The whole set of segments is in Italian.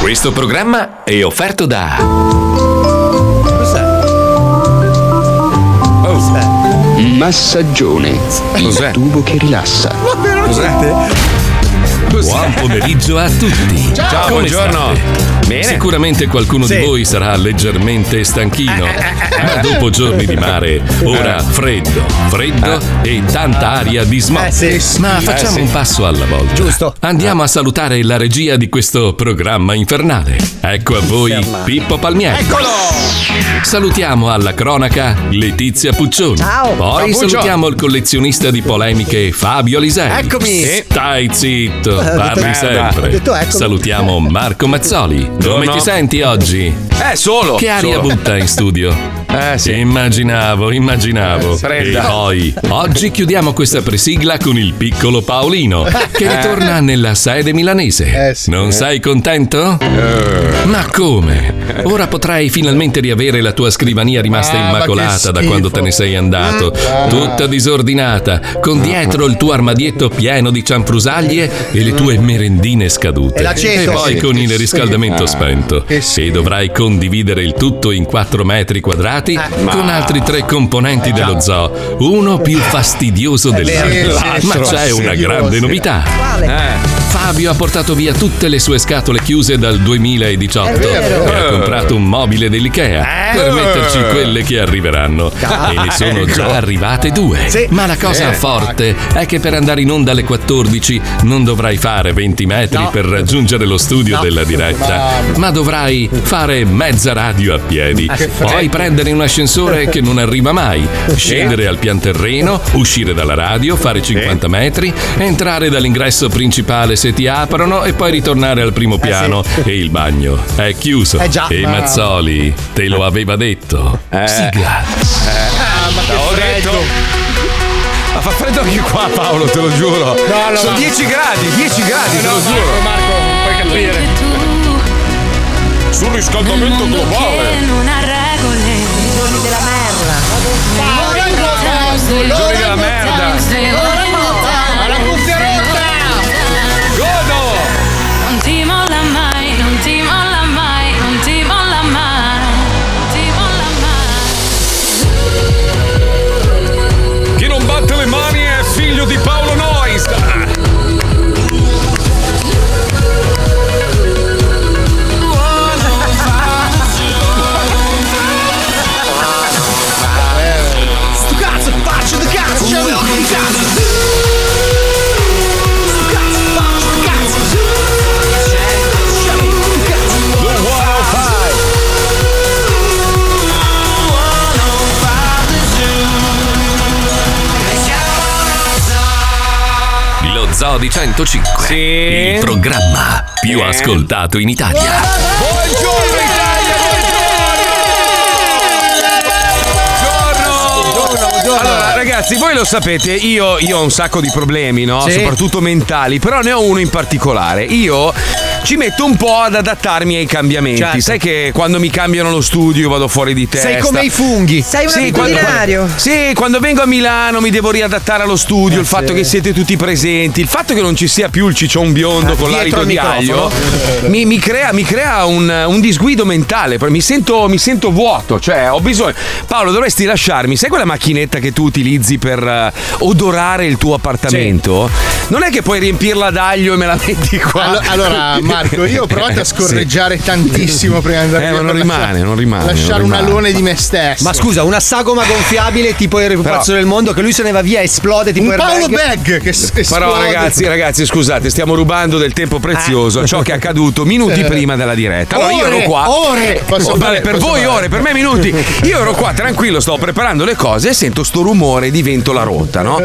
Questo programma è offerto da Massaggione. Il Cos'è? tubo che rilassa. Buon pomeriggio a tutti. Ciao, Come buongiorno. Sicuramente qualcuno Sì. di voi sarà leggermente stanchino, Eh, ma dopo giorni di mare, ora freddo, freddo e tanta aria di smog. Eh, sì. Ma Eh, facciamo sì. un passo alla volta. Giusto. Andiamo a salutare la regia di questo programma infernale. Ecco a voi. Pippo Palmieri. Eccolo! Salutiamo alla cronaca Letizia Puccioni. Ciao. Poi Ciao, salutiamo il collezionista di polemiche Fabio Lisei. Eccomi. Stai zitto, parli merda. sempre. Ho detto eccomi. Salutiamo Marco Mazzoli. Come Buongiorno. ti senti oggi? Eh, solo. Che aria solo. butta in studio? Eh, sì. Immaginavo, immaginavo. Fredda. E poi, oggi chiudiamo questa presigla con il piccolo Paolino, che Eh. ritorna nella sede milanese. Eh, sì. Non sei contento? Eh. Ma come? Ora potrai finalmente riavere la tua scrivania rimasta Ah, ma immacolata da quando te ne sei andato, tutta disordinata, con dietro il tuo armadietto pieno di cianfrusaglie e le tue merendine scadute. E. E poi con il riscaldamento spento. Schifo. E dovrai condividere il tutto in 4 metri quadrati con altri tre componenti dello zoo, uno più fastidioso dell'altro. Ma c'è una grande novità. Eh. Fabio ha portato via tutte le sue scatole chiuse dal 2018 È vero. e ha comprato un mobile dell'IKEA per metterci quelle che arriveranno. E ne sono già arrivate due. Ma la cosa Eh. forte è che per andare in onda alle 14 non dovrai fare 20 metri No. per raggiungere lo studio No. della diretta, ma dovrai fare mezza radio a piedi. Poi prendere un ascensore che non arriva mai, scendere al pian terreno, uscire dalla radio, fare 50 metri, entrare dall'ingresso principale se ti aprono e poi ritornare al primo piano e il bagno è chiuso. Eh già. e Ma- Mazzoli te lo aveva detto. Eh. Sigla. Ho detto. Ma fa freddo anche qua, Paolo, te lo giuro. no, Sono no. 10 gradi, 10 gradi, te lo giuro. Marco, puoi capire. Sul riscaldamento globale. Merda. Giorni della merda. Zoo di 105. Sì. Il programma più ascoltato in Italia. Buongiorno Italia, buongiorno! Allora, ragazzi, voi lo sapete, io, io ho un sacco di problemi, no? Sì. Soprattutto mentali, però ne ho uno in particolare. Io ci metto un po' ad adattarmi ai cambiamenti. Certo. Sai che quando mi cambiano lo studio vado fuori di testa. Sei come i funghi. Sei un Sì, quando, abitudinario. sì, quando vengo a Milano mi devo riadattare allo studio, il fatto che siete tutti presenti, il fatto che non ci sia più il ciccion biondo con dietro l'alito il di aglio mi, mi crea, mi crea un, un disguido mentale. Mi sento, mi sento vuoto, cioè ho bisogno. Paolo, dovresti lasciarmi, sai quella macchinetta che tu utilizzi per eh, odorare il tuo appartamento? Non è che puoi riempirla d'aglio e me la metti qua. Allo- Allora, Marco, io ho provato a scorreggiare tantissimo prima di andare Eh, via ma non rimane, non rimane, Lasciare non un rimane. alone di me stesso. Ma scusa, una sagoma gonfiabile tipo il pupazzo del mondo che lui se ne va via, esplode tipo un Paolo. Bag che s- esplode. Però ragazzi, ragazzi, scusate, stiamo rubando del tempo prezioso a ciò che è accaduto minuti prima della diretta. Allora io ero Ore, qua. ore. Posso Oh, fare- per posso voi fare? ore, per me minuti. Io ero qua tranquillo, stavo preparando le cose e sento sto rumore di ventola rotta, no?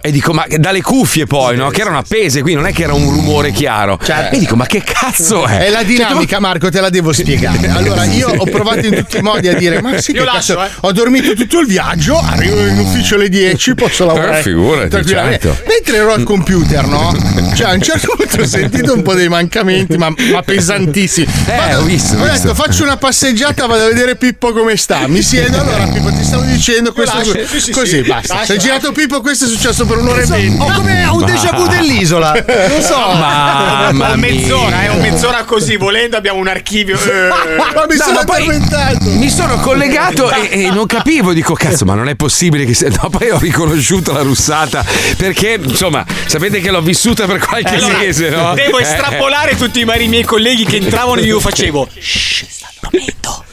E dico, ma dalle cuffie poi, no? Che erano appese qui, non è che era un rumore chiaro. E dico, ma che cazzo è? È la Cioè, dinamica, Marco, te la devo spiegare. Allora, io ho provato in tutti i modi a dire: Ma sì, che lascio, cazzo, eh. ho dormito tutto il viaggio, arrivo in ufficio alle 10, posso lavorare. Eh, figurati, certo. Mentre ero al computer, no? Cioè, a un certo punto ho sentito un po' dei mancamenti, ma, ma pesantissimi. Eh, ho visto, ho Ho visto. detto, faccio una passeggiata, vado a vedere Pippo come sta. Mi siedo, allora Pippo, ti stavo dicendo questo. Lascia, così, sì, sì, così, sì. basta. Lascia, Sei girato Pippo, questo è successo per un'ora e Ho venti. come un déjà vu dell'isola. Non so. Mamma mezz'ora, eh, mezz'ora così, volendo abbiamo un archivio. eh. Ma mi No, sono addormentato. mi sono collegato e, e non capivo, dico cazzo, ma non è possibile che sia. No, poi ho riconosciuto la russata perché, insomma, sapete che l'ho vissuta per qualche Allora, mese, no? Devo Eh. estrapolare tutti i miei colleghi che entravano e io facevo. Shh, sta dormendo.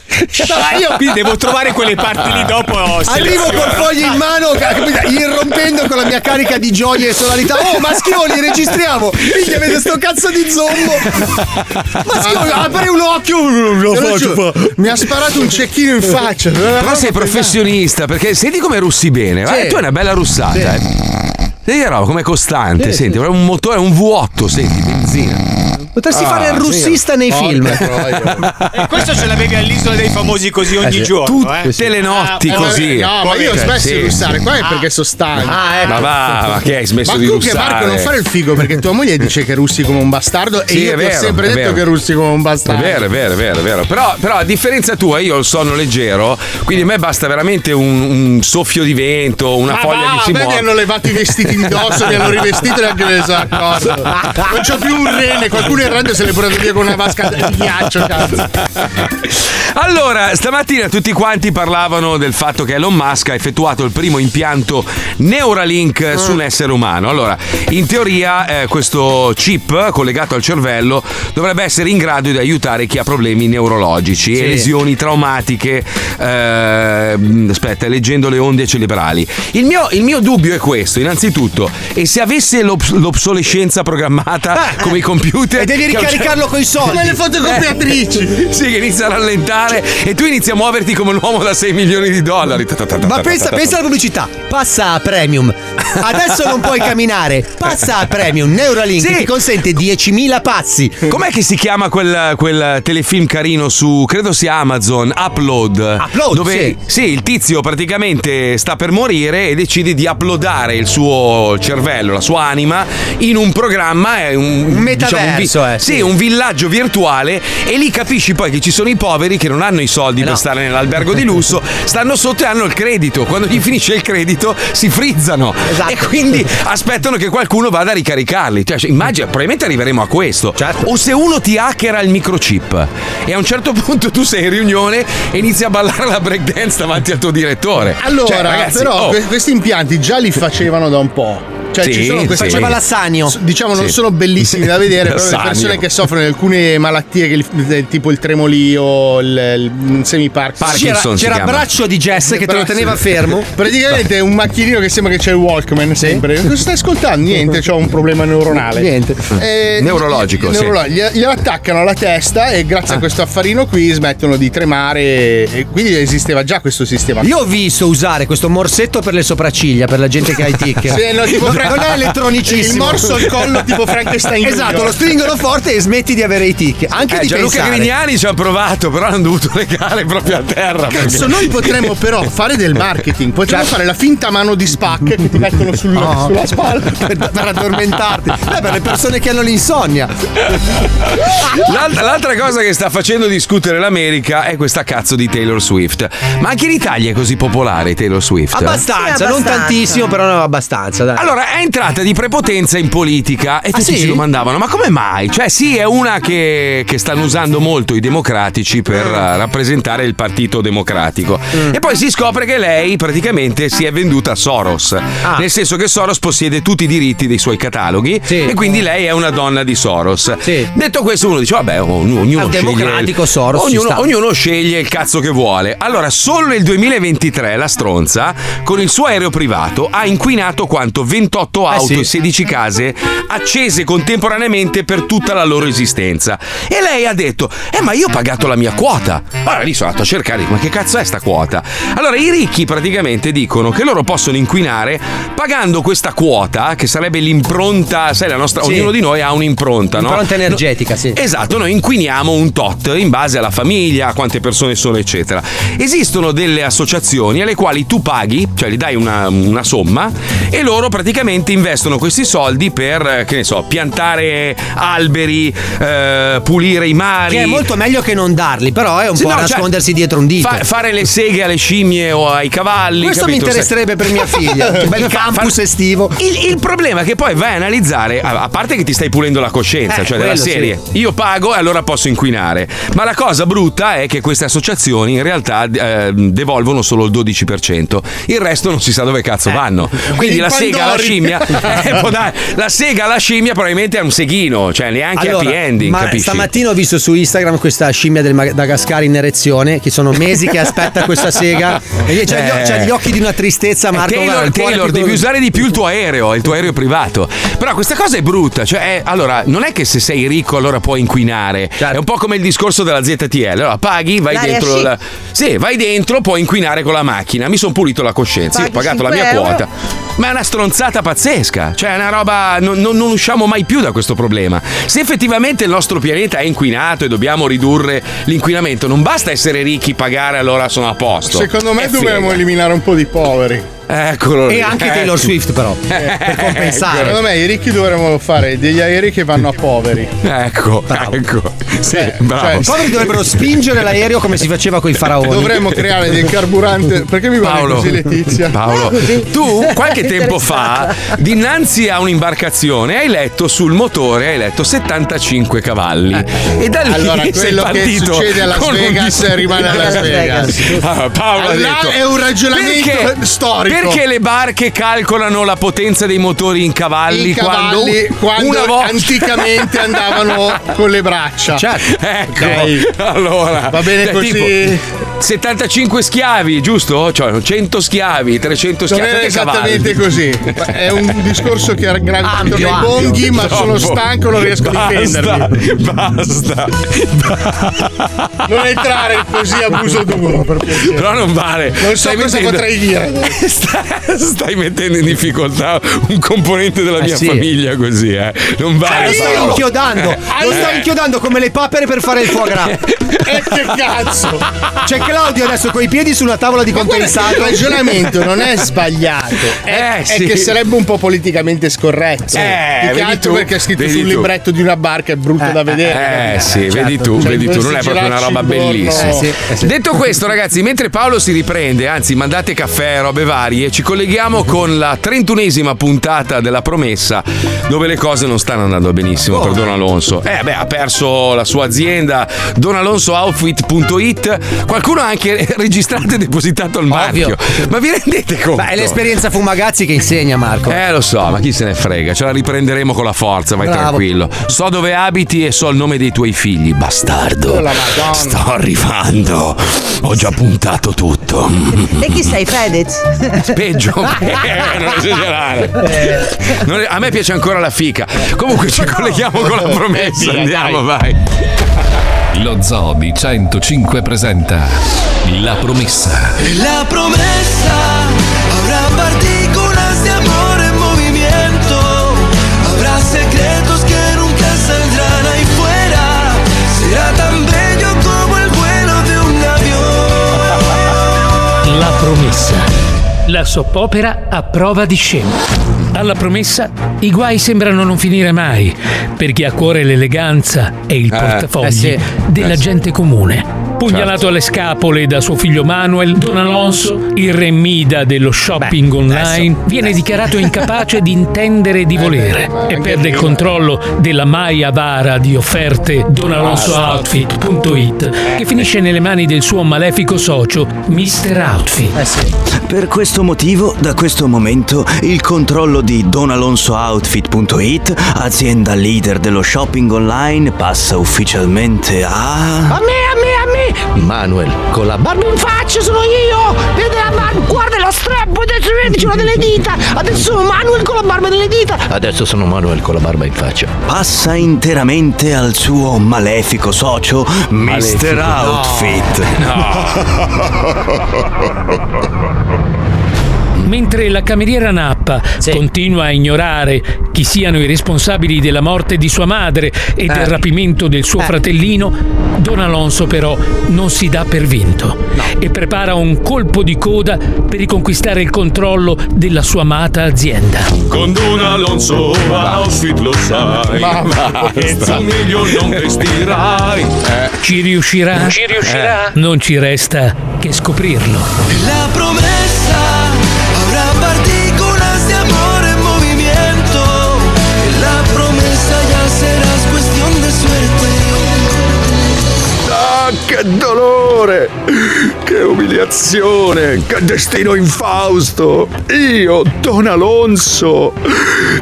Ah, io quindi devo trovare quelle parti lì dopo. Arrivo col foglio in mano, irrompendo con la mia carica di gioia e sonorità. Oh, maschioni, registriamo! Minchia, vedo sto cazzo di zombo! Maschioni, apri un occhio! Lo faccio fa- Mi ha sparato un cecchino in faccia. Però sei professionista perché senti come russi bene. Sì. Eh, tu hai una bella russata, eh. Senti che roba, come costante, senti, è un motore, un V8, senti, benzina. Potresti Ah, fare il sì. russista nei film. E questo ce l'avevi all'isola dei famosi così ogni sì. giorno. eh. Tutte le notti Ah, così. No, ma io ho smesso sì. di russare qua è perché sono stanco. Ah, ecco. Ma va, ma che hai smesso Ma di comunque russare? Marco non fare il figo perché tua moglie dice che russi come un bastardo e Sì, io è ti ho vero, sempre è detto vero. che russi come un È bastardo. vero, è vero, è vero, è vero. Però, però a differenza tua, io ho il sonno leggero, quindi a me basta veramente un, un soffio di vento, una Ma foglia va, che si muove. hanno levato i vestiti di dosso, mi hanno rivestito e neanche me ne sono accorto. Non c'ho più un rene, qualcuno in radio se l'è portato via con una vasca di ghiaccio, cazzo. Allora, stamattina tutti quanti parlavano del fatto che Elon Musk ha effettuato il primo impianto Neuralink su un essere umano. Allora, in teoria, eh, questo chip collegato al cervello dovrebbe essere in grado di aiutare chi ha problemi neurologici e lesioni traumatiche. eh, aspetta, leggendo le onde cerebrali. Il mio, il mio dubbio è questo: innanzitutto, e se avesse l'obs- l'obsolescenza programmata come i computer, E devi ricaricarlo coi soldi. Come le fotocopiatrici. sì, che inizia a rallentare e tu inizi a muoverti come un uomo da 6 milioni di dollari. Ma pensa, pensa alla pubblicità, passa a premium. Adesso non puoi camminare, passa a premium. Neuralink Sì. ti consente 10.000 passi. Com'è che si chiama quel, quel telefilm carino su, credo sia Amazon, Upload? Upload, Dove sì. il tizio praticamente sta per morire e decide di uploadare il suo cervello, la sua anima, in un programma, è un, Un metaverso, vi- eh, sì, sì. un villaggio virtuale e lì capisci poi che ci sono i poveri che non hanno i soldi Eh per no. stare nell'albergo di lusso, stanno sotto e hanno il credito. Quando gli finisce il credito si frizzano Esatto. e quindi aspettano che qualcuno vada a ricaricarli. Cioè, immagina, probabilmente arriveremo a questo. Certo. O se uno ti hackera il microchip e a un certo punto tu sei in riunione e inizi a ballare la breakdance davanti al tuo direttore. Allora, Cioè, ragazzi, però, oh, que- questi impianti già li facevano da un po'. football. Cioè, Sì, ci sono questi. sì. Faceva l'assanio. Diciamo, non Sì. sono bellissimi da vedere, però le persone che soffrono di alcune malattie, che del tipo il tremolio, il, il semipark. Parkinson C'era, chiama. braccio di Jess che te lo teneva fermo. Praticamente è un macchinino che sembra che c'è il Walkman sempre. Cosa stai ascoltando? Niente, ho un problema neuronale. Niente. Eh, Neurologico, gli- sì. neurolo- gli- Glielo attaccano alla testa e grazie a questo affarino qui smettono di tremare. E quindi esisteva già questo sistema. Io ho visto usare questo morsetto per le sopracciglia per la gente che ha i tic. Sì, no, tipo non, non è elettronicissimo. Il morso al collo tipo Frankenstein. Esatto, lo stringono forte e smetti di avere i tic. Anche Eh, di Gianluca pensare. Grignani ci ha provato, però hanno dovuto legare proprio a terra. perché- Cazzo, noi potremmo però fare del marketing, potremmo fare la finta mano di spac che ti mettono sul- Oh. sulla spalla. per, per addormentarti. Beh, per le persone che hanno l'insonnia. L'altra, l'altra cosa che sta facendo discutere l'America è questa cazzo di Taylor Swift. Ma anche in Italia è così popolare Taylor Swift? Abbastanza, Sì, non abbastanza. tantissimo, però no, abbastanza. Dai. Allora, è entrata di prepotenza in politica e tutti sì? si domandavano: ma come mai? Cioè, sì, è una che, che stanno usando molto i democratici per eh, rappresentare il partito democratico. E poi si scopre che lei praticamente si è venduta a Soros. Nel senso che Soros possiede tutti i diritti dei suoi cataloghi Sì. e quindi lei è una donna di Soros. Sì. Detto questo, uno dice: vabbè, ognuno, ognuno sceglie. democratico Soros, ci ognuno, ognuno sceglie il cazzo che vuole. Allora, solo nel 2023 la stronza, con il suo aereo privato, ha inquinato quanto 28 auto sì. e 16 case accese contemporaneamente per tutta la loro esistenza. E lei ha detto: Eh, ma io ho pagato la mia quota. Allora lì sono andato a cercare, ma che cazzo è sta quota? Allora, i ricchi praticamente dicono che loro possono inquinare pagando questa quota, che sarebbe l'impronta, sai, la nostra, Sì. ognuno di noi ha un'impronta, no? Impronta energetica, sì. Esatto, noi inquiniamo un tot in base alla famiglia, a quante persone sono, eccetera. Esistono delle associazioni alle quali tu paghi, cioè gli dai una, una somma, e loro praticamente effettivamente investono questi soldi per, eh, che ne so, piantare alberi, eh, pulire i mari. Che è molto meglio che non darli, però è un Sì, po' no, cioè, nascondersi dietro un dito. fa- fare le seghe alle scimmie o ai cavalli. Questo capito? mi interesserebbe per mia figlia. Un bel Il ca- campus fa- estivo. Il, il problema è che poi vai a analizzare, a, parte che ti stai pulendo la coscienza, Eh, cioè della serie, sì. io pago e allora posso inquinare. Ma la cosa brutta è che queste associazioni in realtà eh, devolvono solo il 12%, il resto non si sa dove cazzo vanno. Quindi I la sega alla pandori. Scimmia, eh, può dare- la sega alla scimmia probabilmente è un seghino, cioè neanche Allora, happy ending, ma capisci? stamattina ho visto su Instagram questa scimmia del Madagascar in erezione, che sono mesi che aspetta questa sega. E c'ha, gli, Eh. c'ha gli occhi di una tristezza, Marco. Taylor, guarda, Taylor, piccolo- devi usare di più il tuo aereo, il tuo aereo privato. Però questa cosa è brutta. Cioè, è- allora, non è che se sei ricco allora puoi inquinare. Certo. È un po' come il discorso della ZTL. Allora, paghi, vai L'aria dentro. la- sì, vai dentro, puoi inquinare con la macchina. Mi sono pulito la coscienza, io ho Paghi pagato la 5 mia euro. quota. Ma è una stronzata pazzesca. Cioè, è una roba. Non, non- non usciamo mai più da questo problema. Se effettivamente il nostro pianeta è inquinato e dobbiamo ridurre l'inquinamento, non basta essere ricchi, pagare, allora sono a posto. Secondo me Eh, dobbiamo figa. eliminare un po' di poveri. Eccolo lì. E anche Eh. Taylor Swift, però. Per compensare. Secondo me i ricchi dovremmo fare degli aerei che vanno a poveri. Ecco, ecco. Sì, Eh, bravo. cioè, I poveri dovrebbero spingere l'aereo come si faceva con i faraoni. Dovremmo creare del carburante. Perché mi guardi Paolo, così, Letizia? Paolo, tu qualche tempo fa, dinanzi a un'imbarcazione, hai letto sul motore, hai letto 75 cavalli. E da lì Allora, quello che succede a Las un Vegas dis- rimane a Las Vegas. Ah, Paolo ha Là detto, è un ragionamento perché, storico. Perché le barche calcolano la potenza dei motori in cavalli, cavalli quando, quando, una volta anticamente andavano con le braccia. Ecco, Ok. allora Va bene cioè, così? tipo, 75 schiavi, giusto? Cioè 100 schiavi, 300 Non schiavi. è Quanti esattamente cavalli? così. È un discorso che ha nei ampio. bonghi, ma sono Troppo. stanco, non riesco a difendermi. Basta, basta. Non entrare così a muso duro, per piacere. Però non vale. Non so Stai cosa mettendo- potrei dire. Stai, stai mettendo in difficoltà un componente della mia sì. famiglia così, eh. Non vale. Lo sto Paolo. inchiodando, lo sto inchiodando come le papere per fare il foie gras. E che cazzo? C'è Claudio adesso coi piedi sulla tavola di compensato. il ragionamento non è sbagliato, è, Eh, è sì. che sarebbe un po' politicamente scorretto. Eh, Più che altro tu, perché è scritto sul tu. libretto di una barca, è brutto da vedere. Eh sì, vedi tu, Cioè, vedi tu, non è proprio una roba bellissima. Eh, sì, eh sì. Detto questo, ragazzi, mentre Paolo si riprende, anzi, mandate caffè, robe varie, ci colleghiamo con la trentunesima puntata della promessa, dove le cose non stanno andando benissimo per Don Alonso. Eh, beh, ha perso la sua azienda, donalonsooutfit.it. Qualcuno ha anche registrato e depositato il marchio. Ma vi rendete conto? Beh, è l'esperienza Fumagazzi che insegna, Marco. Eh, lo so, ma chi se ne frega? Ce la riprenderemo con la forza, vai Bravo. tranquillo. So dove abiti e so il nome dei tuoi figli, bastardo. Oh. Sto arrivando. Ho già puntato tutto. E chi sei, Fedez? Peggio. Eh, non esagerare. Non è- a me piace ancora la fica. Comunque ci colleghiamo con la promessa. Andiamo, vai. Lo Zoo di 105 presenta La promessa. La promesa habrá partículas de amor en movimiento. Habrá secretos que nunca saldrán ahí fuera. Será tan bello como el vuelo de un avión. La promessa. La soppopera a prova di scemo. Alla promessa i guai sembrano non finire mai, per chi ha a cuore l'eleganza e il portafogli eh sì. della Eh sì. gente comune. Pugnalato alle scapole da suo figlio Manuel, Don Alonso, il re Mida dello shopping online, viene dichiarato incapace di intendere e di volere e perde il controllo della mai avara di offerte donalonsooutfit.it che finisce nelle mani del suo malefico socio Mr. Outfit. Per questo motivo, da questo momento, il controllo di donalonsooutfit.it, azienda leader dello shopping online, passa ufficialmente a... A me, a me! Manuel, con la barba in faccia sono io! Vede la barba, guarda la strappo, adesso vedi ce l'ho delle dita! Adesso sono Manuel con la barba delle dita! Adesso sono Manuel con la barba in faccia. Passa interamente al suo malefico socio, Mr. Outfit. Mentre la cameriera Nappa continua a ignorare chi siano i responsabili della morte di sua madre e del Eh. rapimento del suo Eh. fratellino, Don Alonso però non si dà per vinto e prepara un colpo di coda per riconquistare il controllo della sua amata azienda. Con Don Alonso outfit lo sai Ma basta. E tu meglio non vestirai Ci riuscirà? Ci riuscirà? Eh, Non ci resta che scoprirlo. La promesa che dolore! Che umiliazione! Che destino infausto! Io, Don Alonso,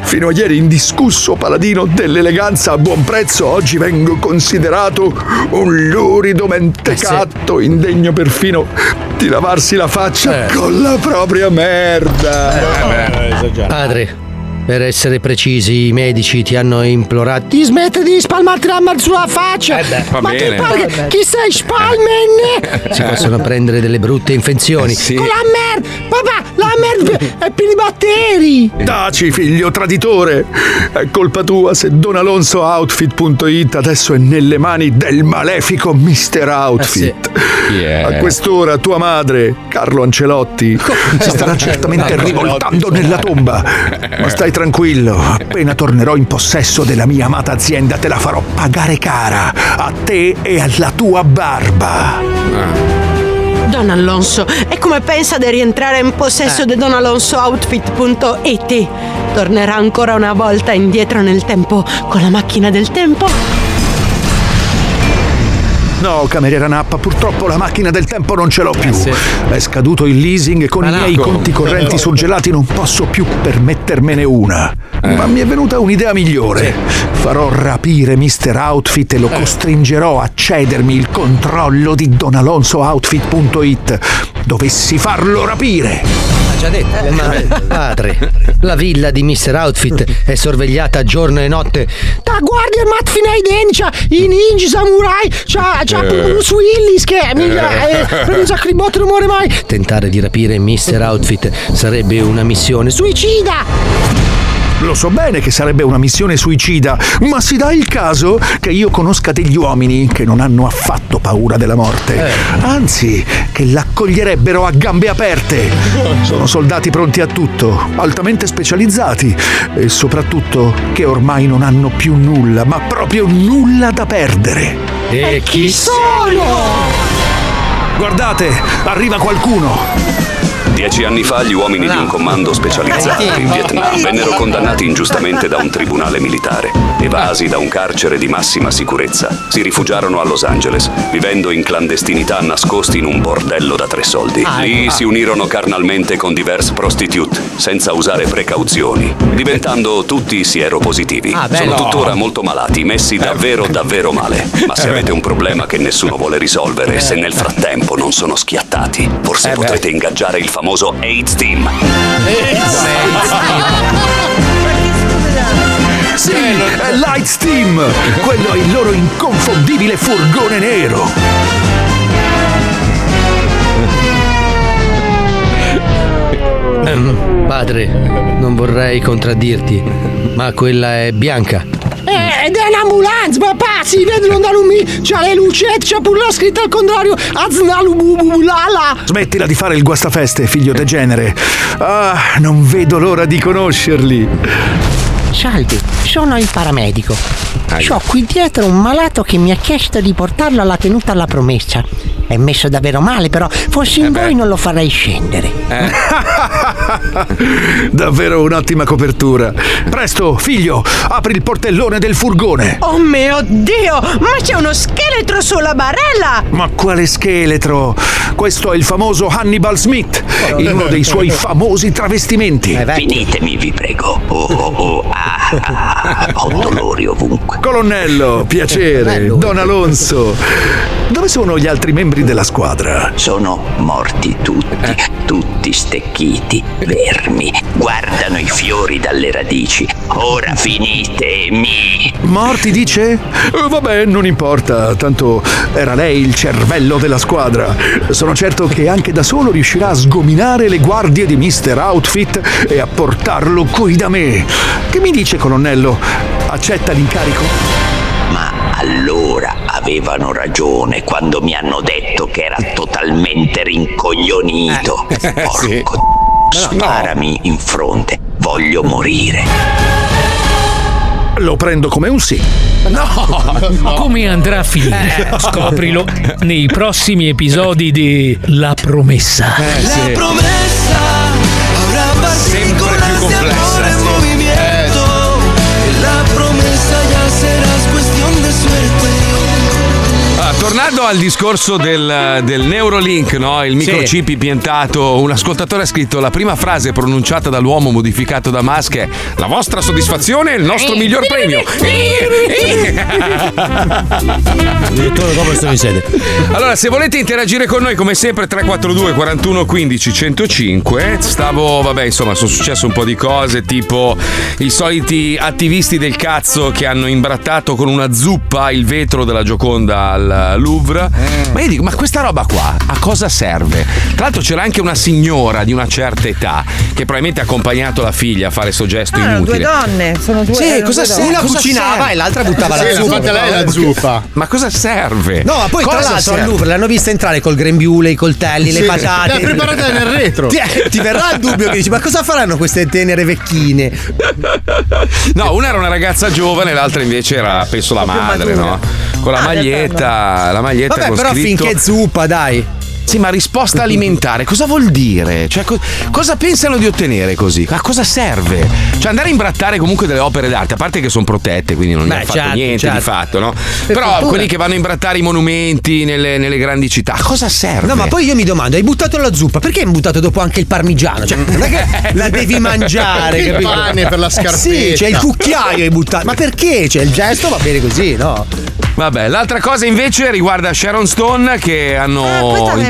fino a ieri indiscusso paladino dell'eleganza a buon prezzo, oggi vengo considerato un lurido mentecatto, indegno perfino di lavarsi la faccia con la propria merda. Padre, per essere precisi, i medici ti hanno implorato di smettere di spalmarti la merda sulla faccia. va Ma bene. che pare che- chi sei Spalmen? Si possono prendere delle brutte infezioni. Con la merda! Papà, la merda è piena di batteri! Taci, figlio traditore! È colpa tua se donalonsooutfit.it adesso è nelle mani del malefico Mr. Outfit. A quest'ora tua madre, Carlo Ancelotti, si starà certamente rivoltando nella tomba. Ma stai tranquillo, appena tornerò in possesso della mia amata azienda te la farò pagare cara, a te e alla tua barba. Don Alonso, e come pensa di rientrare in possesso di Don Alonso Outfit.it? Tornerà ancora una volta indietro nel tempo con la macchina del tempo? No, cameriera Nappa, purtroppo la macchina del tempo non ce l'ho più. È scaduto il leasing e con i miei conti correnti surgelati non posso più permettermene una. Ma mi è venuta un'idea migliore. Farò rapire Mr. Outfit e lo costringerò a cedermi il controllo di donalonsooutfit.it. Dovessi farlo rapire. Già detto. Ma padre, la villa di Mr. Outfit è sorvegliata giorno e notte da guardie Matt Finayden, c'ha i ninja samurai, c'ha, c'ha Eh. Bruce Willis che mica, eh, non sa cribotto non muore mai. Tentare di rapire Mr. Outfit sarebbe una missione suicida. Lo so bene che sarebbe una missione suicida, ma si dà il caso che io conosca degli uomini che non hanno affatto paura della morte. Anzi, che l'accoglierebbero a gambe aperte. Sono soldati pronti a tutto, altamente specializzati e soprattutto che ormai non hanno più nulla, ma proprio nulla da perdere. E chi sono? Guardate, arriva qualcuno. Dieci anni fa gli uomini di un comando specializzato in Vietnam vennero condannati ingiustamente da un tribunale militare. Evasi da un carcere di massima sicurezza, si rifugiarono a Los Angeles, vivendo in clandestinità nascosti in un bordello da tre soldi. Lì si unirono carnalmente con diverse prostitute, senza usare precauzioni, diventando tutti sieropositivi. Ah, Sono no. tuttora molto malati, messi davvero davvero male. Ma se avete un problema che nessuno vuole risolvere, se nel frattempo non sono schiattati, forse potrete ingaggiare il famoso AIDS Team. Sì, è Lights Team! Quello è il loro inconfondibile furgone nero. Ehm, padre, non vorrei contraddirti, ma quella è bianca. Eh, ed è un'ambulanza, papà, si vedono da lumi, c'ha le lucette, c'ha pure la scritta al contrario, aznalububulala. Smettila di fare il guastafeste, figlio degenere. Ah, non vedo l'ora di conoscerli. Salve, sono il paramedico. Ho qui dietro un malato che mi ha chiesto di portarlo alla tenuta alla promessa. È messo davvero male, però fossi in voi non lo farei scendere. Davvero un'ottima copertura. Presto, figlio, apri il portellone del furgone. Oh mio Dio, ma c'è uno scheletro sulla barella! Ma quale scheletro? Questo è il famoso Hannibal Smith, in uno dei suoi famosi travestimenti. Finitemi, vi prego. Oh, oh, oh, ah, ah, ho dolori ovunque. Colonnello, piacere, Don Alonso. Dove sono gli altri membri membri della squadra. Sono morti tutti, tutti stecchiti, vermi. Guardano i fiori dalle radici. Ora finitemi. Morti dice? Eh, vabbè, non importa, tanto era lei il cervello della squadra. Sono certo che anche da solo riuscirà a sgominare le guardie di Mr. Outfit e a portarlo qui da me. Che mi dice, colonnello? Accetta l'incarico? Ma allora avevano ragione quando mi hanno detto che era totalmente rincoglionito. Porco d- sparami in fronte, voglio morire. Lo prendo come un sì. No! Come andrà a finire? Scoprilo nei prossimi episodi di La promessa. La promessa al discorso del, del Neurolink, no? il microchip impiantato, un ascoltatore ha scritto la prima frase pronunciata dall'uomo modificato da Musk è la vostra soddisfazione è il nostro miglior premio. Direttore dopo sono in sede. Allora, se volete interagire con noi, come sempre, 342 41 15 105. Stavo, vabbè, insomma, sono successe un po' di cose, tipo i soliti attivisti del cazzo che hanno imbrattato con una zuppa il vetro della Gioconda al Louvre. Ma io dico, ma questa roba qua a cosa serve? Tra l'altro c'era anche una signora di una certa età che probabilmente ha accompagnato la figlia a fare sto gesto Ah, erano due inutile. donne, sono due. Sì, erano cosa due serve? donne. Una cucinava serve? e l'altra buttava Sì, la zuppa. fatta lei la zuppa. Ma cosa serve? No, ma poi tra Cosa l'altro al? Louvre l'hanno vista entrare col grembiule, i coltelli, le Sì, patate. l'ha preparata nel retro. Ti, ti verrà il dubbio che dici, ma cosa faranno queste tenere vecchine? No, una era una ragazza giovane, l'altra invece era, penso, la madre, no? Con la Ah, maglietta, la maglietta Vabbè, con però scritto... finché zuppa, dai. Sì, ma risposta alimentare, cosa vuol dire? Cioè, co- cosa pensano di ottenere così? A cosa serve? Cioè, andare a imbrattare comunque delle opere d'arte, a parte che sono protette, quindi non Beh, hanno fatto certo, niente certo. di fatto, no? Per Però fortuna. quelli che vanno a imbrattare i monumenti nelle, nelle grandi città, a cosa serve? No, ma poi io mi domando, hai buttato la zuppa, perché hai buttato dopo anche il parmigiano? Cioè, non è che la devi mangiare, Il capito? pane per la Eh Sì, scarpetta. c'è il cucchiaio hai buttato. Ma perché? Cioè, il gesto va bene così, no? Vabbè, l'altra cosa invece riguarda Sharon Stone che hanno Ah,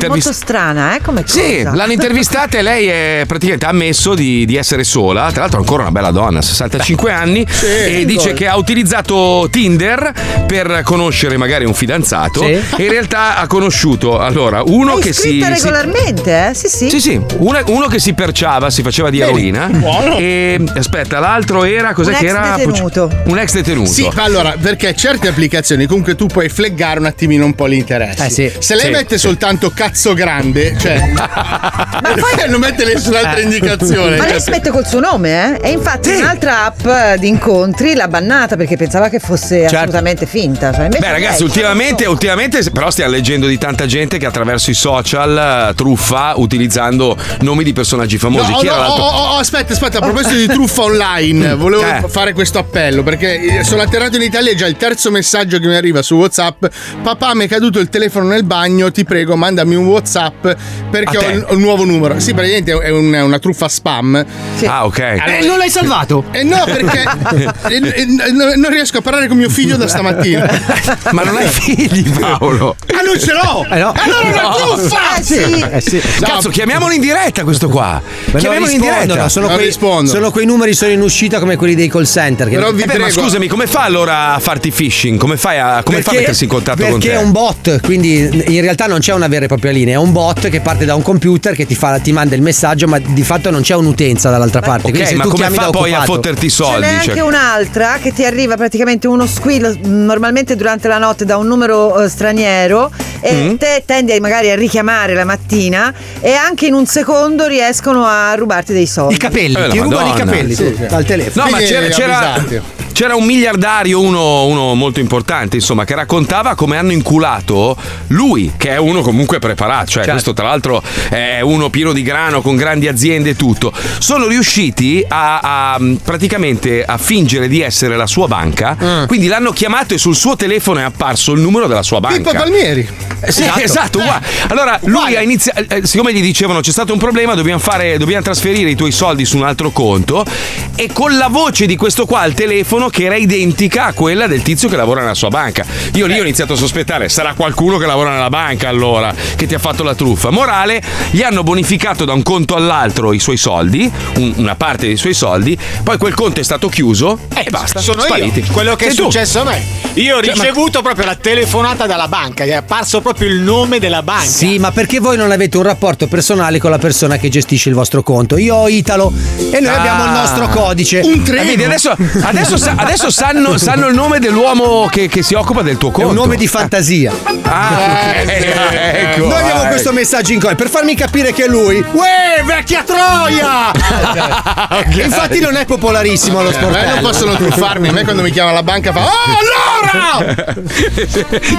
Intervistato. molto strana, eh? Come Sì, cosa. l'hanno intervistata e lei è praticamente ha ammesso di, di essere sola. Tra l'altro, ancora una bella donna, 65 anni. e dice che ha utilizzato Tinder per conoscere magari un fidanzato. Sì. E in realtà ha conosciuto allora uno È che si. iscritta si- regolarmente, eh? Sì, sì. sì, sì, una- uno che si perciava, si faceva di eroina. buono. E aspetta, l'altro era cos'è Un che ex era? detenuto. Un ex detenuto. Sì, allora, perché certe applicazioni comunque tu puoi fleggare un attimino un po' l'interesse. Eh, sì. Se lei Sì, mette sì. soltanto cazzo grande, cioè. e non mette nessun'altra indicazione. Ma lei si mette col suo nome, eh? E infatti un'altra app di incontri l'ha bannata perché pensava che fosse assolutamente finta. Cioè, Beh, ragazzi, ultimamente, ultimamente, però stiamo leggendo di tanta gente che attraverso i social eh, truffa utilizzando nomi di personaggi famosi. No, Chi no, era oh, oh, oh, aspetta, aspetta, a proposito di truffa online, volevo Eh. fare questo appello perché eh, sono atterrato in Italia, è già il terzo messaggio che mi arriva su WhatsApp. Papà, mi è caduto il telefono nel bagno, ti prego, mandami un WhatsApp perché ho un, un nuovo numero. Sì, praticamente è un- una truffa spam. Ah, ok. Eh, non l'hai salvato? Eh no, perché eh, eh, no- non riesco a parlare con mio figlio da stamattina. Ma non hai figli, Paolo? Ah, non ce l'ho! Eh no. Allora è una No. truffa! Eh sì. Eh sì. Cazzo, chiamiamolo in diretta questo qua. Ma Chiamiamolo in diretta. sono Non quei, rispondono. sono quei numeri sono in uscita come quelli dei call center. Che Però vi Eh beh, ma scusami, come fa allora a farti phishing? Come fai a, come fa a mettersi in contatto con te? Perché è un bot, quindi in realtà non c'è una vera e propria linea, è un bot che parte da un computer che ti, fa, ti manda il messaggio, ma di fatto non c'è un'utenza dall'altra parte. Ok, quindi se ma tu come chiami fa da poi a fotterti i Ce soldi? n'è anche Cioè- un'altra che ti arriva praticamente uno squillo mh, normalmente durante la notte da un numero eh, straniero e Mm. te tendi magari a richiamare la mattina e anche in un secondo riescono a rubarti dei soldi. I capelli, Eh, ti rubano i capelli Sì, sì. dal telefono. No, ma Quindi c'era, c'era, avvisate. C'era un miliardario, uno, uno molto importante, insomma, che raccontava come hanno inculato lui, che è uno comunque preparato. Cioè, Certo. questo, tra l'altro, è uno pieno di grano, con grandi aziende e tutto. Sono riusciti a, a, praticamente a fingere di essere la sua banca. Mm. Quindi l'hanno chiamato e sul suo telefono è apparso il numero della sua banca. Pippo Palmieri. Eh, Sì, esatto, uguale. Allora lui ha iniziato, eh, siccome gli dicevano c'è stato un problema, dobbiamo, fare, dobbiamo trasferire i tuoi soldi su un altro conto e con la voce di questo qua al telefono che era identica a quella del tizio che lavora nella sua banca. Io lì ho iniziato a sospettare, sarà qualcuno che lavora nella banca allora che ti ha fatto la truffa. Morale, gli hanno bonificato da un conto all'altro i suoi soldi, un- una parte dei suoi soldi, poi quel conto è stato chiuso e basta. Eh, Sono spariti. io, quello che Sei è tu. successo a me. Io ho Cioè, ma- ricevuto proprio la telefonata dalla banca, è apparso proprio il nome della banca. Sì, ma perché voi non avete un rapporto personale con la persona che gestisce il vostro conto? Io ho Italo e noi Ah. abbiamo il nostro codice. Ah, vedi, adesso, adesso sa- adesso sanno, sanno il nome dell'uomo che, che si occupa del tuo È conto. un nome di fantasia. Ah, ok, ecco. Noi abbiamo eh. questo messaggio in codice per farmi capire che è lui. Uè, vecchia troia! Infatti non è popolarissimo lo me sportello. non possono truffarmi, a me quando mi chiama la banca fa Oh allora!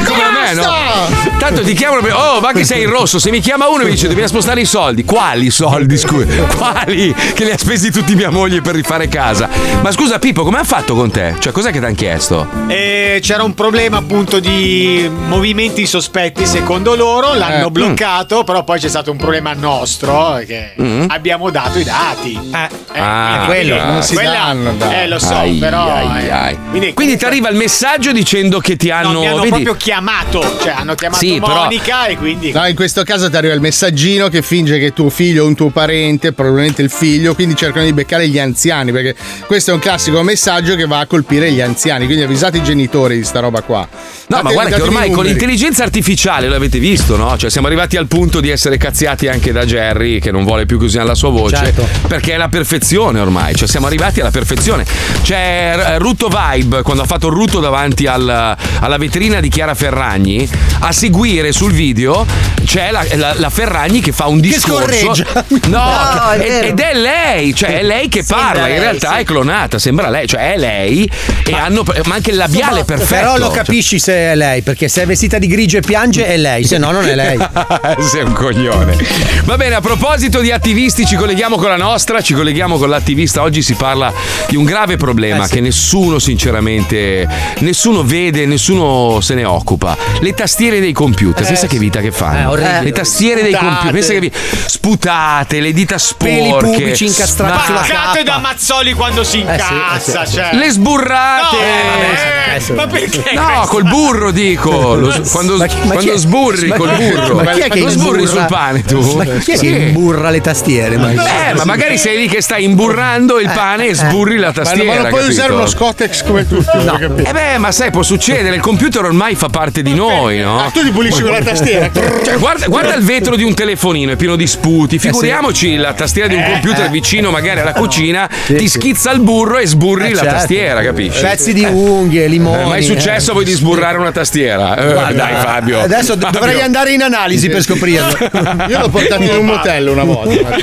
Come a me, no? Tanto ti chiamano per- Oh, ma che sei in rosso. Se mi chiama uno e mi dice dobbiamo spostare i soldi. Quali soldi, scusa? Quali? Che li ha spesi tutti mia moglie per rifare casa. Ma scusa, Pippo, come ha fatto con te? Cioè, cos'è che ti hanno chiesto? E c'era un problema appunto di movimenti sospetti secondo loro, l'hanno Eh. bloccato, però poi c'è stato un problema nostro che Mm. abbiamo dato i dati. Eh, Ah, quello, ah. non si danno, Eh, lo so, Ai, però. ai, eh, ai. Quindi, Quindi ti arriva il messaggio dicendo che ti hanno. no, mi hanno vedi? proprio chiamato, cioè hanno chiamato Sì, però- Monica e quindi. No, in questo caso ti arriva il messaggino che finge che tuo figlio o un tuo parente, probabilmente il figlio, quindi cercano di beccare gli anziani, perché questo è un classico messaggio che va a colpire gli anziani, quindi avvisate i genitori di sta roba qua. No, ma Date- guarda che ormai con l'intelligenza artificiale l'avete visto, no? Cioè siamo arrivati al punto di essere cazziati anche da Jerry, che non vuole più che usiamo la sua voce, Certo. perché è la perfezione ormai, cioè siamo arrivati alla perfezione. C'è eh, Ruto Vibe, quando ha fatto il Ruto davanti al- alla vetrina di Chiara Ferragni, a seguire sul video c'è la, la- la Ferragni che fa un Che discorso. scorreggia. No, No, è ed- ed è lei, cioè è lei che Sembra parla, in lei, realtà sì. è clonata, sembra lei, cioè è lei e hanno ma anche il labiale è perfetto. Però lo capisci se è lei, perché se è vestita di grigio e piange è lei, se no non è lei. Sei un coglione. Va bene, a proposito di attivisti, ci colleghiamo con la nostra, ci colleghiamo con l'attivista. Oggi si parla di un grave problema Eh sì. che nessuno, sinceramente, nessuno vede, nessuno se ne occupa. Le tastiere dei computer, Eh, pensa che sì. vita che Eh, fanno. orribile. le tastiere dei Sputate. computer, pensa che vi- sputate, le dita sporche. Peli pubici incastrati Ma- sulla Spaccate da Mazzoli quando si Eh sì, incazza, eh sì, cioè. Le sburrate! No, vabbè, eh, adesso- ma perché? No, col burro dico. Lo- quando Ma chi- ma quando sburri ma- col burro. ma chi è che lo sburri sul pane tu? Ma chi è Sì. che imburra le tastiere? Ma- Eh, ma magari sei lì che stai imburrando il pane e sburri la Ma tastiera. ma non puoi capito? usare uno Scotex come tutti, capito. Eh beh, ma sai, può succedere, il computer ormai fa parte di noi, no? Ah, tu ti pulisci con la tastiera. Cioè, guarda, guarda il vetro di un telefonino, è pieno di sputi. Figuriamoci la tastiera di un computer vicino, magari alla cucina, ti schizza il burro e sburri Eh, la certo. Tastiera, capisci? Pezzi di unghie, limoni. Eh, mai successo eh. voi di sburrare una tastiera? Eh, Guarda, dai, Fabio. Adesso Fabio. dovrei andare in analisi per scoprirlo. Io l'ho portato in un motel una volta.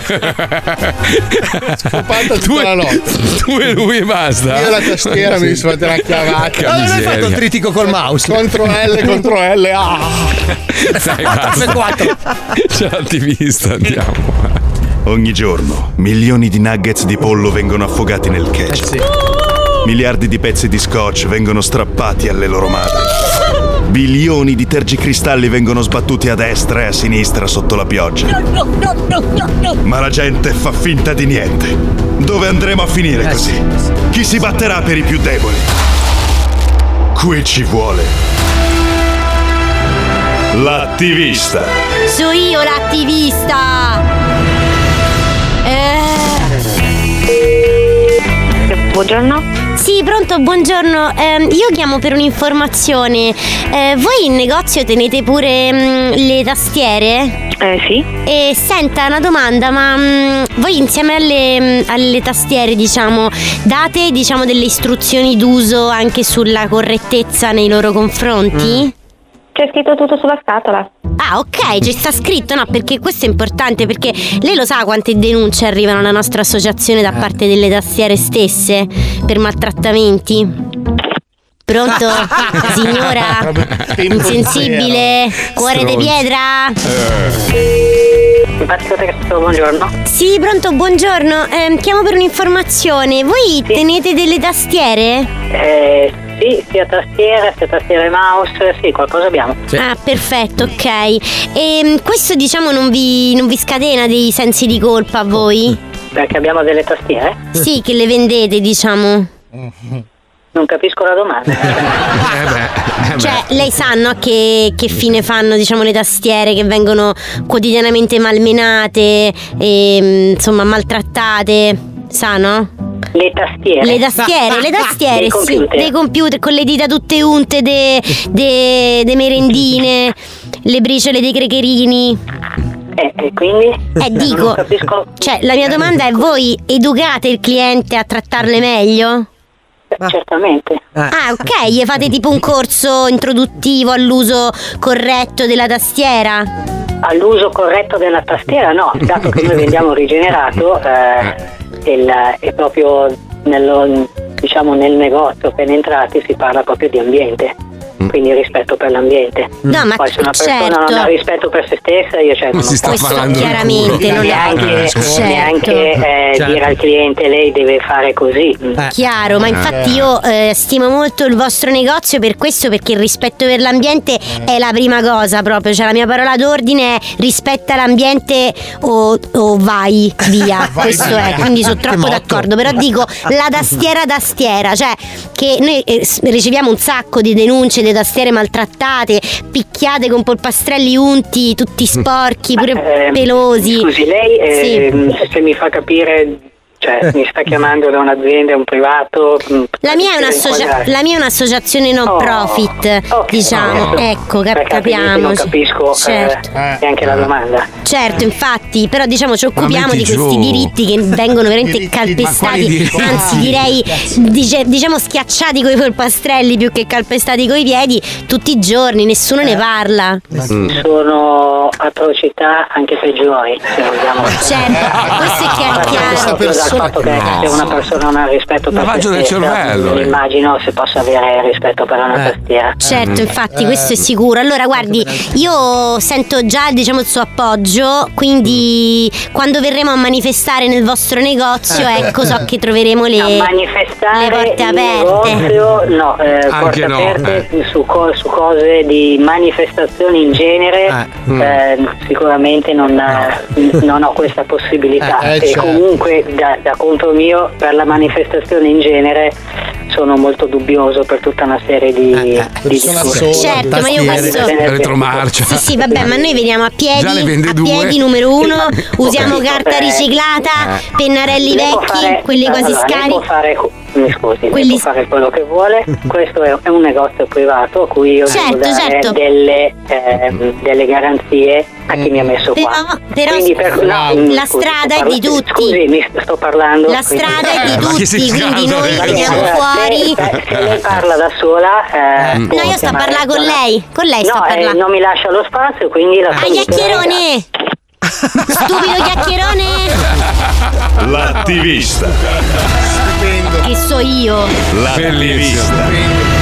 Scopato tu, tutta la e, notte. tu e lui e basta. Io la tastiera mi sono fatto una chiavata. Ma non hai fatto il tritico col mouse? Contro L, contro L. Ah. Dai, basta. C'è l'attivista, andiamo. Ogni giorno milioni di nuggets di pollo vengono affogati nel ketchup. Miliardi di pezzi di scotch vengono strappati alle loro madri. Bilioni di tergicristalli vengono sbattuti a destra e a sinistra sotto la pioggia. Ma la gente fa finta di niente. Dove andremo a finire così? Chi si batterà per i più deboli? Qui ci vuole. L'attivista. Sono io l'attivista! Buongiorno. Sì, pronto, buongiorno. Ehm, io chiamo per un'informazione. Eh, voi in negozio tenete pure mm, le tastiere? Eh sì. E senta una domanda, ma mm, voi insieme alle, mm, alle tastiere, diciamo, date diciamo delle istruzioni d'uso anche sulla correttezza nei loro confronti? C'è scritto tutto sulla scatola. Ah, ok, ci sta scritto, no, perché questo è importante, perché lei lo sa quante denunce arrivano alla nostra associazione da parte delle tastiere stesse per maltrattamenti? Pronto? Signora? Insensibile? Cuore di pietra? Testo, buongiorno. Sì, pronto, buongiorno. Ehm, chiamo per un'informazione. Voi tenete delle tastiere? Eh sì, sia tastiere, sia tastiere e mouse, sì, qualcosa abbiamo. Ah, perfetto, ok. E questo diciamo non vi, non vi scatena dei sensi di colpa a voi? Perché abbiamo delle tastiere? Sì, che le vendete, diciamo. non capisco la domanda. Cioè, lei sa no, che, che fine fanno diciamo, le tastiere che vengono quotidianamente malmenate, e, mm, insomma maltrattate? Sa no? Le tastiere? Le tastiere, le tastiere, Dei sì, computer. dei computer con le dita tutte unte, de, de- de merendine, le briciole dei crecherini. Eh, e quindi? Eh, dico, cioè, la mia domanda è: voi educate il cliente a trattarle meglio? Certamente. Ah, ok, gli fate tipo un corso introduttivo all'uso corretto della tastiera? All'uso corretto della tastiera no, dato che noi vendiamo rigenerato, eh, il- è proprio nello- diciamo, nel negozio appena entrati si parla proprio di ambiente. Quindi rispetto per l'ambiente. No, ma Poi se una persona certo. non ha rispetto per se stessa, io certo Ma si non sta parlando chiaramente non è- neanche, Eh, certo. neanche eh, Certo. dire al cliente lei deve fare così. Chiaro, ma infatti io eh, stimo molto il vostro negozio per questo, perché il rispetto per l'ambiente è la prima cosa proprio, cioè la mia parola d'ordine è rispetta l'ambiente o, o vai via, Vai questo via. è, quindi sono troppo d'accordo, però dico la tastiera tastiera, cioè che noi eh, riceviamo un sacco di denunce di tastiere maltrattate, picchiate con polpastrelli unti, tutti sporchi, pure Eh, pelosi. Scusi, lei eh, Sì. se mi fa capire, cioè mi sta chiamando da un'azienda, un privato. mm, La mia, è un'associa- la mia è un'associazione non Oh, profit, ok, diciamo, adesso- ecco, cap- capiamo. Non capisco certo. eh, neanche la domanda. Certo, infatti, però diciamo ci occupiamo di questi giù. diritti che vengono veramente calpestati, anzi direi dice- diciamo schiacciati coi polpastrelli più che calpestati coi piedi tutti i giorni, nessuno Eh. ne parla. Sono atrocità anche peggiori, se vogliamo. Certo, questo è chiaro. Persona, dal fatto che No. se una persona non ha rispetto per se Lavaggio del cervello, eh. immagino se possa avere rispetto per una tastiera. Certo, infatti, Eh, questo è sicuro. Allora, guardi, io sento già diciamo, il suo appoggio, quindi quando verremo a manifestare nel vostro negozio, Eh. ecco, so che troveremo le, a manifestare le porte aperte. negozio, no, eh, Anche porte no, aperte su, co- su cose di manifestazioni in genere Mm. eh, sicuramente non, eh, non ho questa possibilità Eh, eh, e certo. comunque da, da conto mio per la manifestazione in genere sono molto dubbioso per tutta una serie di, Eh, di discorsi. Certo, ma io questo. Retromarcia. Sì, sì, vabbè, ma noi veniamo a piedi, a due. piedi numero uno, usiamo capito, carta beh. riciclata, Eh. pennarelli Lei vecchi, fare- quelli quasi allora, scarichi. Può fare, mi scusi, lei Quelli- può fare quello che vuole. Questo è, è un negozio privato a cui io Certo, devo dare certo. delle, ehm, delle garanzie a chi mi ha messo qua. Però, però Quindi per- no, la scusi, strada sto è di tutti. Scusi, mi st- sto parlando. La strada è di si tutti, quindi noi veniamo Allora, fuori. Se, se lei parla da sola. eh, No, può io sto a parlare con lei, con lei sto No, a eh, parlare. non mi lascia lo spazio, quindi la Ah, saluterei. Stupido chiacchierone! L'attivista. Che so io. L'attivista.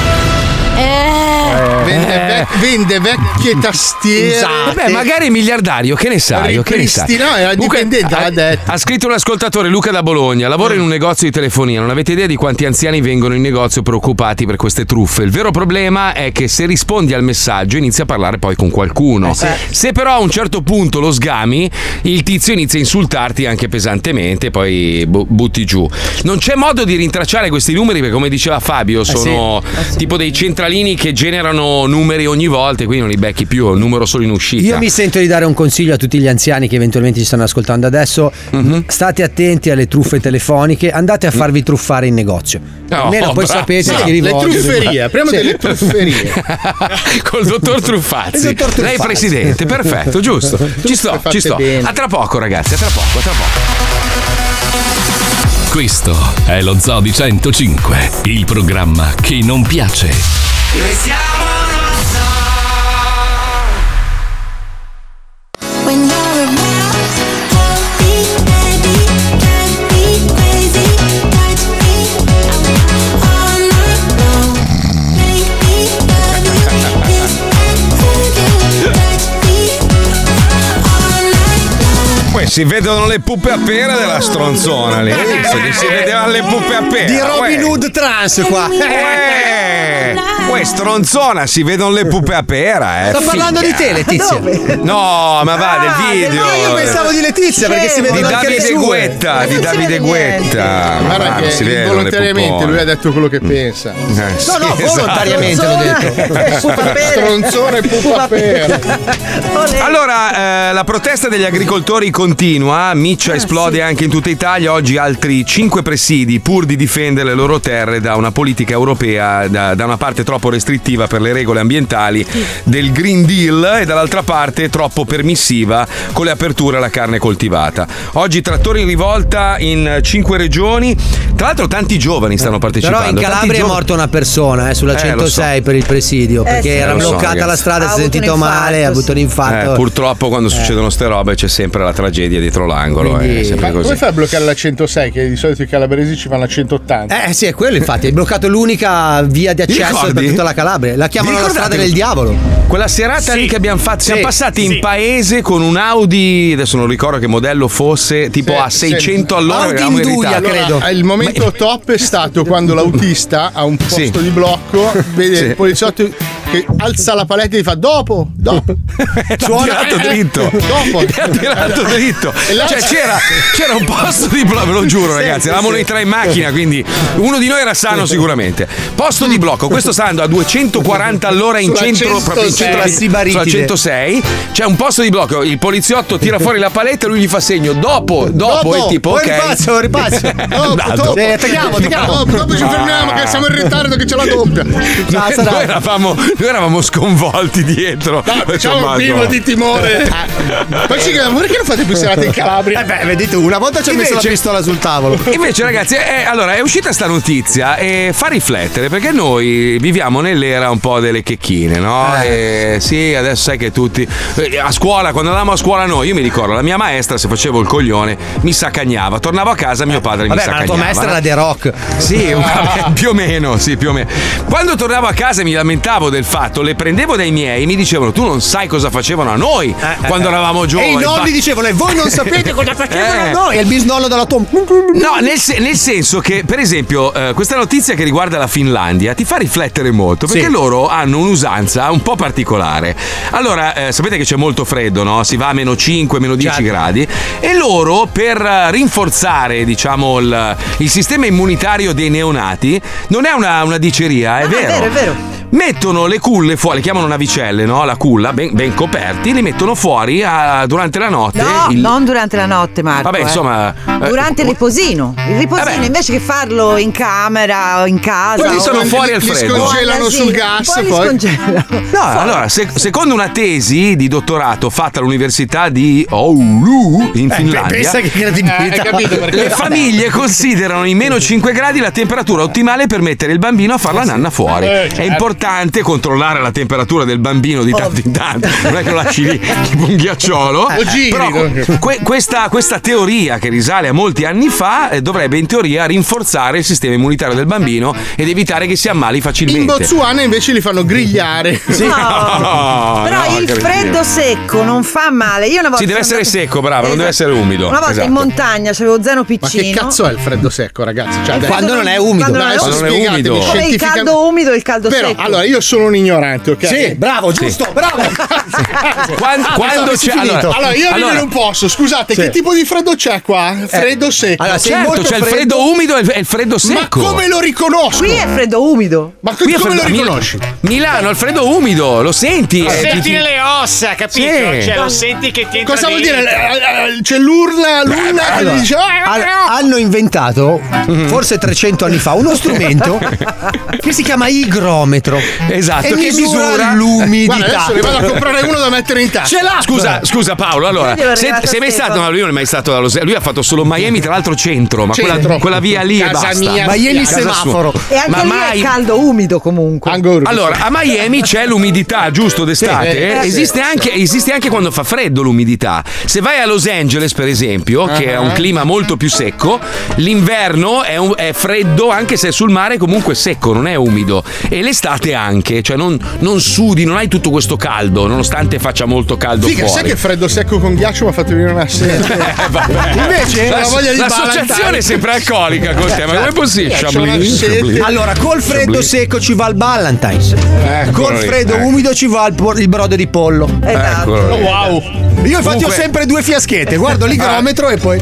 Eh. Vende, vec- vende vecchie tastiere. Vabbè, magari è miliardario, che ne sai? Che ne sai? Ripristina- era dipendente, ha, detto. ha scritto un ascoltatore, Luca da Bologna. Lavora in un negozio di telefonia. Non avete idea di quanti anziani vengono in negozio preoccupati per queste truffe. Il vero problema è che se rispondi al messaggio inizia a parlare poi con qualcuno. Se però a un certo punto lo sgami, il tizio inizia a insultarti anche pesantemente, poi bu- butti giù. Non c'è modo di rintracciare questi numeri perché, come diceva Fabio, sono tipo dei centralini che generano numeri ogni volta, quindi non li becchi più, è un numero solo in uscita. Io mi sento di dare un consiglio a tutti gli anziani che eventualmente ci stanno ascoltando adesso. Mhm. State attenti alle truffe telefoniche, andate a farvi truffare in negozio. Oh, Almeno poi bravo. sapete Sì, a chi le trufferie, apriamo delle trufferie. Col dottor Truffazzi. Il dottor Truffazzi. Lei è presidente, perfetto, giusto. Ci sto, ci sto. bene. A tra poco, ragazzi, a tra poco, a tra poco. Questo è lo Zoo di 105, il programma che non piace. Noi siamo When you're around, happy, baby, can't be crazy. Touch me all night long. Make me love you, kiss and hold you. Touch me all night long. Poi si vedono le puppe a pera della stronzona lì. Si vedevano le puppe a pera? Di Robin. Hood trans qua. Uè. Uè, stronzona, si vedono le pupe a pera, eh. Sto parlando di te, Letizia. No, ma va, del video. no, io pensavo di Letizia, perché si Di vedono anche le Davide. Guetta, di Davide Guetta. Guarda Ma che si pupone. lui ha detto quello che pensa. Eh, sì, No, no, esatto. volontariamente l'ho detto. Stronzone pupa pera. Allora, eh, la protesta degli agricoltori continua, Miccia esplode anche in tutta Italia, oggi altri cinque presidi pur di difendere le loro terre da una politica europea, da, da una parte troppo restrittiva per le regole ambientali del Green Deal e dall'altra parte troppo permissiva con le aperture alla carne coltivata. Oggi trattori in rivolta in cinque regioni, tra l'altro tanti giovani stanno partecipando. Però in Calabria è giovani- morta una persona eh, sulla Eh, lo 106 per il presidio Eh, perché sì. era Eh, lo so, bloccata la strada, Ha si è sentito male, ha avuto un infarto. Eh, purtroppo quando succedono ste robe c'è sempre la tragedia dietro l'angolo, Quindi- come fai a bloccare la 106? Che di solito i calabresi ci vanno a 180. Eh sì, è quello infatti, hai bloccato l'unica via di accesso? Tutta la Calabria. La chiamano la strada del diavolo. Quella serata lì che abbiamo fatto, siamo Sì, passati sì. in paese con un Audi, adesso non ricordo che modello fosse, tipo a 600 all'ora. eravamo in ritardo. Allora, Il momento top è stato quando l'autista a un posto Sì. di blocco vede Sì. il poliziotto che alza la paletta e gli fa dopo, dopo. Ha tirato dritto. Dopo. Ha tirato dritto. Cioè, c'era, c'era un posto di blocco, ve lo giuro, ragazzi. Eravamo noi tre in macchina, quindi uno di noi era sano sicuramente. Posto di blocco, questo sta andando a 240 all'ora in centro, proprio in 106. centro Sulla Sibaritide. sulla 106. C'è un posto di blocco, il poliziotto tira fuori la paletta e lui gli fa segno dopo, dopo, e tipo ok. ripazzo. È Dopo, andato. dopo. Sì, attacchiamo, attacchiamo. Dopo, dopo ci fermiamo che siamo in ritardo che c'è la doppia. Noi, noi eravamo, noi eravamo sconvolti dietro. No, Faccio, diciamo "Ma primo no." di timore. Poi ci chiediamo perché non fate più serate in Calabria? Eh beh, vedete, una volta ci ha messo la pistola sul tavolo. Invece, ragazzi, è, allora è uscita sta notizia e fa riflettere perché noi viviamo nell'era un po' delle checchine, no? Eh. E sì, adesso sai che tutti. eh, A scuola, quando andavamo a scuola noi, io mi ricordo, la mia maestra, se facevo il coglione, mi saccagnava. Tornavo a casa, mio padre Vabbè, mi ma la saccagnava. tua maestra no? era The Rock. Sì, vabbè, più o meno, sì, più o meno. Quando tornavo a casa e mi lamentavo del fatto, le prendevo dai miei, mi dicevano: Tu non sai cosa facevano a noi quando eravamo E giovani. i nonni Ba- dicevano, e voi non sapete cosa facevano Eh. a noi. E il bisnonno della tua. No, nel, se- nel senso che, per esempio, eh, questa notizia che riguarda la Finlandia ti fa riflettere molto perché Sì. loro hanno un'usanza un po' particolare. Allora, eh, sapete che c'è molto freddo, no? Si va a meno 5, meno 10 Certo. gradi e loro per eh, rinforzare, diciamo, il, il sistema immunitario dei neonati, non è una, una diceria, è Ah, vero. è vero, è vero. Mettono le culle fuori, le chiamano navicelle, no? La culla, ben, ben coperti, li mettono fuori a- durante la notte. No, il- non durante la notte, Marco. Vabbè, eh. insomma, eh, Durante il riposino. Il riposino, Vabbè. invece che farlo in camera o in casa. Poi li sono fuori al li freddo. scongelano o all'asilo, sul gas, Poi li poi. scongelano. No, allora, se- secondo una tesi di dottorato fatta all'università di Oulu in Finlandia, Pensa che credibilità. Eh, capito perché? le famiglie considerano in meno 5 gradi la temperatura ottimale per mettere il bambino a fare la nanna fuori. Eh, È importante controllare la temperatura del bambino di tanto in tanto, non è che lo lasci lì tipo un ghiacciolo. O giri, Però no? que- questa, questa teoria che risale a molti anni fa eh, dovrebbe in teoria rinforzare il sistema immunitario del bambino ed evitare che si ammali In facilmente. Botswana invece li fanno grigliare. No, Però no, il freddo secco non fa male. Io una volta Sì, deve essere andata- secco, bravo, non deve essere umido. Una volta Esatto. in montagna c'avevo zeno Ma piccino. che cazzo è il freddo secco, ragazzi? Cioè, Quando non è umido. Quando non è adesso Quando non è umido. Come il caldo umido e il caldo Però, secco. allora, io sono un ignorante, ok? Sì, bravo, giusto, bravo. Quan- Ah, quando c'è finito. allora, Allora, io allora, non posso. Scusate, Sì. che tipo di freddo c'è qua? Freddo secco. Allora, sì, certo, molto c'è il freddo. freddo umido e il- freddo Ma secco. come lo riconosco? Qui è freddo umido. Ma co- Qui come lo freddo- riconosci? Milano, il freddo umido, lo senti? Eh, ti- Senti ti- nelle ossa, capito? Sì. Cioè, lo senti che ti entra Cosa vuol dire? Eh, eh, C'è l'urla, l'urla che Allora, dice. "Ah, al- ah, ah". hanno inventato, forse 300 anni fa, uno strumento che si chiama igrometro. Esatto, che misura, misura- Guarda, l'umidità. adesso ne vado a comprare uno da mettere in tasca. Ce l'ha! Scusa, scusa Paolo, allora, Vedi, è se, arrivato sei mai stato, ma lui non è mai stato da Los Angeles, lui ha fatto solo Miami, tra l'altro centro, ma quella, Centro. quella via lì e Casa basta. mia, Miami Casa semaforo. E anche Ma lì mai- è caldo umido comunque. Angolo. Allora, a Miami c'è l'umidità, giusto, d'estate? Sì, eh, esiste, anche, esiste anche quando fa freddo l'umidità. Se vai a Los Angeles, per esempio, che è un clima molto più secco, l'inverno è, un- è freddo anche se è sul mare comunque secco, non è umido. E l'estate anche, cioè non, non sudi, non hai tutto questo caldo, nonostante faccia molto caldo Figa, fuori. sai che freddo secco con ghiaccio mi ha fatto venire una sede. Invece la voglia di l'associazione è sempre alcolica con te, ma come è possibile? Eh, c'ho Chablis. Allora, col freddo Chablis. secco ci va il Ballantines. Col lì, freddo ecco. umido ci va il, por- il brodo di pollo. Eccolo lì. Wow. Io infatti Comunque- ho sempre due fiaschette, guardo l'hygrometro e poi.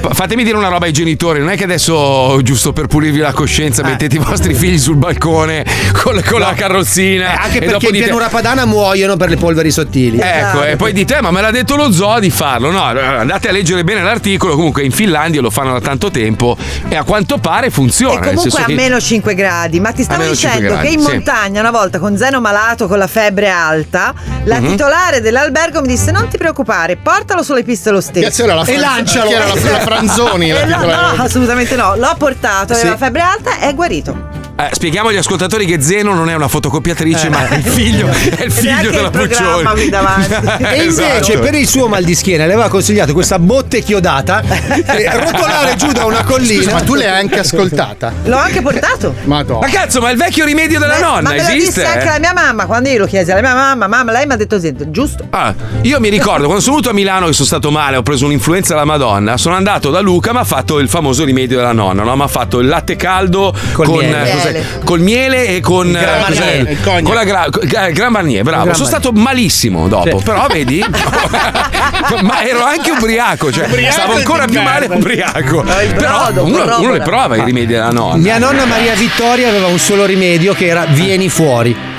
Fa- Fatemi dire una roba ai genitori, non è che adesso, giusto per pulirvi la coscienza, mettete i vostri figli sul balcone con, con la carrozzina. Eh, anche perché in dite, pianura padana muoiono per le polveri sottili. Ecco, e poi dite, "Eh, ma me l'ha detto lo zoo di farlo. No, andate a leggere bene l'articolo. Comunque in Finlandia lo fanno da tanto tempo e a quanto pare funziona. E comunque a che- meno 5 gradi, ma ti stavo meno 5 dicendo gradi, che in sì. montagna una volta con Zeno malato con la febbre alta, la Mhm. titolare dell'albergo mi disse non ti preoccupare, portalo sulle piste lo stesso. La e lancialo. chi era la- la Franzoni, la Eh, no, no, assolutamente no, l'ho portato, aveva Sì. febbre alta e è guarito. Eh, spieghiamo agli ascoltatori che Zeno non è una fotocopiatrice, Eh. ma è il figlio, è il figlio della Puccioni. davanti. E invece Esatto. per il suo mal di schiena le aveva consigliato questa botte chiodata e rotolare giù da una collina. Scusa, ma tu l'hai anche ascoltata? L'ho anche portato. Madonna. Ma cazzo, ma è il vecchio rimedio della Ma- nonna ma me esiste? disse anche eh? la mia mamma quando io lo chiesi alla mia mamma, mamma, lei mi ha detto sì, giusto. Ah, io mi ricordo quando sono venuto a Milano che sono stato male, ho preso un'influenza alla Madonna. Sono andato da Luca, mi ha fatto il famoso rimedio della nonna, no? Mi ha fatto il latte caldo Col con miele. Eh? Miele. col miele e con Il Gran eh? Marnier. Cognac. con la gra- eh, Gran Marnier, bravo. Gran sono Marnier. stato malissimo dopo, Sì. però vedi, ma ero anche ubriaco, cioè Ubriaco stavo ancora più male ubriaco. Però brodo, uno, uno le prova i rimedi della nonna. Mia nonna Maria Vittoria aveva un solo rimedio che era vieni fuori.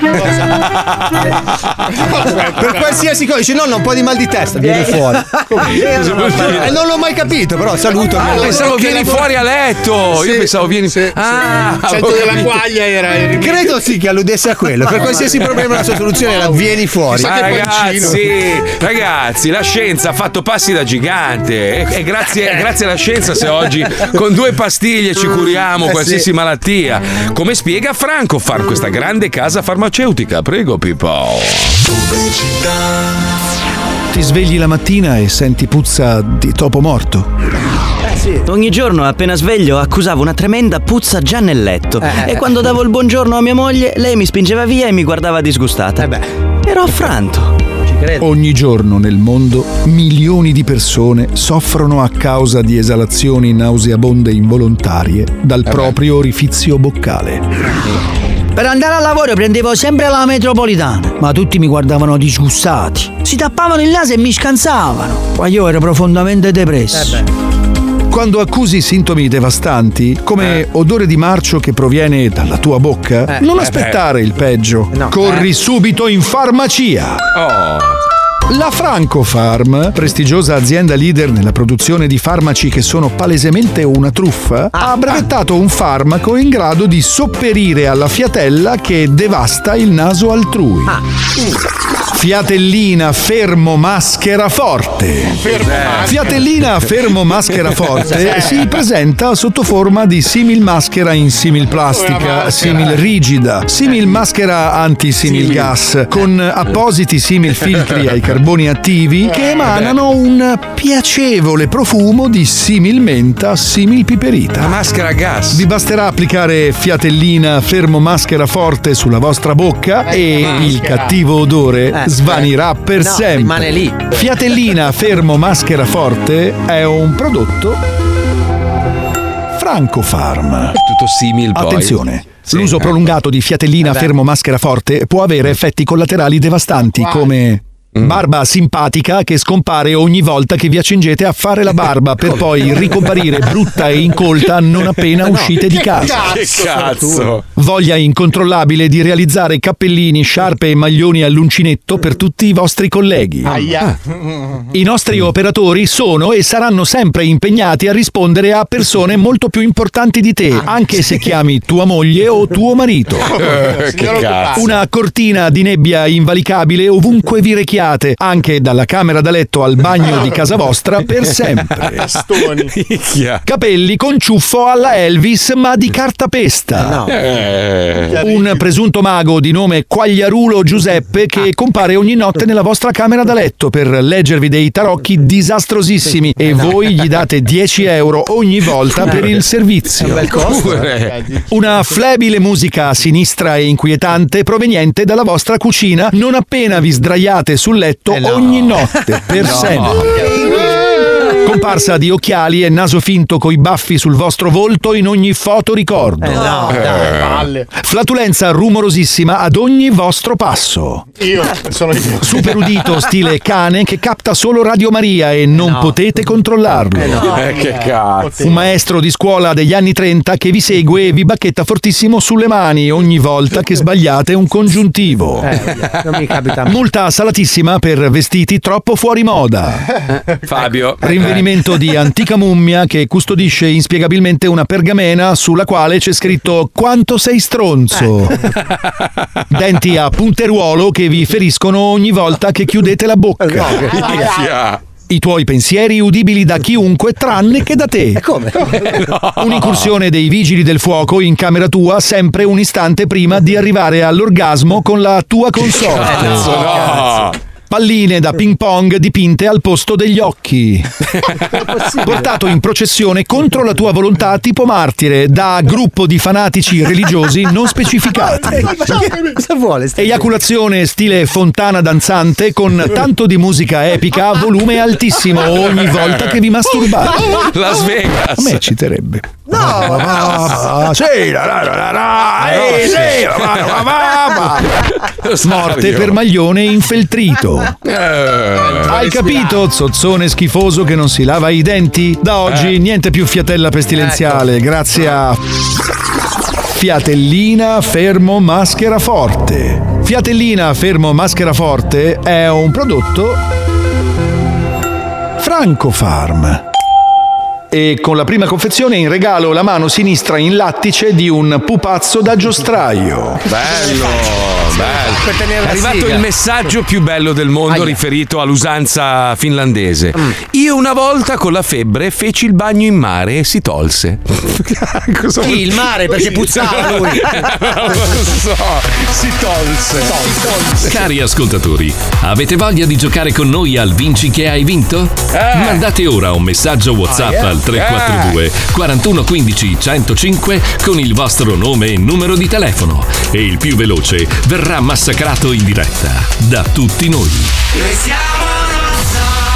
per qualsiasi cosa dice nonna un po' di mal di testa, vieni fuori. E non l'ho mai capito, però saluto. Ah, pensavo vieni fuori a letto. Io pensavo vieni. sì, ah, sì. Sento ho della quaglia era il rimedio. Credo sì che alludesse a quello. Per qualsiasi problema la sua soluzione era vieni fuori. Ah, ragazzi, ragazzi, la scienza ha fatto passi da gigante e, e grazie, grazie alla scienza se oggi con due pastiglie ci curiamo Eh, qualsiasi sì. malattia. Come spiega Franco Far questa grande casa farmaceutica? Prego Pippo. Ti svegli la mattina e senti puzza di topo morto. Ogni giorno appena sveglio accusavo una tremenda puzza già nel letto. Eh, e quando davo il buongiorno a mia moglie, lei mi spingeva via e mi guardava disgustata. Ero affranto. Ogni giorno nel mondo milioni di persone soffrono a causa di esalazioni nauseabonde involontarie dal proprio orifizio boccale. Per andare al lavoro prendevo sempre la metropolitana, ma tutti mi guardavano disgustati. Si tappavano il naso e mi scansavano. Ma io ero profondamente depresso. Quando accusi sintomi devastanti, come odore di marcio che proviene dalla tua bocca, Eh. non Eh, aspettare il peggio. Corri subito in farmacia. Oh. La Francofarm, prestigiosa azienda leader nella produzione di farmaci che sono palesemente una truffa, ha brevettato un farmaco in grado di sopperire alla fiatella che devasta il naso altrui. Fiatellina fermo maschera forte. Fiatellina fermo maschera forte si presenta sotto forma di simil maschera in simil plastica, simil rigida, simil maschera anti-simil gas, con appositi simil filtri ai carboni attivi che emanano un piacevole profumo di simil menta, simil piperita. La maschera a gas. Vi basterà applicare fiatellina fermo maschera forte sulla vostra bocca e il cattivo odore svanirà per No, sempre. rimane lì. Fiatellina fermo maschera forte è un prodotto Francofarm. Tutto simil poi. Attenzione. Sì, L'uso prolungato di fiatellina Eh fermo maschera forte può avere effetti collaterali devastanti come. Barba simpatica che scompare ogni volta che vi accingete a fare la barba per poi ricomparire brutta e incolta non appena uscite di casa. Che cazzo. Voglia incontrollabile di realizzare cappellini, sciarpe e maglioni all'uncinetto per tutti i vostri colleghi. Aia. I nostri operatori sono e saranno sempre impegnati a rispondere a persone molto più importanti di te, anche se chiami tua moglie o tuo marito. Eh, che cazzo. Una cortina di nebbia invalicabile ovunque vi rechiate sdraiate anche dalla camera da letto al bagno di casa vostra per sempre. Capelli con ciuffo alla Elvis ma di cartapesta. Eh. Un presunto mago di nome Quagliarulo Giuseppe che compare ogni notte nella vostra camera da letto per leggervi dei tarocchi disastrosissimi e voi gli date 10 euro ogni volta per il servizio. Eh. Una flebile musica sinistra e inquietante proveniente dalla vostra cucina non appena vi sdraiate sul letto ogni notte per No. sempre. Comparsa di occhiali e naso finto coi baffi sul vostro volto in ogni foto ricordo. Eh, no, dai, palle. Flatulenza rumorosissima ad ogni vostro passo. Io sono io. Super udito stile cane che capta solo Radio Maria e non potete controllarlo. Eh, che cazzo. Un maestro di scuola degli anni 30 che vi segue e vi bacchetta fortissimo sulle mani ogni volta che sbagliate un congiuntivo. non mi capita. Multa salatissima per vestiti troppo fuori moda. Fabio. Rinvenimento di antica mummia che custodisce inspiegabilmente una pergamena sulla quale c'è scritto quanto sei stronzo. Denti a punteruolo che vi feriscono ogni volta che chiudete la bocca. I tuoi pensieri udibili da chiunque tranne che da te. Come? Un'incursione dei vigili del fuoco in camera tua sempre un istante prima di arrivare all'orgasmo con la tua console. Cazzo, no. Palline da ping pong dipinte al posto degli occhi. Portato in processione contro la tua volontà tipo martire da gruppo di fanatici religiosi non specificati. Cosa vuole? sta- Eiaculazione stile fontana danzante con tanto di musica epica a volume altissimo ogni volta che vi masturbate. Las Vegas. A me citerebbe. No, Ah, sì, eh. Morte per maglione infeltrito. Hai capito, zozzone schifoso che non si lava i denti? Da oggi niente più fiatella pestilenziale, grazie a Fiatellina Fermo Maschera Forte. Fiatellina Fermo Maschera Forte è un prodotto Francofarm. E con la prima confezione in regalo la mano sinistra in lattice di un pupazzo da giostraio. Bello, bello. È arrivato il messaggio più bello del mondo riferito all'usanza finlandese. Io una volta con la febbre feci il bagno in mare e si tolse. Cosa Chi, il mare, perché puzzava lui. non lo so, si tolse. Cari ascoltatori, avete voglia di giocare con noi al Vinci che hai vinto? Mandate ora un messaggio WhatsApp Ah, yeah. Al 342 41 15 105 con il vostro nome e numero di telefono. E il più veloce verrà massacrato in diretta da tutti noi.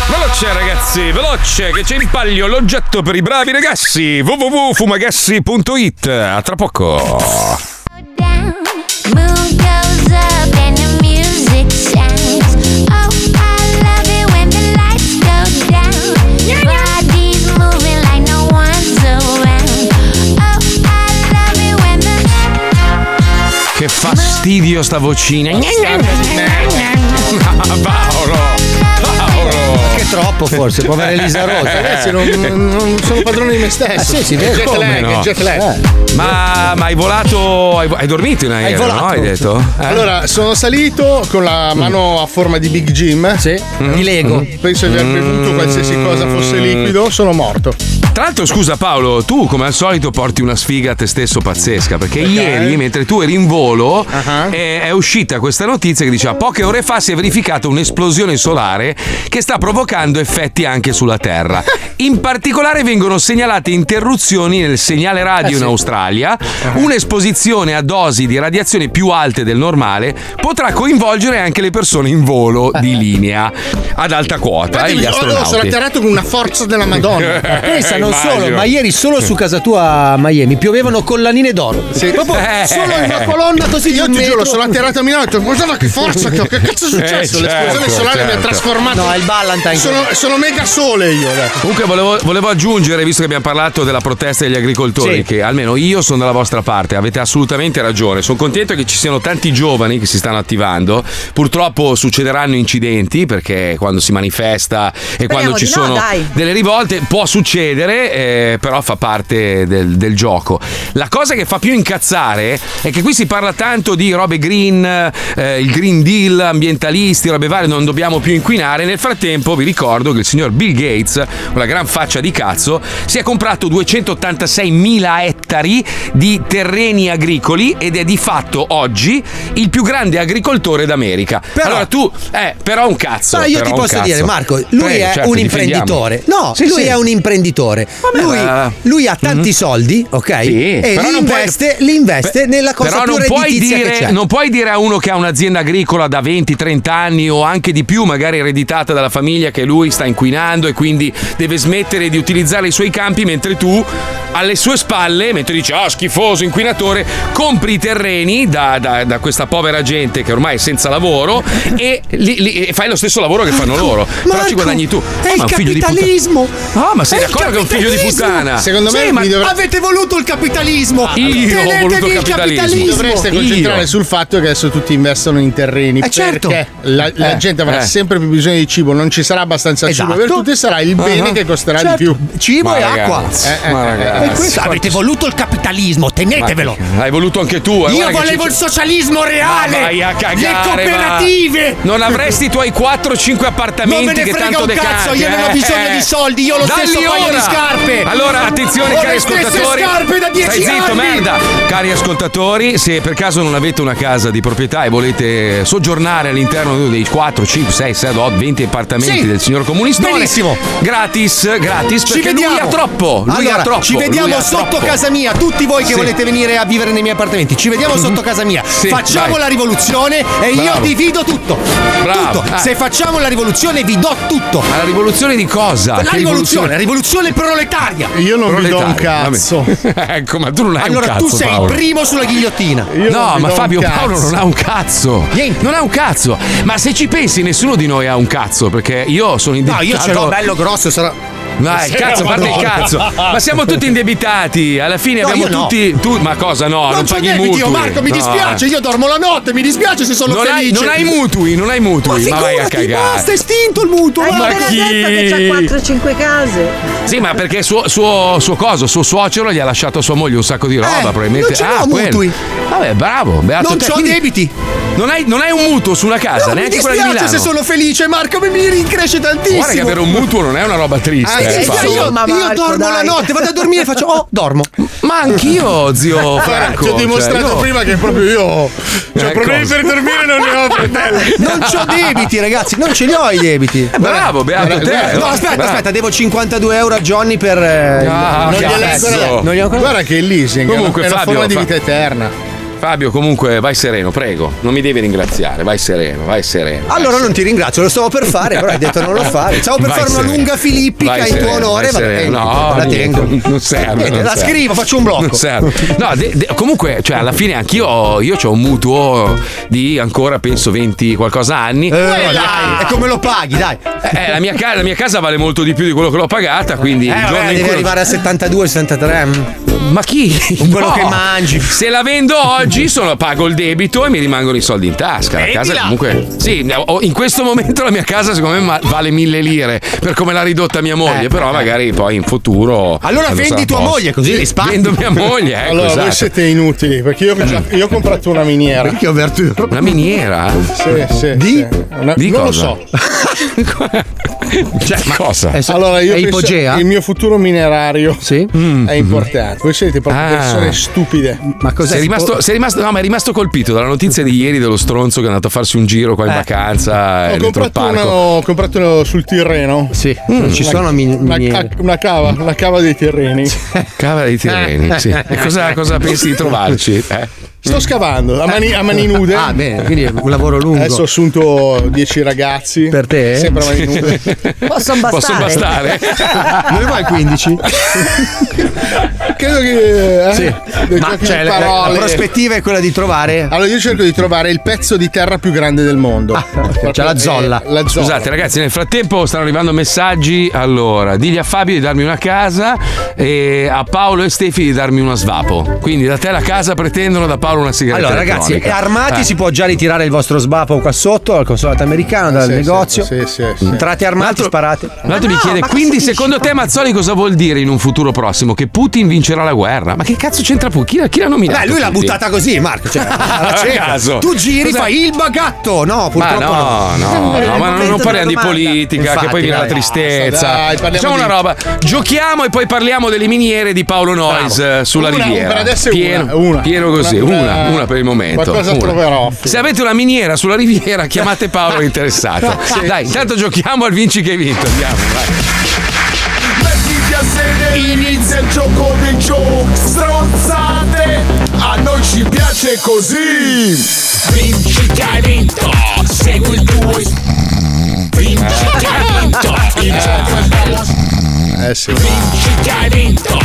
Veloce ragazzi, veloce che c'è in palio l'oggetto per i bravi ragazzi. www.fumagassi.it A tra poco. Moon fastidio sta vocina Paolo Paolo Che troppo forse, povera Elisa Rosa. Ragazzi, non, non sono padrone di me stesso. Eh, sì, sì, È jet lag, no? jet lag. Eh. Ma, ma hai volato hai, hai dormito in aereo, volato. no? Hai detto? Eh? Allora, sono salito con la mano a forma di Big Jim. Sì, di Lego. Penso di aver bevuto qualsiasi cosa fosse liquido, sono morto. Tra l'altro, scusa Paolo, tu come al solito porti una sfiga a te stesso pazzesca. Perché ieri, mentre tu eri in volo, è, è uscita questa notizia che diceva: poche ore fa si è verificata un'esplosione solare che sta provocando effetti anche sulla Terra. In particolare vengono segnalate interruzioni nel segnale radio in Australia. Un'esposizione a dosi di radiazione più alte del normale potrà coinvolgere anche le persone in volo di linea ad alta quota. E gli oh, sono astronauti. atterrato con una forza della Madonna. Pensa, non immagino. solo, ma ieri solo su casa tua a Miami piovevano collanine d'oro. Proprio Eh. solo in una colonna così di Io ti giuro, metro. sono atterrato a Milano e ho detto, guarda che forza che ho, che cazzo è successo? Eh, L'esplosione certo, solare mi ha certo. trasformato. No, è il Ballantine. Sono, sono mega sole io adesso. Comunque volevo, volevo aggiungere, visto che abbiamo parlato della protesta degli agricoltori, Sì. che almeno io sono dalla vostra parte, avete assolutamente ragione. Sono contento che ci siano tanti giovani che si stanno attivando. Purtroppo succederanno incidenti perché quando si manifesta e quando ci no, sono dai. delle rivolte può succedere eh, però fa parte del, del gioco. La cosa che fa più incazzare è che qui si parla tanto di robe green, eh, il Green Deal, ambientalisti, robe varie, non dobbiamo più inquinare. Nel frattempo vi ricordo che il signor Bill Gates, una gran faccia di cazzo, si è comprato 286 mila ettari di terreni agricoli ed è di fatto oggi il più grande agricoltore d'America. allora tu, eh, però un cazzo. Ma io però ti posso dire, Marco, lui Prego, è certo, un imprenditore. No, Sì, lui sì. è un imprenditore. lui, ma- lui ha tanti Mhm. soldi, ok? Sì, e però li non puoi- investe, li investe Beh, nella cosa Però più non puoi, dire, c'è. non puoi dire a uno che ha un'azienda agricola da 20-30 anni o anche di più, magari ereditata dalla famiglia, che lui sta inquinando e quindi deve smettere di utilizzare i suoi campi, mentre tu alle sue spalle, mentre dici ah schifoso inquinatore, compri i terreni da, da- da questa povera gente che ormai è senza lavoro e, li- li- fai lo stesso lavoro che fanno loro. Però ci Marco, guadagni tu. È Oh, il capitalismo. Ah, ma sei d'accordo che è un figlio di capitalismo. puttana? Secondo me Sì, ma mi dovre- Avete voluto il capitalismo. Io ho voluto il capitalismo. Dovreste Io. concentrare sul fatto che adesso tutti investono in terreni. Eh, certo. Perché la, la Eh, gente avrà eh. sempre più bisogno di cibo, non ci sarà abbastanza cibo Esatto. per tutti e sarà il bene Ah. che costerà Certo. di più. Cibo Ma e acqua. ragazzi, Eh, eh, ma eh, ragazzi, E questo ma- avete voluto il capitalismo, tenetevelo. Ma- L'hai voluto anche tu. eh, Io volevo ci- il socialismo reale. Ma vai a cagare, le cooperative. Non avresti i tuoi 4-5 appartamenti Non me ne che frega tanto un cazzo, decanti, io non ho eh. bisogno di soldi, io ho lo Dalli stesso paio di ora. scarpe. Allora, attenzione, Ho cari ascoltatori. scarpe da 10 Stai zitto, anni. merda. Cari ascoltatori, se per caso non avete una casa di proprietà e volete soggiornare all'interno dei 4, 5, 6, 7, 8, 20 appartamenti Sì. del signor comunistone, Benissimo. gratis, gratis, Ci perché lui vediamo. ha troppo. Lui allora, ha troppo. ci lui vediamo sotto troppo. casa mia, tutti voi che Sì. volete venire a vivere nei miei appartamenti. Ci vediamo sotto casa mia. Sì, facciamo dai. la rivoluzione e io Bravo. divido tutto. Bravo. Tutto. Ah. Se facciamo la rivoluzione vi do tutto. Ma la rivoluzione di cosa? La Che rivoluzione, la rivoluzione proletaria. Io non vi do un cazzo. ecco, ma tu non hai Allora un cazzo. tu sei Paolo. il primo sulla ghigliottina. Io No, ma Fabio Paolo non ha un cazzo. Non ha un cazzo. Ma se ci pensi, nessuno di noi ha un cazzo. Perché io sono No, indebitato. io ce l'ho bello grosso, sarà. Dai, Sì, cazzo, a parte il cazzo. Ma siamo tutti indebitati. Alla fine No, abbiamo io no. tutti. tu- ma cosa no? Non, Non paghi debiti, mutui. io Marco, mi No, dispiace, io dormo la notte, mi dispiace se sono non hai, felice. non hai mutui, non hai mutui. Ma, Ma vai a cagare. basta, è estinto il mutuo. Hai appena chi? detto che c'ha 4-5 case. Sì, ma perché suo, suo, suo coso, suo suocero gli ha lasciato a sua moglie un sacco di roba, Eh, probabilmente. non ce ah, quello. mutui. Vabbè, bravo, beato Non te. c'ho Quindi debiti. Non hai, non hai un mutuo su una casa, No, mi neanche quella di dispiace se sono felice, Marco, mi, mi rincresce tantissimo. Guarda che avere un mutuo non è una roba triste. Ah, eh, Paolo. io, Ma io Marco, dormo la dai. notte, vado a dormire e faccio, oh, dormo. Ma anch'io, zio Guarda, Franco. ti ho dimostrato cioè, io- prima che proprio io ho Eh, problemi cosa? per dormire non ne ho fratello. Non c'ho debiti, ragazzi, non ce li ho i debiti. Eh, bravo, beato te. No, aspetta, Bravo. aspetta, devo 52 euro a Johnny per. eh, Ah, non gli ho ancora. Guarda che il leasing Comunque, è una Fabio, forma di fa- vita eterna. Fabio, comunque, vai sereno, prego. Non mi devi ringraziare, vai sereno, vai sereno. vai Allora non ti ringrazio, lo stavo per fare, però hai detto non lo fare. Stavo per Vai fare una sereno. lunga filippica Vai in sereno, tuo onore, sereno. bene. No, la tengo. Non serve. Bene, non la serve. scrivo, faccio un blocco. Non serve. No, de- de- comunque, cioè, alla fine anch'io ho, io ho un mutuo di ancora, penso, 20 qualcosa anni. Eh, dai, e come lo paghi, dai? Eh, la, mia ca- la mia casa vale molto di più di quello che l'ho pagata, quindi Eh, vabbè, devi cui arrivare a 72, 73. Ma chi? Con quello No. che mangi. Se la vendo oggi, sono, pago il debito e mi rimangono i soldi in tasca. La casa comunque. Sì, in questo momento la mia casa, secondo me, ma- vale mille lire per come l'ha ridotta mia moglie. Eh, però eh. magari poi in futuro. Allora vendi tua posto. moglie, così risparmi. Vendo mia moglie, ecco, allora, voi esatto. siete inutili perché io, io ho comprato una miniera. Perché ho aperto Una miniera? Sì, sì. Di? sì. Una- Di non cosa? lo so. Cioè, cosa? È, Allora, io penso ipogea? il mio futuro minerario Sì. Mm. è importante. Voi siete proprio Ah. persone stupide. Ma cos'è? Sei rimasto, sei rimasto- no, ma è rimasto colpito dalla notizia di ieri dello stronzo che è andato a farsi un giro qua in Eh. vacanza Ho eh, comprato, una, ho comprato una sul Tirreno. Sì, Mm. non ci Una- sono min- una, una cava, la cava dei terreni. Cava dei tireni, Eh. sì. E cosa, cosa pensi di trovarci? Eh? Sto scavando a mani, a mani nude. Ah, bene, quindi è un lavoro lungo. Adesso ho assunto 10 ragazzi. Per te? Sempre a mani nude. Possono bastare. Posso bastare? Non ne vuoi 15? Credo che. eh, Sì. Ma cioè, la, la prospettiva è quella di trovare. Allora io cerco di trovare il pezzo di terra più grande del mondo. C'è la zolla. Eh, la zolla. Scusate ragazzi, nel frattempo stanno arrivando messaggi. Allora, digli a Fabio di darmi una casa e a Paolo e Stefi di darmi uno svapo. Quindi da te la casa pretendono, da Paolo una sigaretta Allora, ragazzi, elettronica. armati Eh. si può già ritirare il vostro sbapo qua sotto al consolato americano, dal Sì, negozio. sì, sì, sì. Entrate armati, L'altro- sparate. L'altro mi chiede, quindi secondo te Mazzoli cosa vuol dire in un futuro prossimo? Che Putin vincerà la guerra? Ma che cazzo c'entra Putin? Chi, chi l'ha nominato? Beh, lui l'ha buttata così, Marco. Cioè, caso. Tu giri, Cosa- fai il bagatto. No, Ma purtroppo no, no, no, ma non, non parliamo di politica, Infatti, che poi viene la tristezza. dai, parliamo Facciamo di- una roba, giochiamo e poi parliamo delle miniere di Paolo Noyes eh, sulla Una, riviera. per adesso è pieno, una, una. pieno così, Una- una, una, per il momento. Qualcosa una. troverò. Se avete una miniera sulla riviera, chiamate Paolo interessato. Sì. Dai, intanto giochiamo al vinci che hai vinto. Andiamo, vai. Mettiti a sedere, inizia il gioco dei giochi Stronzate, a noi ci piace così Vinci che hai vinto, segui il tuo Vinci che hai vinto, il gioco è bello Eh sì. Vinci che hai vinto,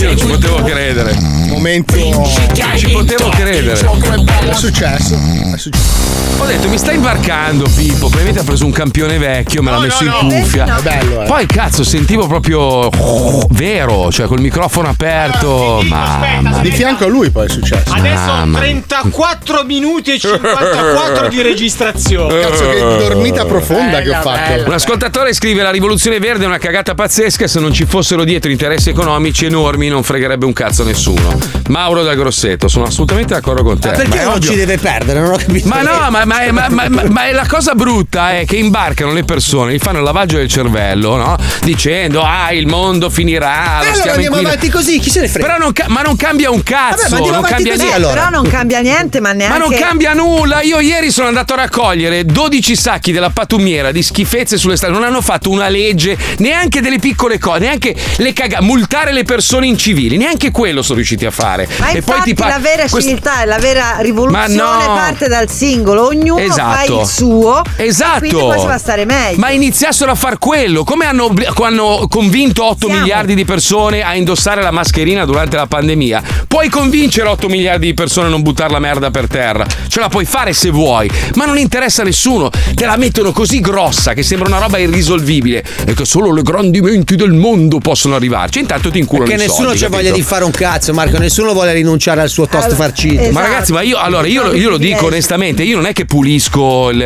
Io non ci potevo credere. Momento. Non ci potevo credere. È successo. È successo. Ho detto, mi stai imbarcando, Pippo. Probabilmente ha preso un campione vecchio, me l'ha messo in cuffia. È bello, eh. Poi, cazzo, sentivo proprio oh, vero, cioè col microfono aperto. Mamma. Di fianco a lui poi è successo. Adesso Mamma. 34 minuti e 54 di registrazione. Cazzo, che dormita profonda che ho fatto. Un ascoltatore scrive: La rivoluzione verde è una cagata pazzesca. Se non ci fossero dietro interessi economici enormi, non fregherebbe un cazzo a nessuno. Mauro da Grosseto, sono assolutamente d'accordo con te. Ma perché Ma non ovvio- ci deve perdere? Non ho capito. Ma no, ma, ma- ma- ma- ma- ma è la cosa brutta è che imbarcano le persone, gli fanno il lavaggio del cervello, no? Dicendo, ah, il mondo finirà. E lo allora andiamo inquina-". avanti così, chi se ne frega? Però non ca- ma non cambia un cazzo. Vabbè, non cambia così, niente. Però non cambia niente, ma neanche. Ma non cambia nulla. Io ieri sono andato a raccogliere 12 sacchi della pattumiera di schifezze sulle strade. Non hanno fatto una legge, neanche delle piccole cose, neanche le caga- multare le persone incivili. Neanche quello sono riusciti a fare. Ma e poi infatti ti pa- la vera quest- civiltà e la vera rivoluzione no. parte dal singolo, ognuno Esatto. fa il suo. Esatto. Quindi poi si va a stare meglio. Ma iniziassero a far quello. Come hanno, hanno convinto 8 miliardi di persone a indossare la mascherina durante la pandemia? Puoi convincere 8 miliardi di persone a non buttare la merda per terra. Ce la puoi fare se vuoi, ma non interessa a nessuno. Te la mettono così grossa che sembra una roba irrisolvibile e che solo le grandi menti del mondo possono arrivarci. Intanto ti inculano Perché i nessuno soldi, c'ha capito? voglia di fare un cazzo, Marco. Nessuno vuole rinunciare al suo toast farcito. Ma ragazzi, ma io allora io, lo- io lo dico onestamente, io non è che pulisco il-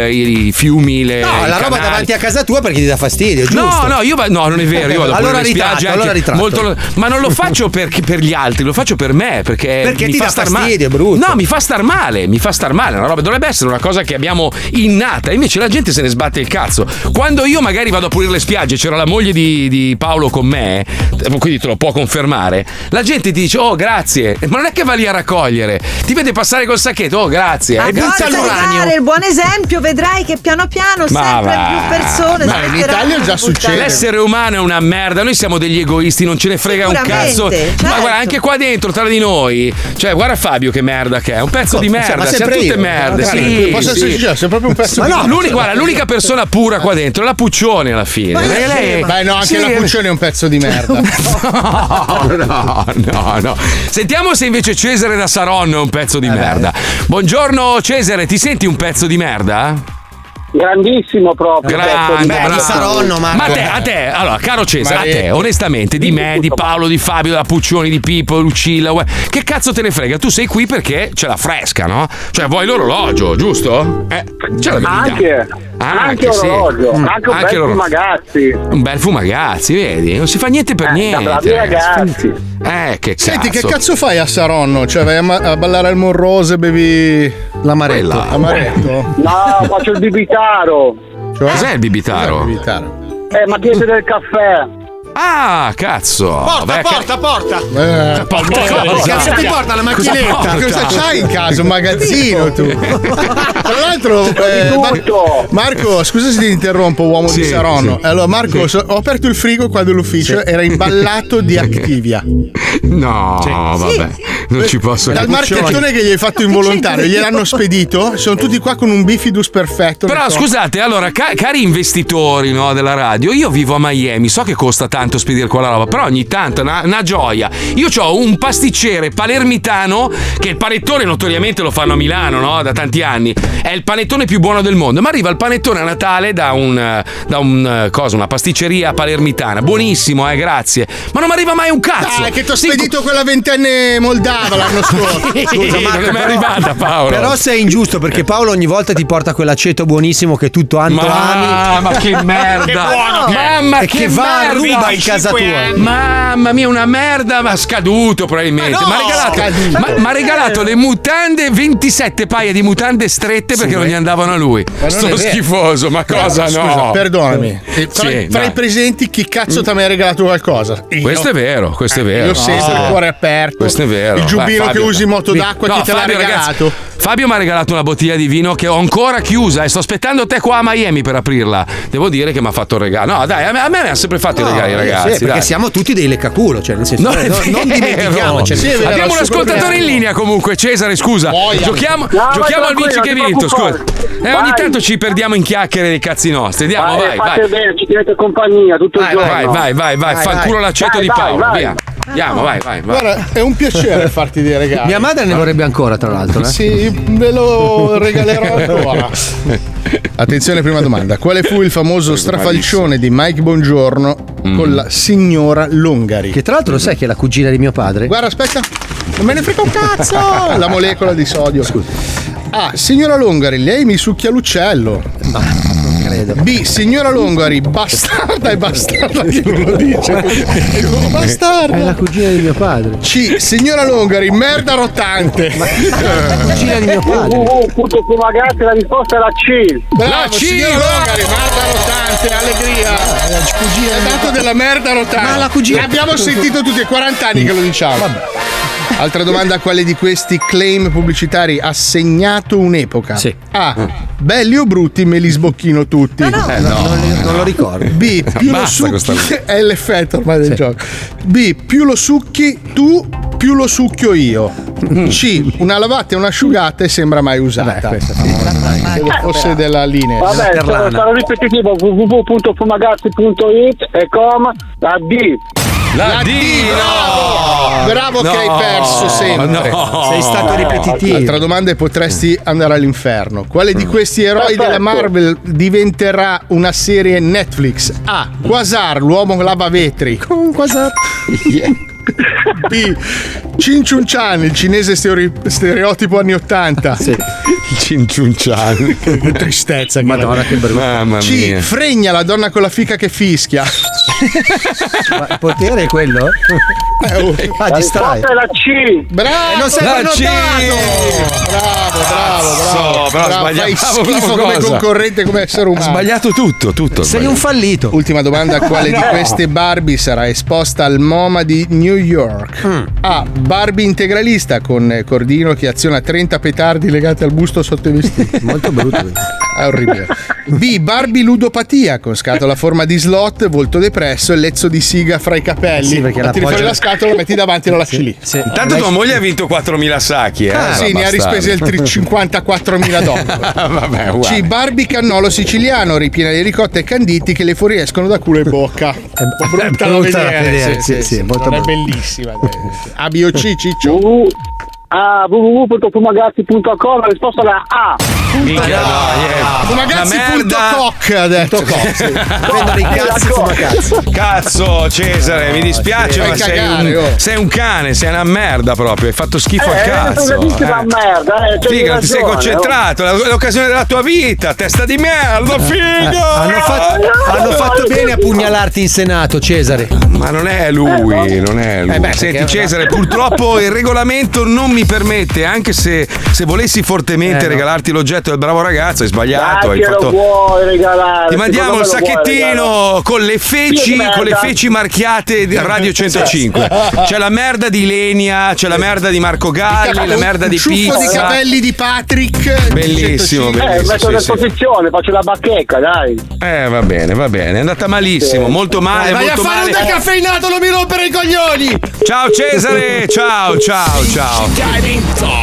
i fiumi, le, No, i la roba canali. davanti a casa tua perché ti dà fastidio, giusto? No, no, io va- no, non è vero. Io vado allora ritratto, spiagge allora ritratto. molto- ma non lo faccio per, per gli altri, lo faccio per me. Perché, Perché mi ti fa dà star fastidio, male. è brutto. No, mi fa star male, mi fa star male. Una roba dovrebbe essere una cosa che abbiamo innata. Invece la gente se ne sbatte il cazzo. Quando io magari vado a pulire le spiagge, c'era la moglie di, di Paolo con me, eh, quindi te lo può confermare. La gente ti dice: Oh, grazie. Ma non è che va lì a raccogliere, ti vede passare col sacchetto, oh, grazie. A E butta di l'uranio. dare il buon esempio, vedrai che piano piano Ma sempre va. più persone Ma in smetteranno di buttare- L'essere umano è una merda, noi siamo degli egoisti, non ce ne frega un cazzo. Ma certo. guarda, anche qua dentro, tra di noi. Cioè, guarda Fabio che merda che è, un pezzo di Cioè, merda, ma siamo tutte io? merde. Ma Sì, posso sì. sei proprio un pezzo Ma di no, merda. l'unica, guarda, l'unica persona pura qua dentro è la Puccione alla fine. Ma Perché lei- Beh, no, anche Sì, la Puccione è un pezzo di merda. No, no, no. Sentiamo se invece Cesare da Saronno è un pezzo Eh, di merda. Buongiorno Cesare, ti senti un pezzo di merda? Grandissimo proprio. Grande, Beh, bravo. Saronno, ma a te, a te, allora, caro Cesare, a te, Maria. onestamente, di me, di Paolo, di Fabio, da Puccioni, di Pippo, Lucilla, uè, che cazzo te ne frega? Tu sei qui perché c'è la fresca, no? Cioè, vuoi l'orologio, giusto? Eh, ce l'avevi Anche, Ah, anche sì. orologio, Mm, anche un bel l'orologio. fumagazzi. Un bel fumagazzi, vedi? Non si fa niente per Eh, niente. da bravi ragazzi. Eh, che cazzo. Senti, che cazzo fai a Saronno? Cioè, vai a, ma- a ballare al Monrose e bevi l'amaretto? Quella. Amaretto? No, faccio il bibitaro. Cioè? Cos'è il bibitaro? Cos'è il bibitaro? Eh, ma chiede del caffè. Ah, cazzo. Porta, Beh, porta, porta. Eh, porta cosa? cazzo ti porta la Cosa macchinetta? porta? Cosa c'hai in casa? Un magazzino tu? Tra l'altro, eh, Mar- Marco, scusa se ti interrompo, uomo di Sì, Saronno. sì. Allora, Marco, so- ho aperto il frigo qua dell'ufficio, era imballato di Activia. No, vabbè, non ci posso Dal marchettone che gli hai fatto involontario, gliel'hanno spedito. Sono tutti qua con un bifidus perfetto. Però scusate, allora, ca- cari investitori no, della radio, io vivo a Miami, so che costa tanto tanto spedire quella roba, però ogni tanto è una, una gioia. Io ho un pasticcere palermitano che il panettone notoriamente lo fanno a Milano, no? Da tanti anni. È il panettone più buono del mondo. Ma arriva il panettone a Natale da un da un eh, cosa, una pasticceria palermitana. Buonissimo, eh, grazie. Ma non mi arriva mai un cazzo. Dai, che ti ho spedito quella ventenne moldava l'anno scorso. Scusa, Marco, non è arrivata Paolo. Però sei ingiusto perché Paolo ogni volta ti porta quell'aceto buonissimo che tutto tanto Ma- ami. ma che merda. Che buono. Mamma, che che va a merda. ruba in casa tua. Mamma mia, una merda, ma scaduto probabilmente. Ma no, regalato, ma- regalato le mutande, 27 paia di mutande strette perché non gli andavano a lui. Sto schifoso, ma cosa Scusa, no? perdonami. Fra, Sì, dai. i presenti, chi cazzo ti ha mai regalato qualcosa? Io. Questo è vero, questo è vero. Io sempre, è il cuore aperto. Questo è vero. Il giubbino Vai, che usi in moto d'acqua, No, chi te l'ha Fabio, ragazzi, regalato? Fabio mi ha regalato una bottiglia di vino che ho ancora chiusa e sto aspettando te qua a Miami per aprirla. Devo dire che mi ha fatto il regalo. No, dai, a me, a me mi ha sempre fatto i regali, No, ragazzi. sì, perché dai. siamo tutti dei leccaculo, cioè nel senso, Non, no- non vero. dimentichiamocene. Sì, Abbiamo un il ascoltatore in linea comunque, Cesare, scusa. Boia. Giochiamo, No, giochiamo vai al vinci che hai vinto, scusa. Eh, ogni Vai. tanto ci perdiamo in chiacchiere dei cazzi nostri. Andiamo, vai, fate vai. bene, ci tenete compagnia tutto il Vai, giorno. vai, vai, vai, vai, Vai, fanculo vai. l'aceto Vai, di vai, Paolo, vai. via. Andiamo, vai, vai, vai. Guarda, è un piacere farti dei regali. Mia madre ne vorrebbe ancora, tra l'altro. Eh? Sì, ve lo regalerò ancora. Attenzione, prima domanda. Quale fu il famoso strafalcione di Mike Bongiorno con la signora Longari? Che tra l'altro lo sai che è la cugina di mio padre? Guarda, aspetta. Non me ne frega un cazzo! La molecola di sodio. Scusa. A. Signora Longari, lei mi succhia l'uccello. non credo. B. Signora Longari, bastarda e bastarda non lo dice. Bastarda. È la cugina di mio padre. C. Signora Longari, merda rottante. La cugina di mio padre. www.fumagazzi la risposta è la C. Bravo, La C, signora. Longari, merda rottante, allegria. È dato della merda rottante. Ma la cugina- L'abbiamo sentito tutti, è 40 anni che lo diciamo. Altra domanda, quale di questi claim pubblicitari ha segnato un'epoca? Sì. A. Belli o brutti me li sbocchino tutti. Eh, no, non, non lo ricordo. B. Più lo Basta questa succhi. È l'effetto ormai del gioco. B. Più lo succhi tu, più lo succhio io. C. Una lavata e un'asciugata e sembra mai usata. Credo fosse della linea. Vabbè, sarò, sarò ripetitivo www.fumagazzi.it e com la D. La D, Bravo! Bravo che hai No, perso sempre. no. Sei stato ripetitivo. Altra domanda e potresti andare all'inferno. Quale di questi eroi della Marvel diventerà una serie Netflix? A. Quasar, l'uomo lavavetri. Con Quasar. B. Cin Chun Chan, il cinese stereotipo anni 80. Cinciunciano. Che tristezza. che Madonna, che brutto. Mamma C. mia. Fregna, la donna con la fica che fischia. Ma il potere è quello? Eh, oh. Ah, La distrai. è la C. Bravo! non sei La! C. Bravo, bravo, bravo. Cazzo, Bravo, sbagliavo, Fai schifo bravo come cosa? concorrente, come essere umano. sbagliato tutto, tutto. Sei sbagliato. un fallito. Ultima domanda: quale di queste Barbie sarà esposta al MoMA di New York? A. Barbie integralista con cordino che aziona 30 petardi legati al busto sotto i vestiti. Molto brutto. È orribile. B. Barbie ludopatia con scatola a forma di slot, volto depresso e lezzo di siga fra i capelli. Sì, perché la Tiri fuori la scatola, la metti davanti e la lasci lì. Sì. Intanto tua moglie ha vinto 4.000 sacchi, eh? Ah, sì, ne ha rispesi altri 54.000 dollari. Vabbè, uguale. C. Barbie cannolo siciliano, ripiena di ricotta e canditi che le fuoriescono da culo e bocca. Un po' brutta da vedere. sì, sì, molto non è bellissima. A, B o C, Ciccio? www.fumagazzi.com la risposta è A. Minchia, no, niente. Fumagazzi.coc ha detto. Prendono i cazzi fumacazzi. Cazzo, Cesare, mi dispiace, ma sei cagare, un, oh. sei un cane, sei una merda proprio. Hai fatto schifo al Eh, cazzo. eh. merda, eh, Figa, non ti sei concentrato, è l'occasione della tua vita, testa di merda, figa! Hanno fatto, hanno fatto bene a pugnalarti in Senato, Cesare. Ma non è lui, non è lui. Eh beh, Senti Cesare, purtroppo il regolamento non mi permette, anche se, se volessi fortemente Eh, no. regalarti l'oggetto del bravo ragazzo, hai sbagliato. Dai, Hai fatto... vuoi regalare? Ti mandiamo il sacchettino con le feci, con le feci marchiate di Radio 105. C'è la merda di Lenia, c'è la merda di Marco Galli, la merda di Un ciuffo di Pizza. capelli di Patrick. Bellissimo, 105. Eh, bellissimo. metto a sì, disposizione, faccio la bacheca, dai. Eh, va bene, va bene. È andata malissimo, molto male, Vai a molto fare un male. decaffeinato, non mi rompere i coglioni! Ciao Cesare, ciao, ciao, ciao.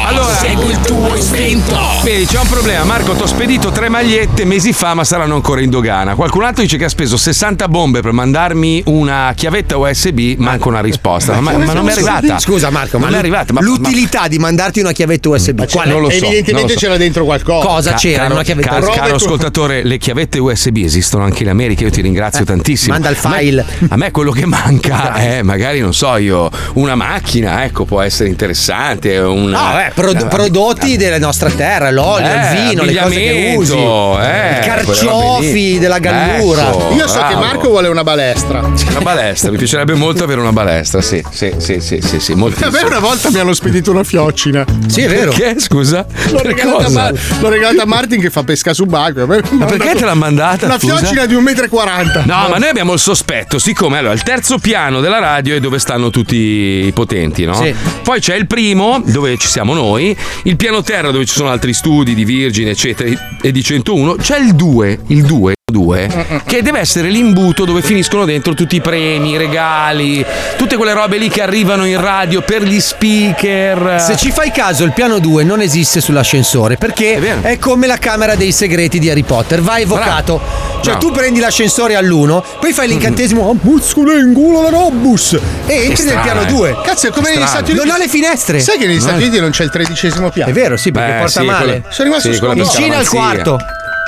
Allora, segui il tuo istinto. Vedi, c'è un problema. Problema, Marco, ti ho spedito tre magliette mesi fa, ma saranno ancora in dogana. Qualcun altro dice che ha speso 60 bombe per mandarmi una chiavetta USB, manca una risposta. Ma, ma non mi è arrivata. Scusa Marco, ma non è arrivata. Ma, l'utilità di mandarti una chiavetta USB qual è? non lo so, Evidentemente lo so. c'era dentro qualcosa. Cosa Ca- c'era? caro- Una chiavetta caro, USB? caro ascoltatore, le chiavette USB esistono anche in America, io ti ringrazio tantissimo. Eh, manda il A me- file. A me, quello che manca è magari, non so io, una macchina, ecco, può essere interessante. Una, No, eh, pro- una- prodotti della nostra terra, l'olio, Eh, il vino, le cose che usi, eh, i carciofi della gallura. Ecco, Io so che bravo. Marco vuole una balestra. Una balestra, mi piacerebbe molto avere una balestra, sì, sì, sì, sì, sì, sì A moltissimo. me una volta mi hanno spedito una fioccina. Sì, è vero. Perché, scusa? L'ho regalata, a? Mar- l'ho regalata a Martin che fa pesca subacquea. Ma perché te l'ha mandata, Una scusa? fiocina di 1,40 m. No, ma noi abbiamo il sospetto, siccome allora il terzo piano della radio è dove stanno tutti i potenti, no? Sì. Poi c'è il primo, dove ci siamo noi, il piano terra dove ci sono altri studi di Virgin, eccetera, e di 101, c'è il 2, il 2. 2 che deve essere l'imbuto dove finiscono dentro tutti i premi, i regali, tutte quelle robe lì che arrivano in radio per gli speaker. Se ci fai caso, il piano 2 non esiste sull'ascensore perché è, come la camera dei segreti di Harry Potter, va evocato. Cioè, Bravo. tu prendi l'ascensore all'1, poi fai l'incantesimo Ammuzzcolo in culo la robus e entri nel strano, piano eh. 2. Cazzo, è come negli. Stati Uniti. Non ha le finestre. Sai che negli Stati. Uniti non c'è il tredicesimo piano? È vero, sì, perché Beh, porta sì, male. quello- Sono rimasto sì, per Vicino al quarto.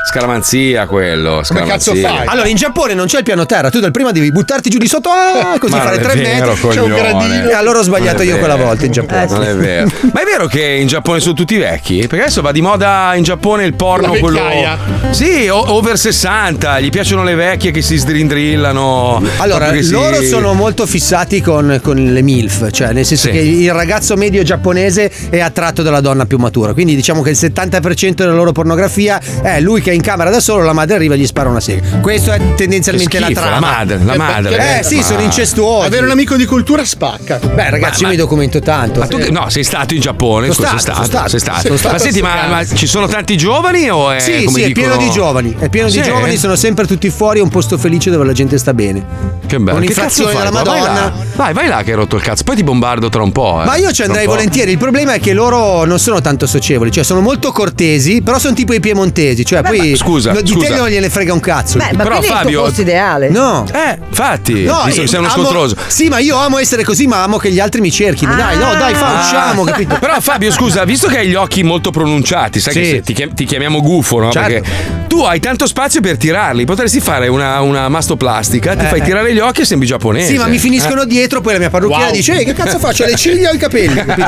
Scaramanzia quello. scaramanzia. Allora, in Giappone non c'è il piano terra, tu dal prima devi buttarti giù di sotto, ah, così Ma fare tre vero, metri. C'è un coglione. gradino. E allora ho sbagliato io quella volta in Giappone. Non è vero. Ma è vero che in Giappone sono tutti vecchi? Perché adesso va di moda in Giappone il porno La quello. vecchiaia. Sì, o- over 60, gli piacciono le vecchie che si sdrindrillano. Allora, che si- loro sono molto fissati con, con le MILF, cioè nel senso Sì. che il ragazzo medio giapponese è attratto dalla donna più matura. Quindi diciamo che il 70% della loro pornografia è lui che è in camera da solo, la madre arriva e gli spara una sega. Questo è tendenzialmente Che la schifo, trama. la madre, la Eh, madre. perché- Eh sì, Ma- sono incestuosi. Avere un amico di cultura spacca. Beh, ragazzi, Ma- io mi documento tanto. Ma tu no, sei stato in Giappone? Sono stato, sei sono sei stato. stato. Sono stato. ma senti, ma, ma ci sono tanti giovani o è Sì, come sì, è dicono- pieno di giovani. È pieno Sì? di giovani, sono sempre tutti fuori, è un posto felice dove la gente sta bene. Che bello. Un'inflazione della Madonna. Vai, vai là che hai rotto il cazzo. Poi ti bombardo tra un po'. eh. Ma io ci andrei volentieri. Il problema è che loro non sono tanto socievoli, cioè sono molto cortesi, però sono tipo i piemontesi. Cioè, poi scusa, no, di scusa. te non gliene frega un cazzo. Beh, ma Però, quindi è il Fabio- tuo posto ideale. No. Eh, infatti, No, visto che sei uno amo- scontroso. Sì, ma io amo essere così, ma amo che gli altri mi cerchino. Dai, no, dai, fa, Ah. usciamo, capito? Però Fabio, scusa, visto che hai gli occhi molto pronunciati, sai Sì. che se- ti, chiam- ti chiamiamo gufo, no? Certo. Perché tu hai tanto spazio per tirarli. Potresti fare una, una mastoplastica, ti Eh, fai eh. tirare gli occhi e sembri giapponese. Sì, ma mi finiscono Eh. dietro, poi la mia parrucchiera Wow. dice: Ehi, che cazzo faccio? Le ciglia o i capelli? Capito?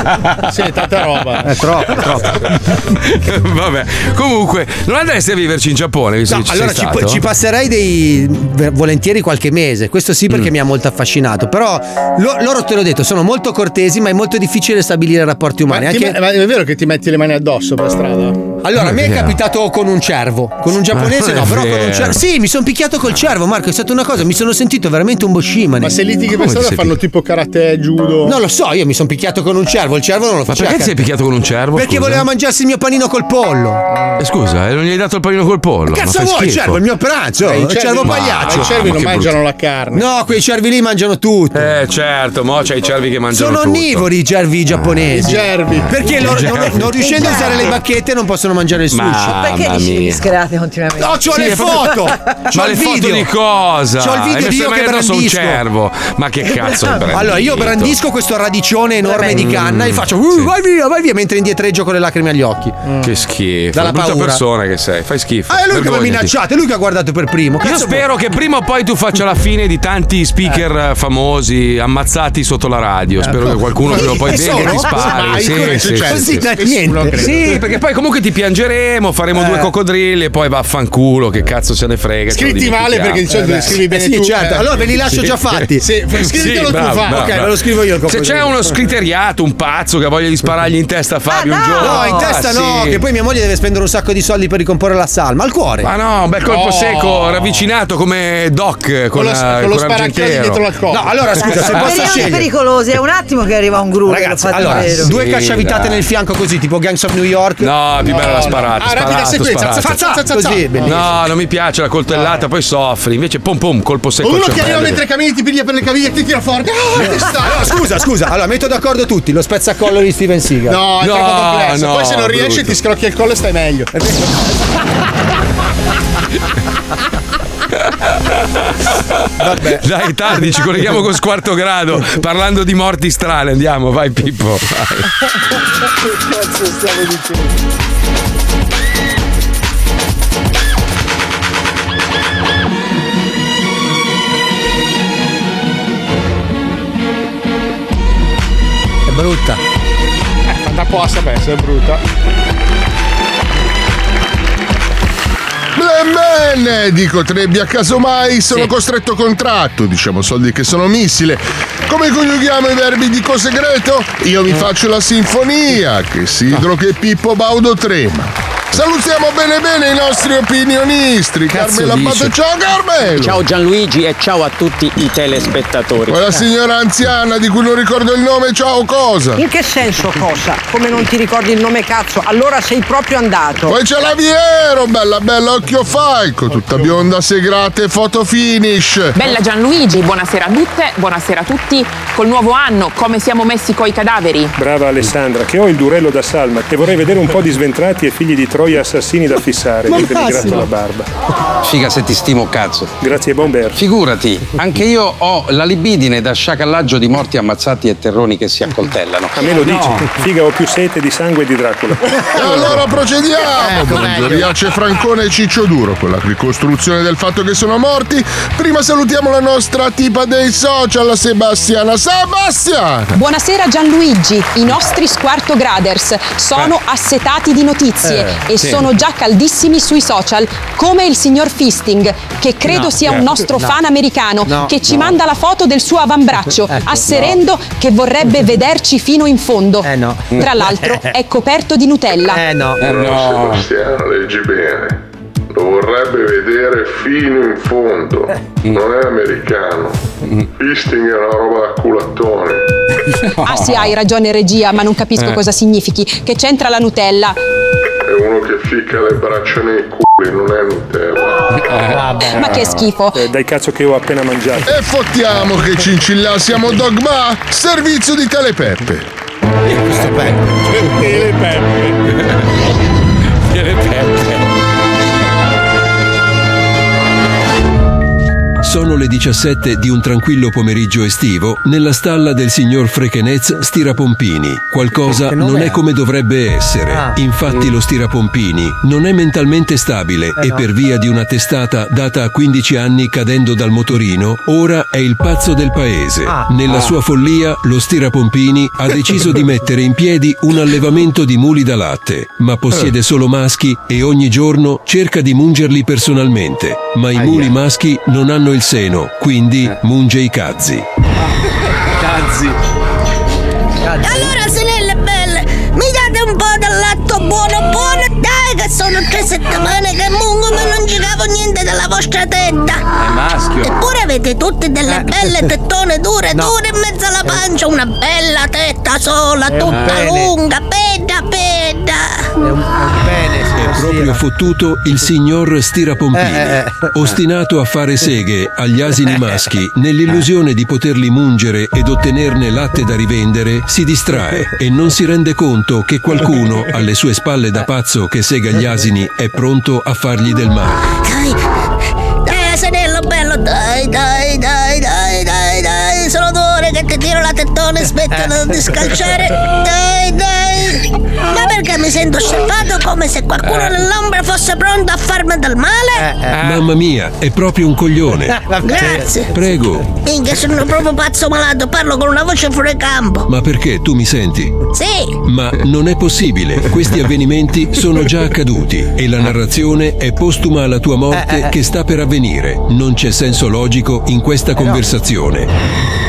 Sì, tanta roba. È troppo, è troppo. Vabbè, comunque, non andresti a viverci in Giappone, visto No, che ci allora ci, stato? ci passerei dei volentieri qualche mese, questo sì Mm. perché mi ha molto affascinato, però lo- loro te l'ho detto, sono molto cortesi, ma è molto difficile stabilire rapporti umani. Ma, ti- Anche- ma è vero che ti metti le mani addosso per strada? Allora, a me è capitato con un cervo, con un giapponese Ma no, però con un cervo. Sì, mi sono picchiato col cervo, Marco, è stata una cosa, mi sono sentito veramente un boshimane. Ma se litighi per strada fanno tipo karate, judo. Non lo so, io mi sono picchiato con un cervo, il cervo non lo Ma faceva. perché ti sei picchiato con un cervo? Perché scusa? voleva mangiarsi il mio panino col pollo. Eh, Scusa, eh, non gli hai dato il panino col pollo. Ma cazzo fai vuoi, schifo. cervo? Il mio pranzo, Eh, il cervi- cervo ma- pagliaccio. i cervi ma non mangiano la carne. No, quei cervi lì mangiano tutto. Eh, certo, mo c'hai i cervi che mangiano Sono tutto. onnivori i cervi giapponesi. I gervi. Perché loro, non, non riuscendo a usare le bacchette non possono mangiare il sushi. Ma- Perché dici mia. discherate continuamente? No, c'ho Sì, le proprio- foto! C'ho Ma il le foto video. di cosa? C'ho il video di io che a un brandisco. cervo. Ma che cazzo è brandito? Allora, io brandisco questo radicione enorme di canna e faccio uh, vai via, vai via mentre indietreggio con le lacrime agli occhi. Che schifo. Dalla brutta paura. persona che sei. Fai schifo. Ah, è lui che mi ha minacciato, è lui che ha guardato per primo. Io Cazzo spero che prima o poi tu faccia la fine di tanti speaker eh, famosi ammazzati sotto la radio. Spero che qualcuno prima o poi venga e ti spari. Sì, sì, sì, sì. Sì, perché poi comunque ti piangeremo, faremo Eh. due coccodrilli e poi vaffanculo, che cazzo se ne frega. Scritti male perché di solito Eh, li scrivi bene Eh sì, tu. certo. eh. Allora ve li lascio Sì. già fatti. Sì, scrivitelo Sì, tu, bravo, Ok, ve lo scrivo io il Se c'è uno scriteriato, un pazzo che ha voglia di sparargli in testa a Fabio un giorno. No, in testa ah, no, sì. che poi mia moglie deve spendere un sacco di soldi per ricomporre la salma. Al cuore. Ma no, un bel colpo No. secco, ravvicinato come Doc con, Con lo, con lo Argentero. dietro la coda. No, allora scusa, se posso scegliere. pericolosi, è un attimo che arriva un gru. Ragazzi, allora, due cacciavitate nel fianco così, tipo Gangs of New York. No, più bello l'ha sparato. Ah, rapida sequenza. sparato. Così. No, non mi piace la coltellata, poi soffri. Invece pom pom, colpo secco. Uno che arriva cervello. mentre cammini ti piglia per le caviglie e ti tira fuori. Ah, sta- No, scusa, scusa. Allora, metto d'accordo tutti. Lo spezzacollo di Steven Seagal. No, è No, troppo complesso. no, Poi se non riesci brutto. ti scrocchi il collo e stai meglio. È Vabbè. Dai, tardi, ci colleghiamo con Squarto Grado parlando di morti strane. Andiamo, vai Pippo. vai. Che cazzo stiamo dicendo? È brutta. Eh, fatta apposta, beh, se è brutta. Bene, dico Trebbia, casomai sono costretto contratto, diciamo soldi che sono missile. Come coniughiamo i verbi di segreto? Io mi faccio la sinfonia, che Sidro che Pippo Baudo trema. Salutiamo bene bene i nostri opinionisti. Carmelo Abbato, ciao Carmelo! Ciao Gianluigi e ciao a tutti i telespettatori. Quella signora anziana di cui non ricordo il nome, ciao cosa? In che senso cosa? Come non ti ricordi il nome cazzo? Allora sei proprio andato. Poi c'è la Viero, bella bella occhio falco, tutta bionda segrata e foto finish. Bella Gianluigi, buonasera a tutte, buonasera a tutti. Col nuovo anno, come siamo messi coi cadaveri? Brava Alessandra, che ho il durello da salma e vorrei vedere un po' di sventrati e figli di troia assassini da fissare. Mentre mi gratto la barba. Figa se ti stimo cazzo. Grazie Bomber. Figurati, anche io ho la libidine da sciacallaggio di morti ammazzati e terroni che si accoltellano. A me lo dici? Figa, ho più sete di sangue di Dracula. E allora procediamo! Ecco, Riace Francone e Ciccio Duro con la ricostruzione del fatto che sono morti. Prima salutiamo la nostra tipa dei social, la Sebastiana. Sebastiana! Buonasera Gianluigi, i nostri Squarto Graders sono assetati di notizie Eh, e sì. sono già caldissimi sui social, come il signor Fisting, che credo No, sia eh, un nostro no. fan americano, No, che ci no. manda la foto del suo avambraccio, Ecco, asserendo che vorrebbe vederci fino in fondo. Tra l'altro è coperto di Nutella. Eh no, Sebastiana, leggi bene. Lo vorrebbe vedere fino in fondo. Non è americano. Fisting è una roba da culattone. Ah sì, hai ragione regia, ma non capisco Eh. cosa significhi. Che c'entra la Nutella? È uno che ficca le braccia nei culi, non è Nutella. Ma che schifo. Eh, dai cazzo che ho appena mangiato. E fottiamo che cincilla siamo dogma. Servizio di Telepeppe. Questo bello. Sono le 17 di un tranquillo pomeriggio estivo nella stalla del signor Frechenez Stirapompini. Qualcosa non è come dovrebbe essere. Ah. Infatti lo Stirapompini non è mentalmente stabile Eh e per via di una testata data a 15 anni cadendo dal motorino, ora è il pazzo del paese. Ah. Nella Ah. sua follia lo Stirapompini ha deciso di mettere in piedi un allevamento di muli da latte, ma possiede solo maschi e ogni giorno cerca di mungerli personalmente. Ma i muli maschi non hanno il seno, quindi munge i cazzi. Cazzi. Allora, sorelle belle, mi date un po' del latte buono buono? Dai, che sono tre settimane che mungo ma non ci cavo niente dalla vostra tetta. È maschio. Eppure avete tutte delle belle tettone dure, No. dure in mezzo alla pancia, una bella tetta sola, È un tutta bene. Lunga, pedda, pedda. È proprio fottuto il signor Stirapompini, Eh, eh, ostinato a fare seghe agli asini maschi nell'illusione di poterli mungere ed ottenerne latte da rivendere, si distrae e non si rende conto che qualcuno alle sue spalle da pazzo che sega gli asini è pronto a fargli del male. Dai, dai, asinello bello, dai, dai, dai, dai, dai, dai, sono due ore che ti tiro la tettone, smettano di scalciare, dai, dai. Ma perché mi sento osservato come se qualcuno Eh. nell'ombra fosse pronto a farmi del male? Mamma mia, è proprio un coglione. Grazie. Prego, Minchia, sono proprio pazzo malato, parlo con una voce fuori campo. ma perché tu mi senti? Sì, Ma non è possibile, questi avvenimenti sono già accaduti e la narrazione è postuma alla tua morte che sta per avvenire. Non c'è senso logico in questa conversazione.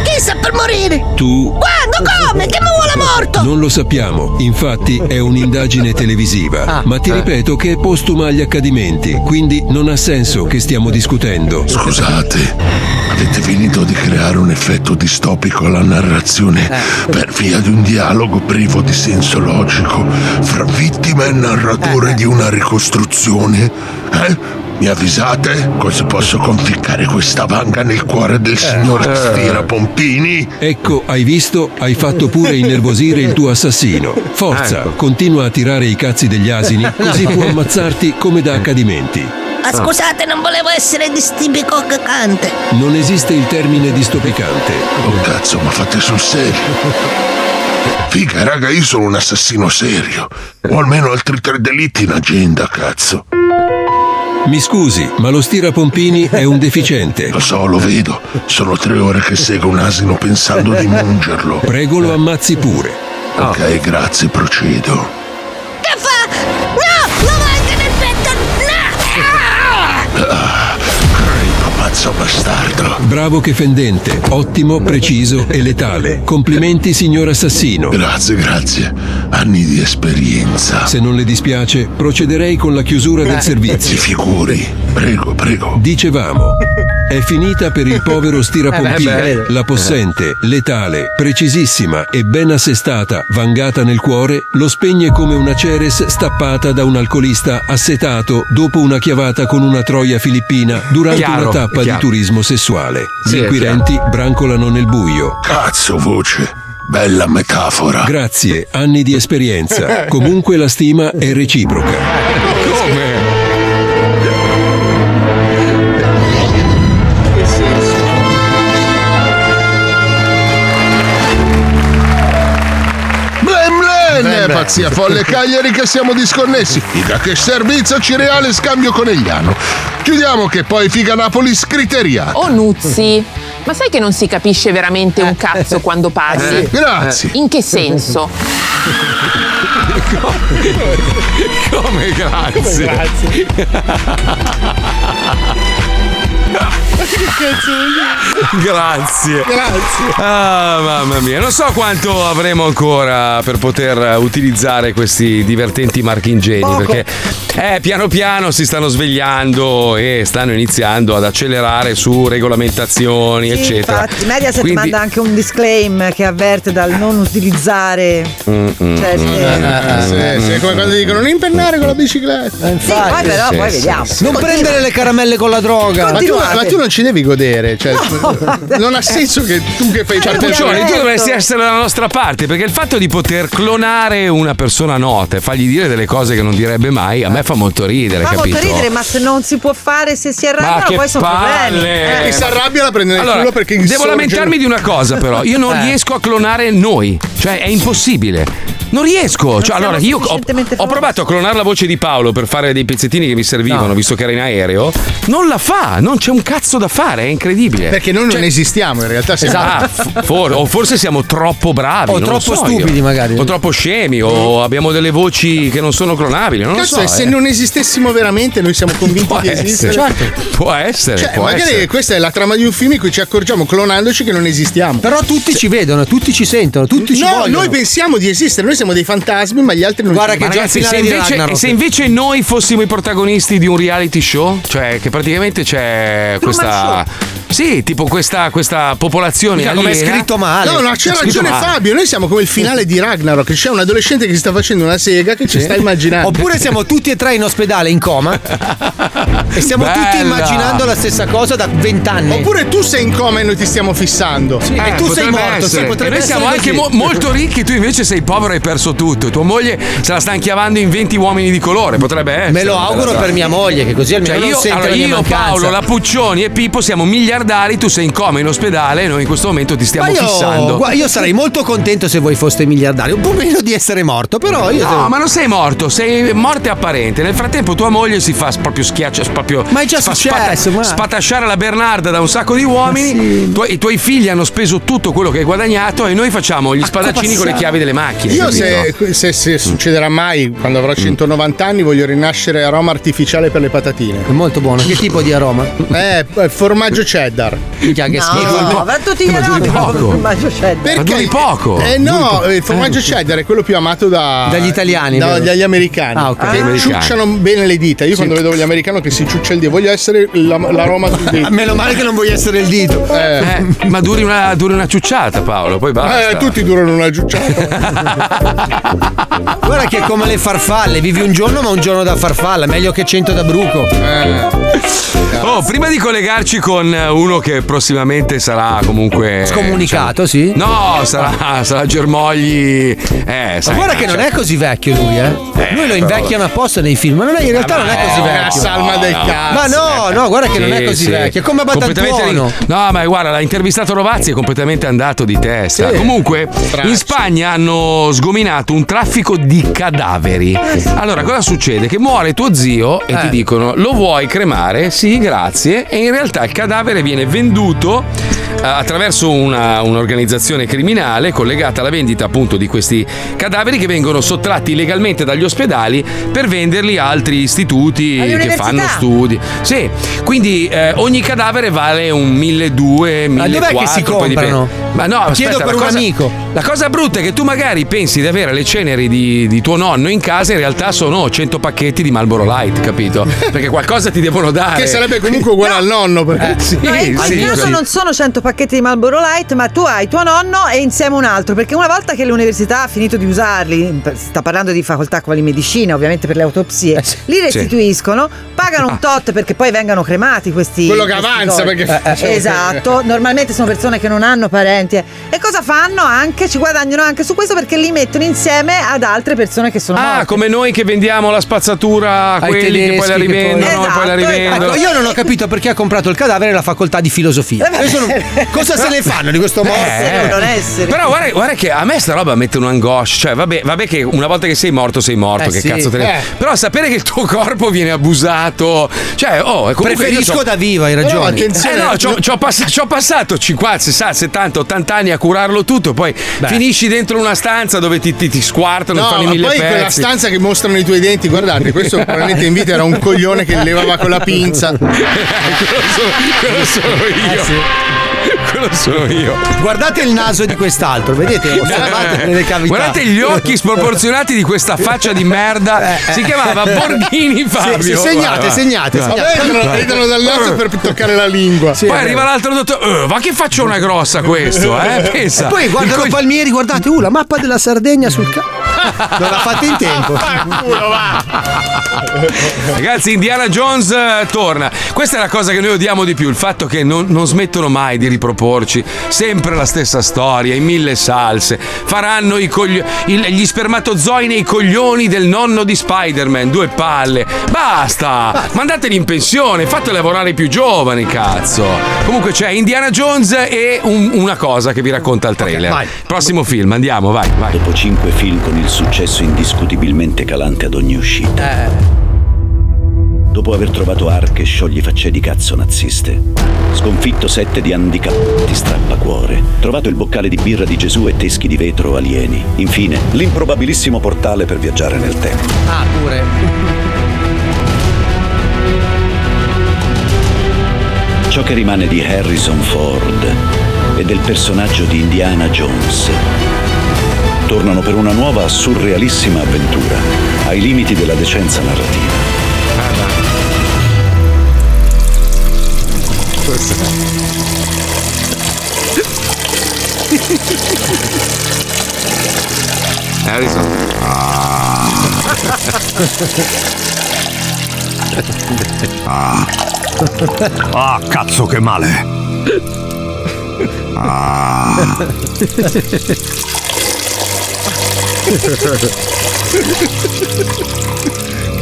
chi sta per morire! Tu Quando? Come? Che mi vuole morto? non lo sappiamo, infatti è un'indagine televisiva, Ah, ma ti eh. ripeto che è postuma agli accadimenti, quindi non ha senso che stiamo discutendo. Scusate, avete finito di creare un effetto distopico alla narrazione per via di un dialogo privo di senso logico fra vittima e narratore di una ricostruzione? Eh? Mi avvisate? Così posso conficcare questa vanga nel cuore del signor Stira Pompini? Ecco, hai visto? Hai fatto pure innervosire il tuo assassino. Forza, Ecco. continua a tirare i cazzi degli asini, così può ammazzarti come da accadimenti. Ma scusate, non volevo essere distipicoccante. Non esiste il termine distopicante. Oh cazzo, ma fate sul serio? Figa, raga, io sono un assassino serio. Ho almeno altri tre delitti in agenda, cazzo. Mi scusi, ma lo stira Pompini è un deficiente. Lo so, lo vedo. Sono tre ore che seguo un asino pensando di mungerlo. Prego, lo ammazzi pure. Ok, grazie, procedo. Pazzo bastardo. Bravo che fendente, ottimo, preciso e letale. Complimenti, signor assassino. Grazie, grazie. Anni di esperienza. Se non le dispiace, procederei con la chiusura del Si servizio. figuri. Prego, prego. Dicevamo, è finita per il povero Eh, beh. La possente, letale, precisissima e ben assestata, vangata nel cuore, lo spegne come una Ceres stappata da un alcolista assetato dopo una chiavata con una troia filippina durante Chiaro, una tappa di turismo sessuale. Sì, Gli è inquirenti brancolano nel buio. Cazzo, voce. Bella metafora. Grazie, anni di esperienza. Comunque la stima è reciproca. Come? Blen, pazzia folle Cagliari che siamo disconnessi. Figa che servizio cireale scambio conegliano. Chiudiamo che poi figa Napoli scriteriata. Oh Nuzzi, ma sai che non si capisce veramente un cazzo quando parli? Eh, grazie. In che senso? Come grazie? Grazie. Grazie. Ah, mamma mia, non so quanto avremo ancora per poter utilizzare questi divertenti marchingegni Poco. perché eh, piano piano si stanno svegliando e stanno iniziando ad accelerare su regolamentazioni, Sì, eccetera. infatti, Mediaset Quindi- manda anche un disclaim che avverte dal non utilizzare. Mm, mm, Cioè, mm. Sì, come quando dicono non impennare con la bicicletta. Sì, poi però, poi vediamo. Non prendere le caramelle con la droga. Ma tu, ma tu non ci devi godere, cioè, non ha senso che tu che fai certe Puccioni, tu dovresti essere dalla nostra parte perché il fatto di poter clonare una persona nota e fargli dire delle cose che non direbbe mai a me fa molto ridere, Fa capito? molto ridere, ma se non si può fare, se si arrabbiano, poi sono palle! problemi. Chi si arrabbia la prende nel Allora, culo perché devo lamentarmi di una cosa, però. Io non Eh. riesco a clonare noi. Cioè, è impossibile. Non riesco. Cioè, allora, io ho, ho provato a clonare la voce di Paolo per fare dei pezzettini che mi servivano, visto che era in aereo. Non la fa, non c'è un cazzo da fare, è incredibile. Perché noi non esistiamo, in realtà siamo Ah, f- for- o forse siamo troppo bravi. O troppo so stupidi, io. magari. O troppo scemi, o abbiamo delle voci che non sono clonabili. Non Cazzo, lo so. se eh. non esistessimo veramente, noi siamo convinti Può di essere. esistere. Certo. Può essere, Cioè, può magari essere. questa è la trama di un film in cui ci accorgiamo clonandoci che non esistiamo. Però tutti ci vedono, tutti ci sentono, tutti ci No, vogliono. noi pensiamo di esistere, noi siamo dei fantasmi, ma gli altri non Guarda ci che Ma già ragazzi, invece, se invece noi fossimo i protagonisti di un reality show, cioè che praticamente c'è questa. Sì, tipo questa, questa popolazione. Mica come è aliena. scritto male. No, no, c'è ragione male. Fabio. Noi siamo come il finale di Ragnarok. C'è un adolescente che si sta facendo una sega che ci sta immaginando. Oppure siamo tutti e tre in ospedale in coma e stiamo tutti Bella. immaginando la stessa cosa da vent'anni. Oppure tu sei in coma e noi ti stiamo fissando. Sì, Eh, e tu sei morto, sì, E noi siamo anche mo- molto ricchi, tu invece sei povero e hai perso tutto. Tua moglie se la sta chiavando in 20 uomini di colore, potrebbe essere. Me lo auguro per mia moglie, che così almeno Cioè non io, sente allora la mia io mancanza. Paolo, la Puccioni e Pippo siamo miliardari, tu sei in coma in ospedale e noi in questo momento ti stiamo Ma io, fissando. gua- io sarei molto contento se voi foste miliardari, un po' meno di essere morto, però io No, ma non sei morto, sei morte apparente. Nel frattempo tua moglie si fa proprio schiaccia, proprio Ma è già successo, ma- spatasciare la Bernarda da un sacco di uomini. Tu- I tuoi figli hanno speso tutto quello che hai guadagnato e noi facciamo gli spadaccini con le chiavi delle macchine. Io se, se- se succederà mai, quando avrò 190 anni, voglio rinascere aroma artificiale per le patatine. È molto buono. Che tipo di aroma? Eh, formaggio cheddar. Minchia, che schifo. No, va tutti gli il formaggio cheddar. Perché? Eh no, il formaggio cheddar è quello più amato da- Dagli italiani, no, vero? dagli americani. Ah, ok. Che americani. ciucciano bene le dita. Io quando vedo gli americani che si ciuccia il dito, voglio essere la- l'aroma sul dito. Meno male che non voglio essere il dito. Eh. Eh, ma duri una, duri una ciucciata, Paolo, poi basta. Eh, tutti durano una ciucciata. Guarda che è come le farfalle, vivi un giorno ma un giorno da farfalla, meglio che cento da bruco. Oh, prima di collegarci con uno che prossimamente sarà comunque. Scomunicato, sì? No, sarà, sarà Germogli. Eh, Ma sai, guarda che non è così vecchio lui, eh. lui lo invecchiano apposta nei film, ma non è- in realtà non è così Eh, vecchio. una salma del cazzo. Ma no, no, guarda che non è Sì, così sì. vecchio. È come ri- No, ma guarda, l'ha intervistato Rovazzi è completamente andato di testa. Sì. Comunque, in Spagna hanno sgominato un traffico di cadaveri. Allora, cosa succede? Che muore tuo zio e Eh. ti dicono: Lo vuoi cremare? Sì, grazie. E in realtà il cadavere viene venduto eh, attraverso una- un'organizzazione criminale collegata alla vendita appunto di questi cadaveri che vengono sottratti illegalmente dagli ospedali per venderli a altri istituti che fanno studi. Sì, quindi eh, ogni cadavere vale un 1200, Ma 1400. dov'è che si comprano? Ma no, Chiedo aspetta, per la un cosa- amico. La cosa brutta è che tu magari pensi di avere le ceneri di, di tuo nonno in casa, in realtà sono 100 pacchetti di Marlboro Light, capito? Perché qualcosa ti devono dare. Che sarebbe comunque uguale al nonno. Perché... Eh, sì, No, quel sì, caso sì. non sono 100 pacchetti di Marlboro Light, ma tu hai tuo nonno e insieme un altro. Perché una volta che l'università ha finito di usarli, sta parlando di facoltà quali medicina, ovviamente per le autopsie, li restituiscono, pagano un tot perché poi vengano cremati questi. Quello che questi avanza, perché- Eh, eh, Esatto, normalmente sono persone che non hanno parenti. eh. E cosa fanno anche? Ci guadagnano anche su questo perché li mettono insieme ad altre persone che sono Ah, morte. come noi che vendiamo la spazzatura a quelli che poi la rivendono e poi la Esatto, rivendono. Ecco, io non ho capito perché ha comprato il cadavere la facoltà di filosofia. Adesso non- cosa se ne fanno di questo morto? Non essere. Però guarda, guarda che a me sta roba mette un'angoscia. Cioè, vabbè, vabbè che una volta che sei morto, sei morto. Eh, che sì. cazzo te ne. Eh. Però sapere che il tuo corpo viene abusato. Cioè, oh, Preferisco da vivo, hai ragione. Però attenzione, Eh no, c'ho, c'ho pass- c'ho passato 50, 60, 70, 80 anni a curarlo tutto, poi finisci dentro una stanza dove ti, ti, ti squartano, No, fanno i mille poi quella pezzi. stanza che mostrano i tuoi denti, guardate, questo probabilmente in vita era un coglione che levava con la pinza. quello, sono, quello sono io. Quello sono io. Guardate il naso di quest'altro, vedete? Le cavità. Guardate gli occhi sproporzionati di questa faccia di merda. Si chiamava Borghini Fabio. sì, segnate, Guarda, segnate, guarda. segnate. Vedono, dal naso per toccare la lingua. Sì, Poi arriva l'altro dottore. "Eh, ma che facciona grossa questo, eh? Pensa. E poi guardano co- Palmieri, guardate, uh, la mappa della Sardegna sul ca- Non l'ha fatta in tempo. Ragazzi, Indiana Jones eh, torna. Questa è la cosa che noi odiamo di più: il fatto che non, non smettono mai di riproporci. Sempre la stessa storia, in mille salse. Faranno i cogli- il- gli spermatozoi nei coglioni del nonno di Spider-Man. Due palle. Basta! Mandateli in pensione, fate lavorare i più giovani, cazzo. Comunque c'è Indiana Jones e un- una cosa che vi racconta il trailer. Prossimo film, andiamo, vai, vai. Dopo cinque film con il successo indiscutibilmente calante ad ogni uscita. Dopo aver trovato arche e scioglifacce di cazzo naziste. Sconfitto sette di handicapati strappacuore. Trovato il boccale di birra di Gesù e teschi di vetro alieni. Infine, l'improbabilissimo portale per viaggiare nel tempo. Ah, pure. Ciò che rimane di Harrison Ford e del personaggio di Indiana Jones tornano per una nuova surrealissima avventura ai limiti della decenza narrativa. Ah. Ah, cazzo che male. Ah.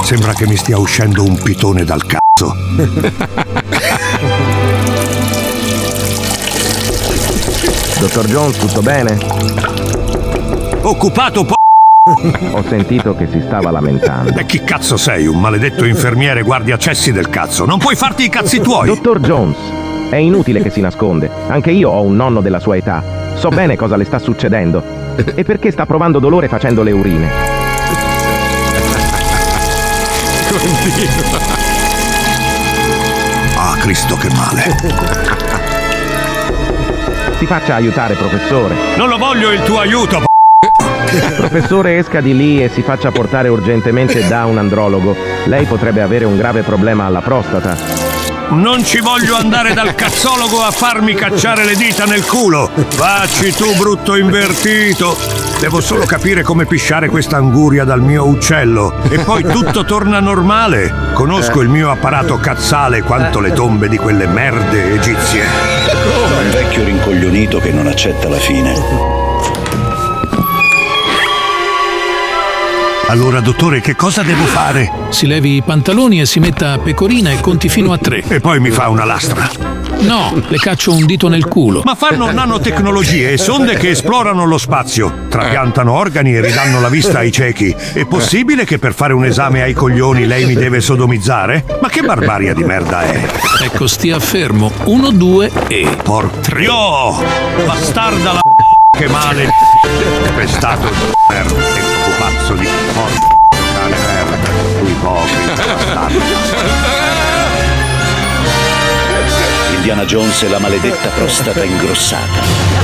Sembra che mi stia uscendo un pitone dal cazzo. Dottor Jones, tutto bene? Occupato, po'. Ho sentito che si stava lamentando. E chi cazzo sei? Un maledetto infermiere guardia cessi del cazzo. Non puoi farti i cazzi tuoi. Dottor Jones, è inutile che si nasconde. Anche io ho un nonno della sua età. So bene cosa le sta succedendo. E perché sta provando dolore facendo le urine. Ah, Cristo che male. Si faccia aiutare, professore. Non lo voglio il tuo aiuto, p***o. Professore, esca di lì e si faccia portare urgentemente da un andrologo. Lei potrebbe avere un grave problema alla prostata. Non ci voglio andare dal cazzologo a farmi cacciare le dita nel culo. Vacci tu, brutto invertito. Devo solo capire come pisciare questa anguria dal mio uccello. E poi tutto torna normale. Conosco il mio apparato cazzale quanto le tombe di quelle merde egizie. Un vecchio rincoglionito che non accetta la fine. Allora, dottore, che cosa devo fare? Si levi i pantaloni e si metta a pecorina e conti fino a tre. E poi mi fa una lastra. No, le caccio un dito nel culo. Ma fanno nanotecnologie e sonde che esplorano lo spazio, trapiantano organi e ridanno la vista ai ciechi. È possibile che per fare un esame ai coglioni lei mi deve sodomizzare? Ma che barbaria di merda è? Ecco, stia fermo. Uno, due e. Portrio! Bastarda la che male! Pestato di merda pupazzo di porco cane merda, tu ipocrita bastardo. Indiana Jones e la maledetta prostata ingrossata.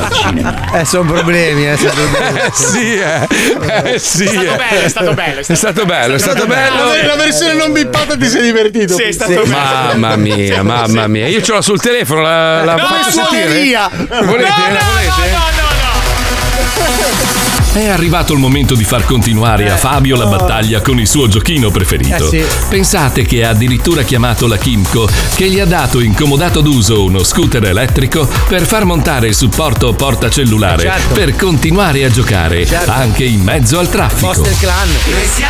Al cinema. Eh, sono problemi, eh, sono problemi. Eh sì, eh. Eh sì. È stato bello, è stato bello. È stato bello, è stato bello. La versione non bippata ti sei divertito. Sì, è stato bello. Mamma mia, mamma mia. Io ce l'ho sul telefono, la, la No, faccio sentire. Volete? la volete? È arrivato il momento di far continuare a Fabio la battaglia con il suo giochino preferito. Eh sì. Pensate che ha addirittura chiamato la Kimco che gli ha dato incomodato d'uso uno scooter elettrico per far montare il supporto portacellulare Certo. per continuare a giocare Certo. anche in mezzo al traffico. Foster Clan. Sì,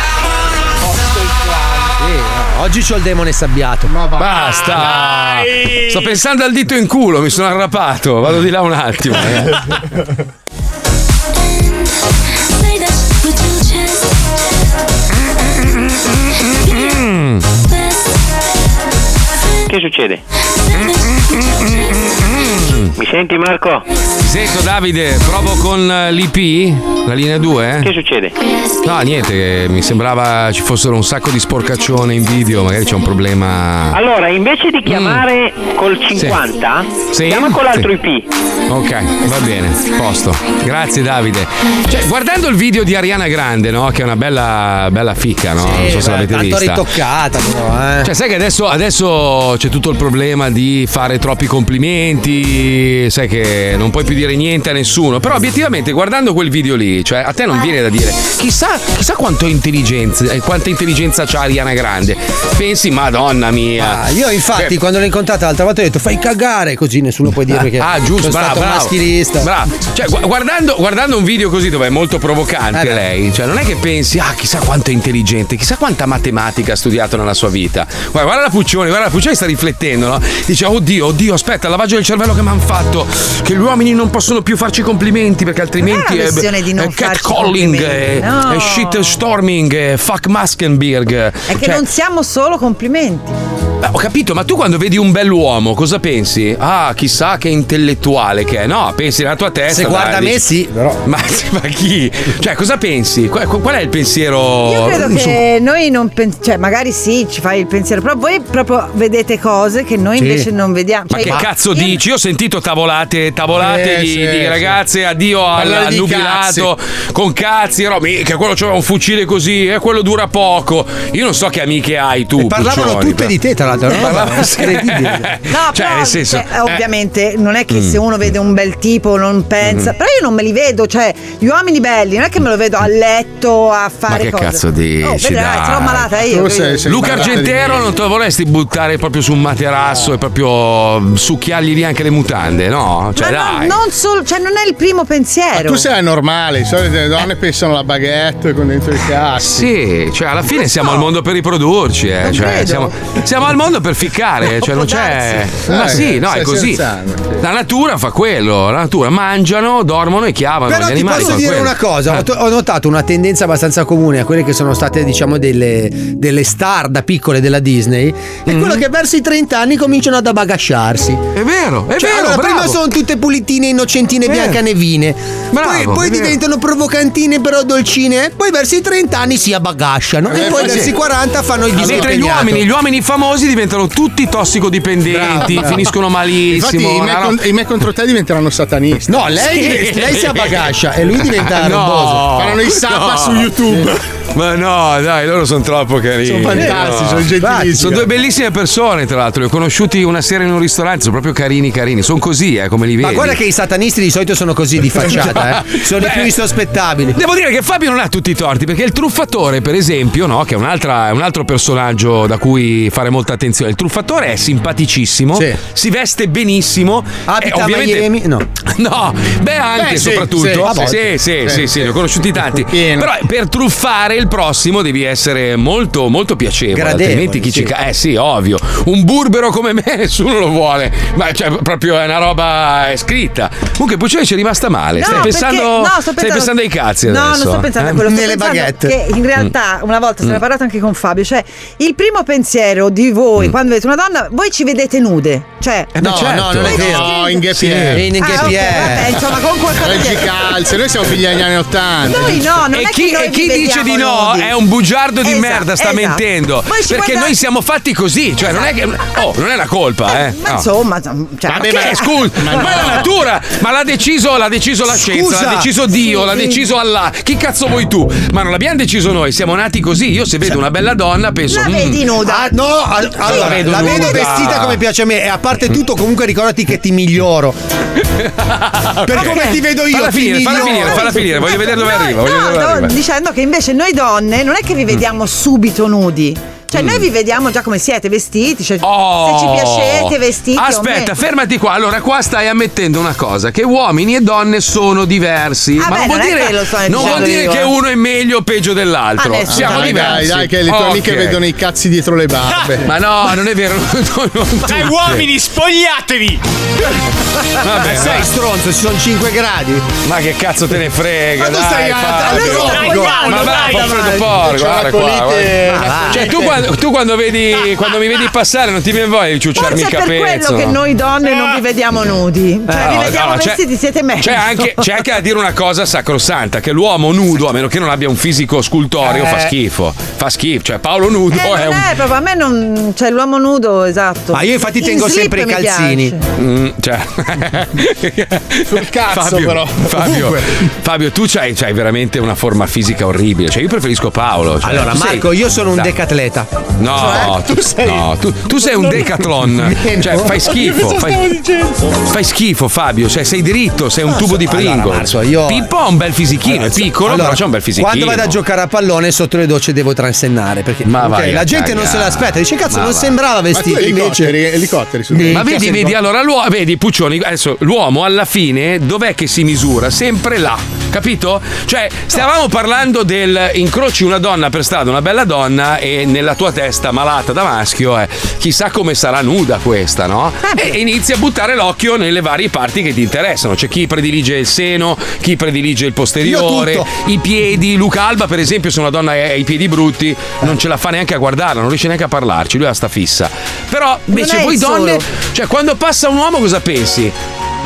no, oggi c'ho il demone sabbiato. Ma Basta! Sto pensando al dito in culo, mi sono arrapato. Vado di là un attimo. Mm. Che succede? Mi senti Marco? Sento Davide, provo con eh, l'IP, la linea 2. Che succede? No, niente, mi sembrava ci fossero un sacco di sporcaccione in video, magari c'è un problema. Allora, invece di chiamare col 50, Sì. chiama con l'altro Sì. IP. Ok, va bene, posto. Grazie Davide. Cioè, guardando il video di Ariana Grande, no? Che è una bella, bella fica, no? non so se l'avete tanto vista. ritoccata, però, eh. Cioè, sai che adesso, adesso c'è tutto il problema di fare troppi complimenti, sai che non puoi più dire niente a nessuno. Però obiettivamente, guardando quel video lì, cioè, a te non viene da dire chissà, chissà quanto intelligenza, eh, quanta intelligenza c'ha Ariana Grande. Pensi, madonna mia. Ah, io infatti Eh, quando l'ho incontrata l'altra volta ho detto fai cagare così nessuno può dire che Ah, giusto, sono bravo, bravo. maschilista. Bravo. Cioè, gu- guardando, guardando un video così dove è molto provocante Eh lei, cioè non è che pensi, ah, chissà quanto è intelligente, chissà quanta matematica ha studiato nella sua vita. Guarda, guarda la Puccioni, guarda la Puccioni sta riflettendo, no? Dice, oddio, oddio, aspetta, lavaggio del cervello che mi hanno fatto, che gli uomini non possono più farci complimenti perché altrimenti è questione di non è catcalling, è, no. è shitstorming, è fuck Maskenberg. È che non siamo solo complimenti. Ho capito, ma tu quando vedi un bell'uomo cosa pensi? Ah, chissà che intellettuale che è. No, pensi nella tua testa. Se guarda dai, me dici- sì, però. Ma, ma chi? Cioè, cosa pensi? Qual, qual è il pensiero? Io credo Su- che noi non pensiamo, cioè magari sì, ci fai il pensiero, però voi proprio vedete cose che noi Sì. invece non vediamo. Ma Cioè, che io- cazzo dici? Io ho sentito tavolate, tavolate Sì, di, sì, di sì. ragazze, addio al, nubilato con cazzi, no, mica quello c'aveva un fucile così e quello dura poco. Io non so che amiche hai tu. E parlavano Puccioni, tutte però. di te, tra l'altro. Eh, Parlavano sì. incredibile. No, Cioè, però, nel senso, cioè, eh. ovviamente non è che se Mm. uno vede un bel tipo non pensa, Mhm. però io non me li vedo, cioè gli uomini belli, non è che me lo vedo a letto a fare Ma che cose. cazzo dici? Oh, vedrai, dai? sarò malata io. quindi- Luca Argentero non te lo vorresti buttare proprio su un materasso e proprio succhiargli via anche le mutande, no? Cioè, Ma non, dai. non solo, cioè non è il primo pensiero. Tu sei normale, solito le donne pensano alla baguette con dentro i cazzi. Sì, cioè alla fine siamo al mondo per riprodurci, eh. Non Cioè, siamo, siamo al mondo per ficcare, cioè non c'è. Ma Eh, sì, no, è così. La natura fa quello, la natura mangiano, dormono e chiavano. Però Gli ti posso dire quello. una cosa, Eh. ho, to- ho notato una tendenza abbastanza comune a quelle che sono state diciamo delle, delle star da piccole della Disney, è quello che verso i 30 anni cominciano ad abagasciarsi. Mm-hmm. È vero, è Cioè, vero, allora, prima sono tutte pulitine, innocentine, Vero. biancanevine. Bravo, poi poi diventano provocantine però dolcine, poi verso i 30 anni si abagasciano e Eh, poi sì. verso i 40 fanno il viso Mentre gli uomini, gli uomini famosi diventano tutti tossicodipendenti, Bravo. finiscono Infatti malissimo. i me, con- i me contro te diventeranno satanisti. No, lei, div- lei si abbagascia e lui diventa No. romboso. Faranno i sappa No. su YouTube. Ma no, dai, loro sono troppo carini. Sono fantastici, No. sono gentilissimi. Sono due bellissime persone, tra l'altro. Li ho conosciuti una sera in un ristorante, sono proprio carini, carini. Sono così, eh, come li vedi. Ma guarda che i satanisti di solito sono così di facciata, eh. Sono i Beh, più insospettabili. Devo dire che Fabio non ha tutti i torti, perché il truffatore, per esempio, no, che è, un'altra- è un altro personaggio da cui fare molta attenzione. Il truffatore è simpaticissimo, si veste benissimo. Abita e a ovviamente... Miami? No. No, beh, anche Beh, sì, soprattutto. sì, a volte. sì, sì, Sì, sì, sì, ne ho conosciuti tanti. Pieno. Però per truffare il prossimo devi essere molto, molto piacevole. Gradevole, altrimenti chi sì. ci ca- Eh sì, ovvio. Un burbero come me nessuno lo vuole. Ma cioè, proprio è una roba scritta. Comunque, Puccioni ci è rimasta male. No, stai, perché- pensando, no, sto stai pensando- pensando ai cazzi No, adesso. non sto pensando eh? a quello, sto Nelle pensando baguette. che in realtà una volta se ne Mm. è parlato anche con Fabio, cioè il primo pensiero di voi Mm. quando vedete una donna, voi ci vedete nude, cioè No, no, non è vero. No, in gap Sì, year. in Ah, gap ok, year. vabbè, insomma, con qualcosa di calze, noi siamo figli degli anni Ottanta. Noi no, non e è chi, che noi e chi dice di no nudi. è un bugiardo di Esatto, merda, sta esatto. mentendo. Voi Perché guardate- noi siamo fatti così, cioè non è che. Oh, non è una colpa, eh. Ma No. insomma, cioè, Vabbè, ma ma che- scusa, ma, ma è la natura, ma l'ha deciso, l'ha deciso la scienza, Scusa. l'ha deciso Dio, Sì, l'ha sì. deciso Allah. Chi cazzo vuoi tu? Ma non l'abbiamo deciso noi, siamo nati così. Io se vedo una bella donna penso. La "Mm, vedi nuda? Ah, no, al- allora, la vedo la vedo vestita come piace a me e a parte tutto comunque ricordati che ti miglioro. Per come ti vedo io, Falla ti finire, falla finire, falla finire, voglio vedere dove arriva. No, vedere dove stavo arriva. dicendo che invece noi donne non è che vi vediamo subito nudi. Cioè, noi vi vediamo già come siete vestiti. Cioè, Oh. Se ci piacete, vestiti. Aspetta, fermati qua. Allora, qua stai ammettendo una cosa: che uomini e donne sono diversi. Ah, ma beh, non vuol non dire, non vuol dire io, che eh. uno è meglio o peggio dell'altro. Nessuno. Siamo Dai, diversi. dai, dai, che le tue Ok. amiche vedono i cazzi dietro le barbe. Ma no, non è vero. non. Dai uomini, spogliatevi! Vabbè, Sei vai. stronzo, ci sono 5 gradi. Ma che cazzo te ne frega? Ma tu dai, stai a-. Ma Dai, va, dai, dai. Cioè, tu colite- quando, tu quando vedi quando mi vedi passare non ti viene voglia di ciucciarmi Forse il è per quello che no? noi donne non vi vediamo nudi. Cioè, vi No, vediamo no, vestiti, siete meglio. C'è anche, c'è anche da dire una cosa sacrosanta: che l'uomo nudo, a meno che non abbia un fisico scultoreo, Eh. fa schifo. Fa schifo. Cioè, Paolo nudo Eh, è un. è proprio, a me non. Cioè, l'uomo nudo, esatto. Ma io infatti In tengo slip sempre i calzini. Mm, cioè. Sul cazzo, Fabio, però. Fabio. Fabio, tu c'hai, c'hai veramente una forma fisica orribile. Cioè, io preferisco Paolo. cioè, Allora, tu sei- Marco, io sono un Dai. decatleta. No, tu, no, tu, tu sei un decathlon. Cioè, fai schifo. Fai, fai schifo, Fabio. Cioè, sei dritto, sei un tubo di Allora, Pringles. Marco, io- Pippo ha un bel fisichino, è piccolo, Allora, però c'ha un bel fisichino. Quando vado a giocare a pallone sotto le docce devo transennare perché Ma ok, vai a la gente non se l'aspetta, dice cazzo Ma non va. sembrava tu vestito invece elicotteri, elicotteri Ma vedi, vedi, allora l'uomo, vedi, Puccioni, adesso l'uomo alla fine dov'è che si misura? Sempre là, capito? Cioè, stavamo parlando del incroci una donna per strada, una bella donna, e nella tua testa malata da maschio è chissà come sarà nuda questa, no? E, e inizi a buttare l'occhio nelle varie parti che ti interessano. C'è chi predilige il seno, chi predilige il posteriore, Io i piedi. Luca Alba, per esempio, se una donna ha i piedi brutti, non ce la fa neanche a guardarla, non riesce neanche a parlarci, lui ha sta fissa. Però invece voi donne, cioè quando passa un uomo cosa pensi?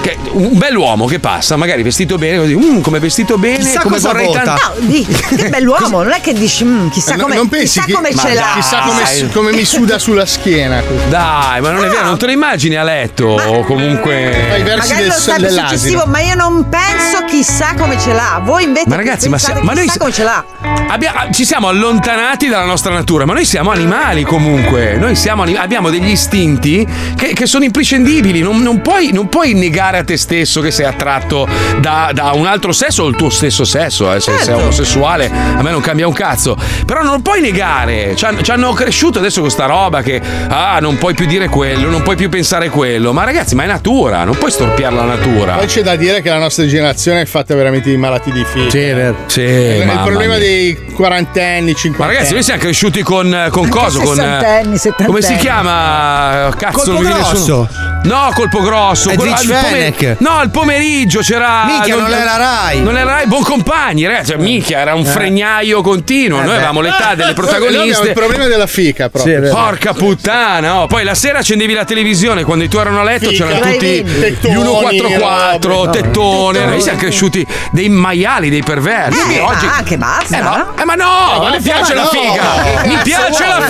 Che un bell'uomo che passa, magari vestito bene, così, "Mm, come vestito bene, Chissà come cosa vorrei vota." tanto. No, di, che bell'uomo, non è che dici, "Mm, chissà Eh, no- come, non pensi chissà che- come Ma ce l'ha. Chissà come, come mi suda sulla schiena. Dai, ma non è vero, non te lo immagini a letto o comunque. Fai i versi Magari del, lo sa dell'asino. successivo, ma io non penso chissà come ce l'ha. Voi invece Ma ragazzi, ma, sia- ma noi chissà come ce l'ha. abbia- ci siamo allontanati dalla nostra natura, ma noi siamo animali comunque. Noi siamo abbiamo degli istinti che, che sono imprescindibili. Non, non puoi, non puoi negare a te stesso che sei attratto da, da un altro sesso o il tuo stesso sesso. eh. Se sei Certo. omosessuale, a me non cambia un cazzo. Però non puoi negare. Ci, ci hanno cresciuto adesso con sta roba che ah, non puoi più dire quello, non puoi più pensare quello. Ma ragazzi, ma è natura, non puoi storpiare la natura. Poi c'è da dire che la nostra generazione è fatta veramente di malati di figli. Sì, vero. Sì, È il problema mia. dei quarantenni, Ma cinquantenni. ragazzi, noi siamo cresciuti con, con Anche coso, con. sessantenni, settantenni. Come si chiama? Cazzo, Colpo non nessuno. grosso. No, colpo grosso. Al Fenech. No, al pomeriggio c'era. Minchia, non era Rai. Non era Rai, buon compagni, ragazzi. Cioè, minchia, era un Eh. fregnaio continuo. Eh Noi avevamo l'età delle Noi protagoniste. il problema della fica proprio. Porca puttana, oh. poi la sera accendevi la televisione quando i tuoi erano a letto Fica. c'erano tutti gli 144, robe. tettone, noi siamo cresciuti dei maiali, dei perversi. Eh, Oggi- ma anche basta. Eh, ma, eh, ma no, Eh, ma mi piace la figa! Mi piace la!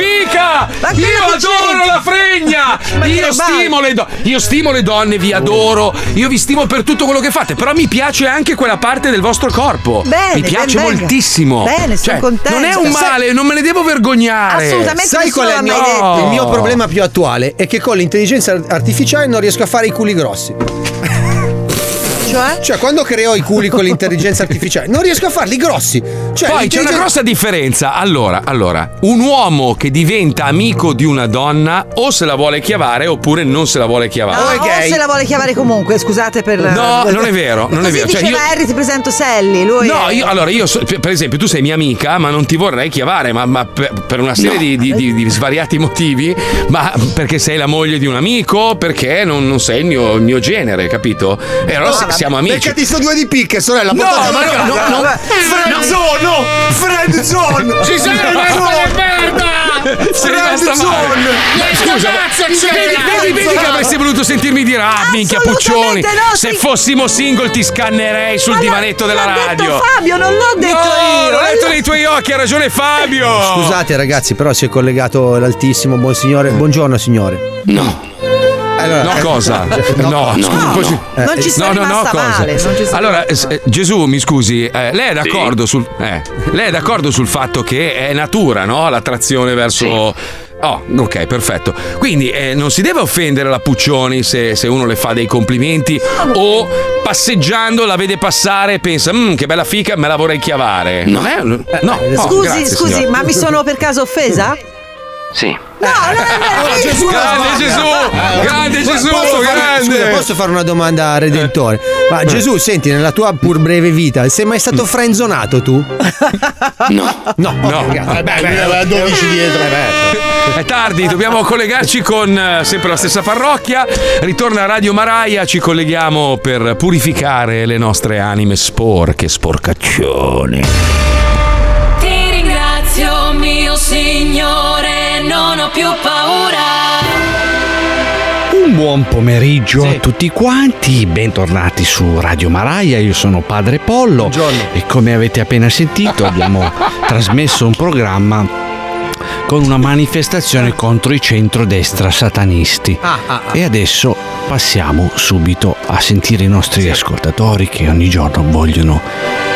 Ma Io adoro la fregna! Io stimo le donne, io stimo le donne, vi adoro, io vi stimo per tutto quello che fate, però mi piace anche quella parte del vostro corpo. Bene, mi piace ben moltissimo. Bene, sono Cioè, contenta. Non è un Sai- male, non me ne devo vergognare. Assolutamente Sai qual è il mio, detto. il mio problema più attuale? È che con l'intelligenza artificiale non riesco a fare i culi grossi. Cioè? Cioè, quando creo i culi con l'intelligenza artificiale, non riesco a farli grossi. Cioè, Poi c'è una grossa differenza. Allora, allora, un uomo che diventa amico di una donna o se la vuole chiavare oppure non se la vuole No, chiavare. o se la vuole chiamare comunque, scusate per. No, non è vero, non è Così vero. Cioè, io- Harry, ti presento Sally. Lui No, è- io, allora io, so- per esempio, tu sei mia amica, ma non ti vorrei chiavare, ma, ma per, per una serie No. di, di- di- di svariati motivi, ma perché sei la moglie di un amico, perché non, non sei il mio, il mio genere, capito? E allora No, se- siamo amici. Beccati sto due di picche, sorella. No, ma no, casa. no, no. Friendzone, no! Friendzone! Ci sei di merda! Male. Scusa, vedi, vedi, vedi che avresti voluto sentirmi dire ah minchia puccioni no, se fossimo single ti scannerei sul Ma no, divanetto della radio detto Fabio, non l'ho detto no, io. l'ho detto nei tuoi occhi ha ragione Fabio Scusate ragazzi, però si è collegato l'altissimo buon signore. Buongiorno signore. No. Allora, No, eh, cosa? no, No, no, scusi, no. così- Eh, Non ci sei no, no, no, rimasta cosa? male, non ci sei Allora, rimasta eh, Gesù, mi scusi, eh, lei è d'accordo sul eh, lei è d'accordo sul fatto che è natura, no? L'attrazione verso Oh, ok, perfetto. Quindi eh, non si deve offendere la Puccioni se, se uno le fa dei complimenti o passeggiando la vede passare e pensa, "Mm, che bella fica, me la vorrei chiavare. Non è. No, oh, Scusi, grazie, scusi, signora. ma mi sono per caso offesa? Sì. No, no, no, no, Gesù Grande. Gesù, grande Posso Gesù, fare- grande. scusa, posso fare una domanda a Redentore? Ma Gesù, senti, nella tua pur breve vita, sei mai stato frenzonato tu? No. No, No. Beh, beh, Lui aveva 12 dietro. È tardi, dobbiamo collegarci con eh, sempre la stessa parrocchia. Ritorna Radio Maraia, ci colleghiamo per purificare le nostre anime sporche, sporcaccioni. Ti ringrazio, mio Signore, non ho più paura. Un buon pomeriggio a tutti quanti, bentornati su Radio Maraia, io sono Padre Pollo e come avete appena sentito abbiamo trasmesso un programma con una manifestazione contro i centrodestra satanisti. Ah, ah, ah. E adesso passiamo subito a sentire i nostri ascoltatori che ogni giorno vogliono...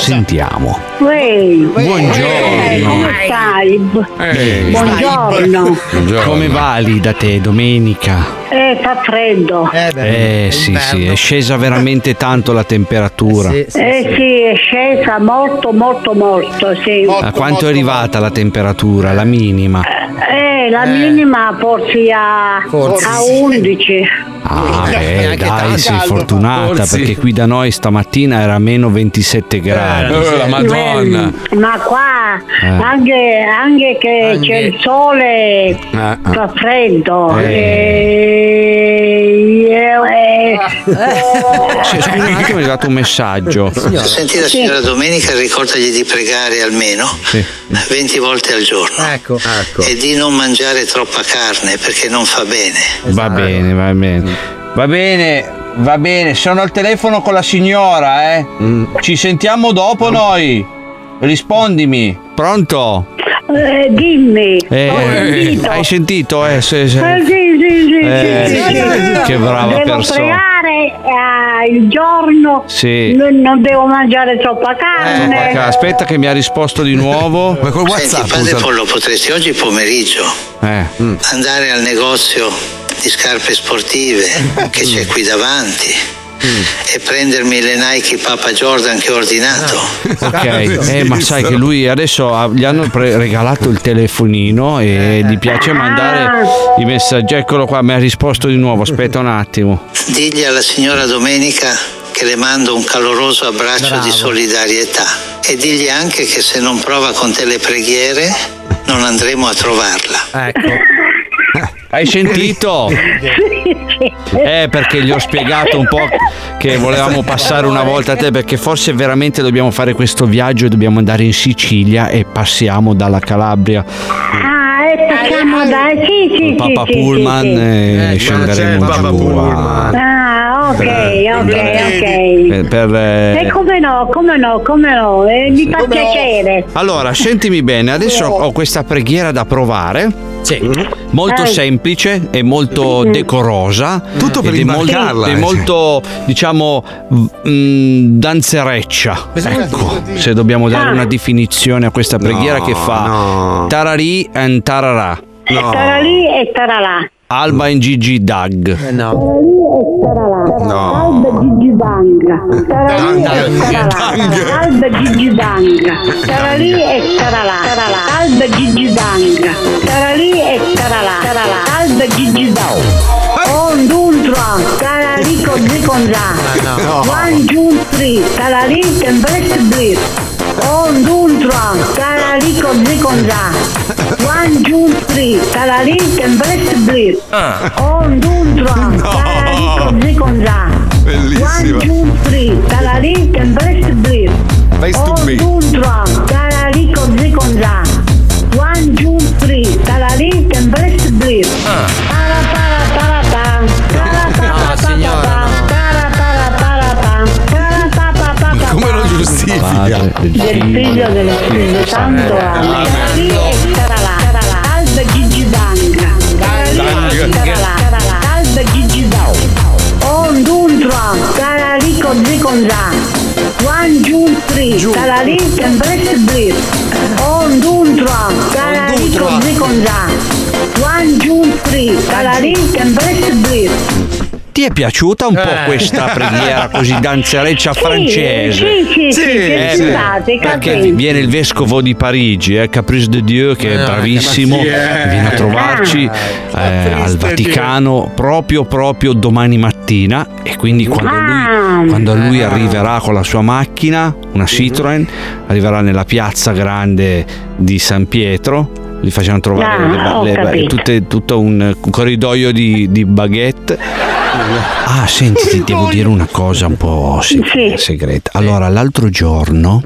Sentiamo. Ehi, Buongiorno. come stai? Ehi. Buongiorno. Come va lì da te domenica? Eh, fa freddo. Eh sì, sì, è scesa veramente tanto la temperatura. Eh sì, è scesa molto, molto, molto, sì. A quanto è arrivata la temperatura? La minima? Eh, la minima forse a, Forse. a 11. Ah, beh, dai, tanto. sei fortunata Forse. perché qui da noi stamattina era meno 27 gradi. Eh, la Madonna. Ma qua Eh. anche, anche che c'è il sole Eh, eh. fa freddo. Eh. E eh, Sì, scusa un attimo, è arrivato un messaggio. Senti la signora Domenica, ricordagli di pregare almeno 20 volte al giorno. Ecco. E di non mangiare troppa carne perché non fa bene. Va bene, va bene. Va bene, va bene. Sono al telefono con la signora, eh. Ci sentiamo dopo noi. Rispondimi. Pronto? eh, dimmi. Eh, Ho sentito. hai sentito? Eh, se- se- Eh, sì, sì, sì, Eh, sì, sì, sì. che brava devo persona. pregare eh, il giorno, Sì. non, non devo mangiare troppa carne. Troppa Aspetta che mi ha risposto di nuovo. Ma col Senti, padre Pollo, potresti oggi pomeriggio Eh. andare al negozio di scarpe sportive che c'è qui davanti e prendermi le Nike Papa Jordan che ho ordinato. Ok, eh, ma sai che lui adesso ha- gli hanno pre- regalato il telefonino e gli piace mandare i messaggi. Eccolo qua, mi ha risposto di nuovo. Aspetta un attimo. Digli alla signora Domenica che le mando un caloroso abbraccio di solidarietà e digli anche che se non prova con te le preghiere non andremo a trovarla. Ecco. Hai sentito? Eh, perché gli ho spiegato un po' che volevamo passare una volta a te, perché forse veramente dobbiamo fare questo viaggio e dobbiamo andare in Sicilia e passiamo dalla Calabria Ah, e passiamo da... Sì, sì, Papa sì, Pullman sì, sì. e scenderemo giù a- Ah, ok, ok, ok. per- per, eh, E come no, come no, come no, eh, mi fa piacere. Allora, sentimi bene, adesso ho questa preghiera da provare. Molto Eh. semplice e molto decorosa. Tutto per ed è molto, imbarcarla, è eh. molto, diciamo, mm, danzereccia. Ecco, se dobbiamo dare Ah. una definizione a questa preghiera No, che fa no. tararì and tararà. Stara lì e stara là. Alba in Gigi Dag. Stara lì e stara là. Alba Gigi Bang. Stara lì e stara là. Alba Gigi Bang. Stara lì e stara là. Alba Gigi Bang. Stara lì e stara là. Alba Gigi Bang. On, dun, tra, stara lì con zi con za. One, two, three, stara lì, tempest, blir. On, dun, tra, stara lì con zi con za. One, two, three, stara lì, tempest, blir. On, dun, tra, stara giustifica? Del figlio dello Spirito Santo, amen. Là, stara là. Alba Gigi e stara là. Alba Gigi Bang. On, dun, tra, stara lì con zi con za. One, two, three, stara lì, tempest, blir. On, dun, tra, stara lì con zi con za. One, two, three, stara lì, blir. Ti è piaciuta un po' Eh. questa preghiera così danzereccia Sì, francese? sì, sì, sì, sì, Eh, simpatica, perché sì. viene il vescovo di Parigi, eh, Caprice de Dieu, che è Ah, bravissimo, sì, viene a trovarci Ah. eh, al Vaticano proprio proprio domani mattina e quindi quando Ah. lui, quando lui arriverà con la sua macchina, una Citroen, arriverà nella piazza grande di San Pietro. Gli facciamo trovare Ah, le le capito. tutte- tutto un corridoio di, di baguette. Ah, senti, ti devo dire una cosa un po' se- segreta. Allora, l'altro giorno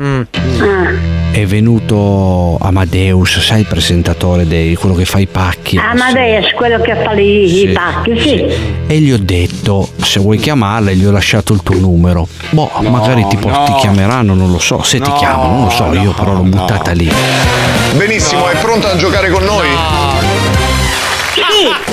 è venuto Amadeus, sai il presentatore dei quello che fa i pacchi. Amadeus, quello che fa i, Sì, i pacchi, sì. E gli ho detto, se vuoi chiamarla, gli ho lasciato il tuo numero. Boh, magari ti, por- no. ti chiameranno, non lo so. Se ti No, chiamano, non lo so, io però l'ho buttata lì. Benissimo, è pronta a giocare con noi?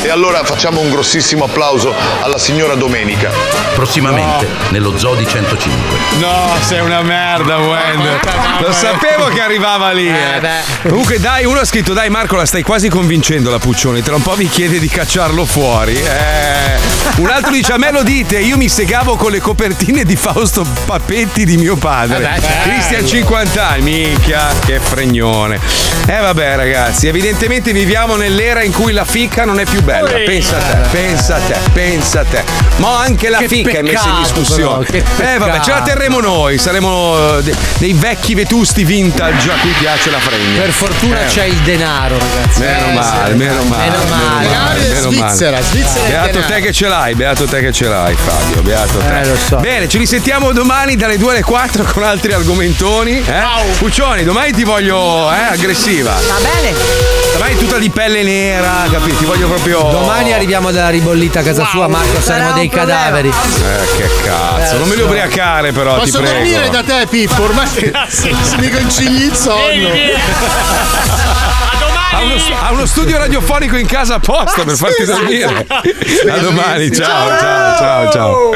E allora facciamo un grossissimo applauso alla signora Domenica. Prossimamente, nello Zoo di 105. No, sei una merda, Wend. Lo sapevo che arrivava lì. eh. Comunque, dai, uno ha scritto: Dai, Marco, la stai quasi convincendo la Puccioni. Tra un po' mi chiede di cacciarlo fuori. Eh. Un altro dice: A me lo dite, io mi segavo con le copertine di Fausto Papetti di mio padre. Vabbè, certo. Cristian 50 anni, minchia, che fregnone. Eh, vabbè, ragazzi, evidentemente viviamo nell'era in cui la ficca non è più bella. Pensa a te, pensa a te, pensa a te. Ma anche la Che fica è messa in peccato, discussione. però, eh, vabbè, ce la peccato. terremo noi. Saremo eh, de- dei vecchi vetusti vintage a cui piace la fregna. Per fortuna Eh. c'è il denaro, ragazzi. Meno Eh, male, meno male. Meno male. meno male, meno male. Svizzera, Svizzera Beato te che ce l'hai, beato te che ce l'hai, Fabio. Beato te. Eh, lo so. Bene, ci risentiamo domani dalle 2 alle 4 con altri argomentoni. Eh? Puccioni, domani ti voglio eh, aggressiva. Va bene. Domani tutta di pelle nera, capito? Ti voglio proprio. Domani arriviamo dalla ribollita a casa sua, Marco, saremo dei cadaveri. Eh, che cazzo, Eh, non me li ubriacare, però, ti Posso prego. dormire da te, Pippo? Ormai mi concili il sonno. Ha uno, ha uno studio radiofonico in casa apposta per farti dormire. A domani, ciao, ciao, ciao, ciao.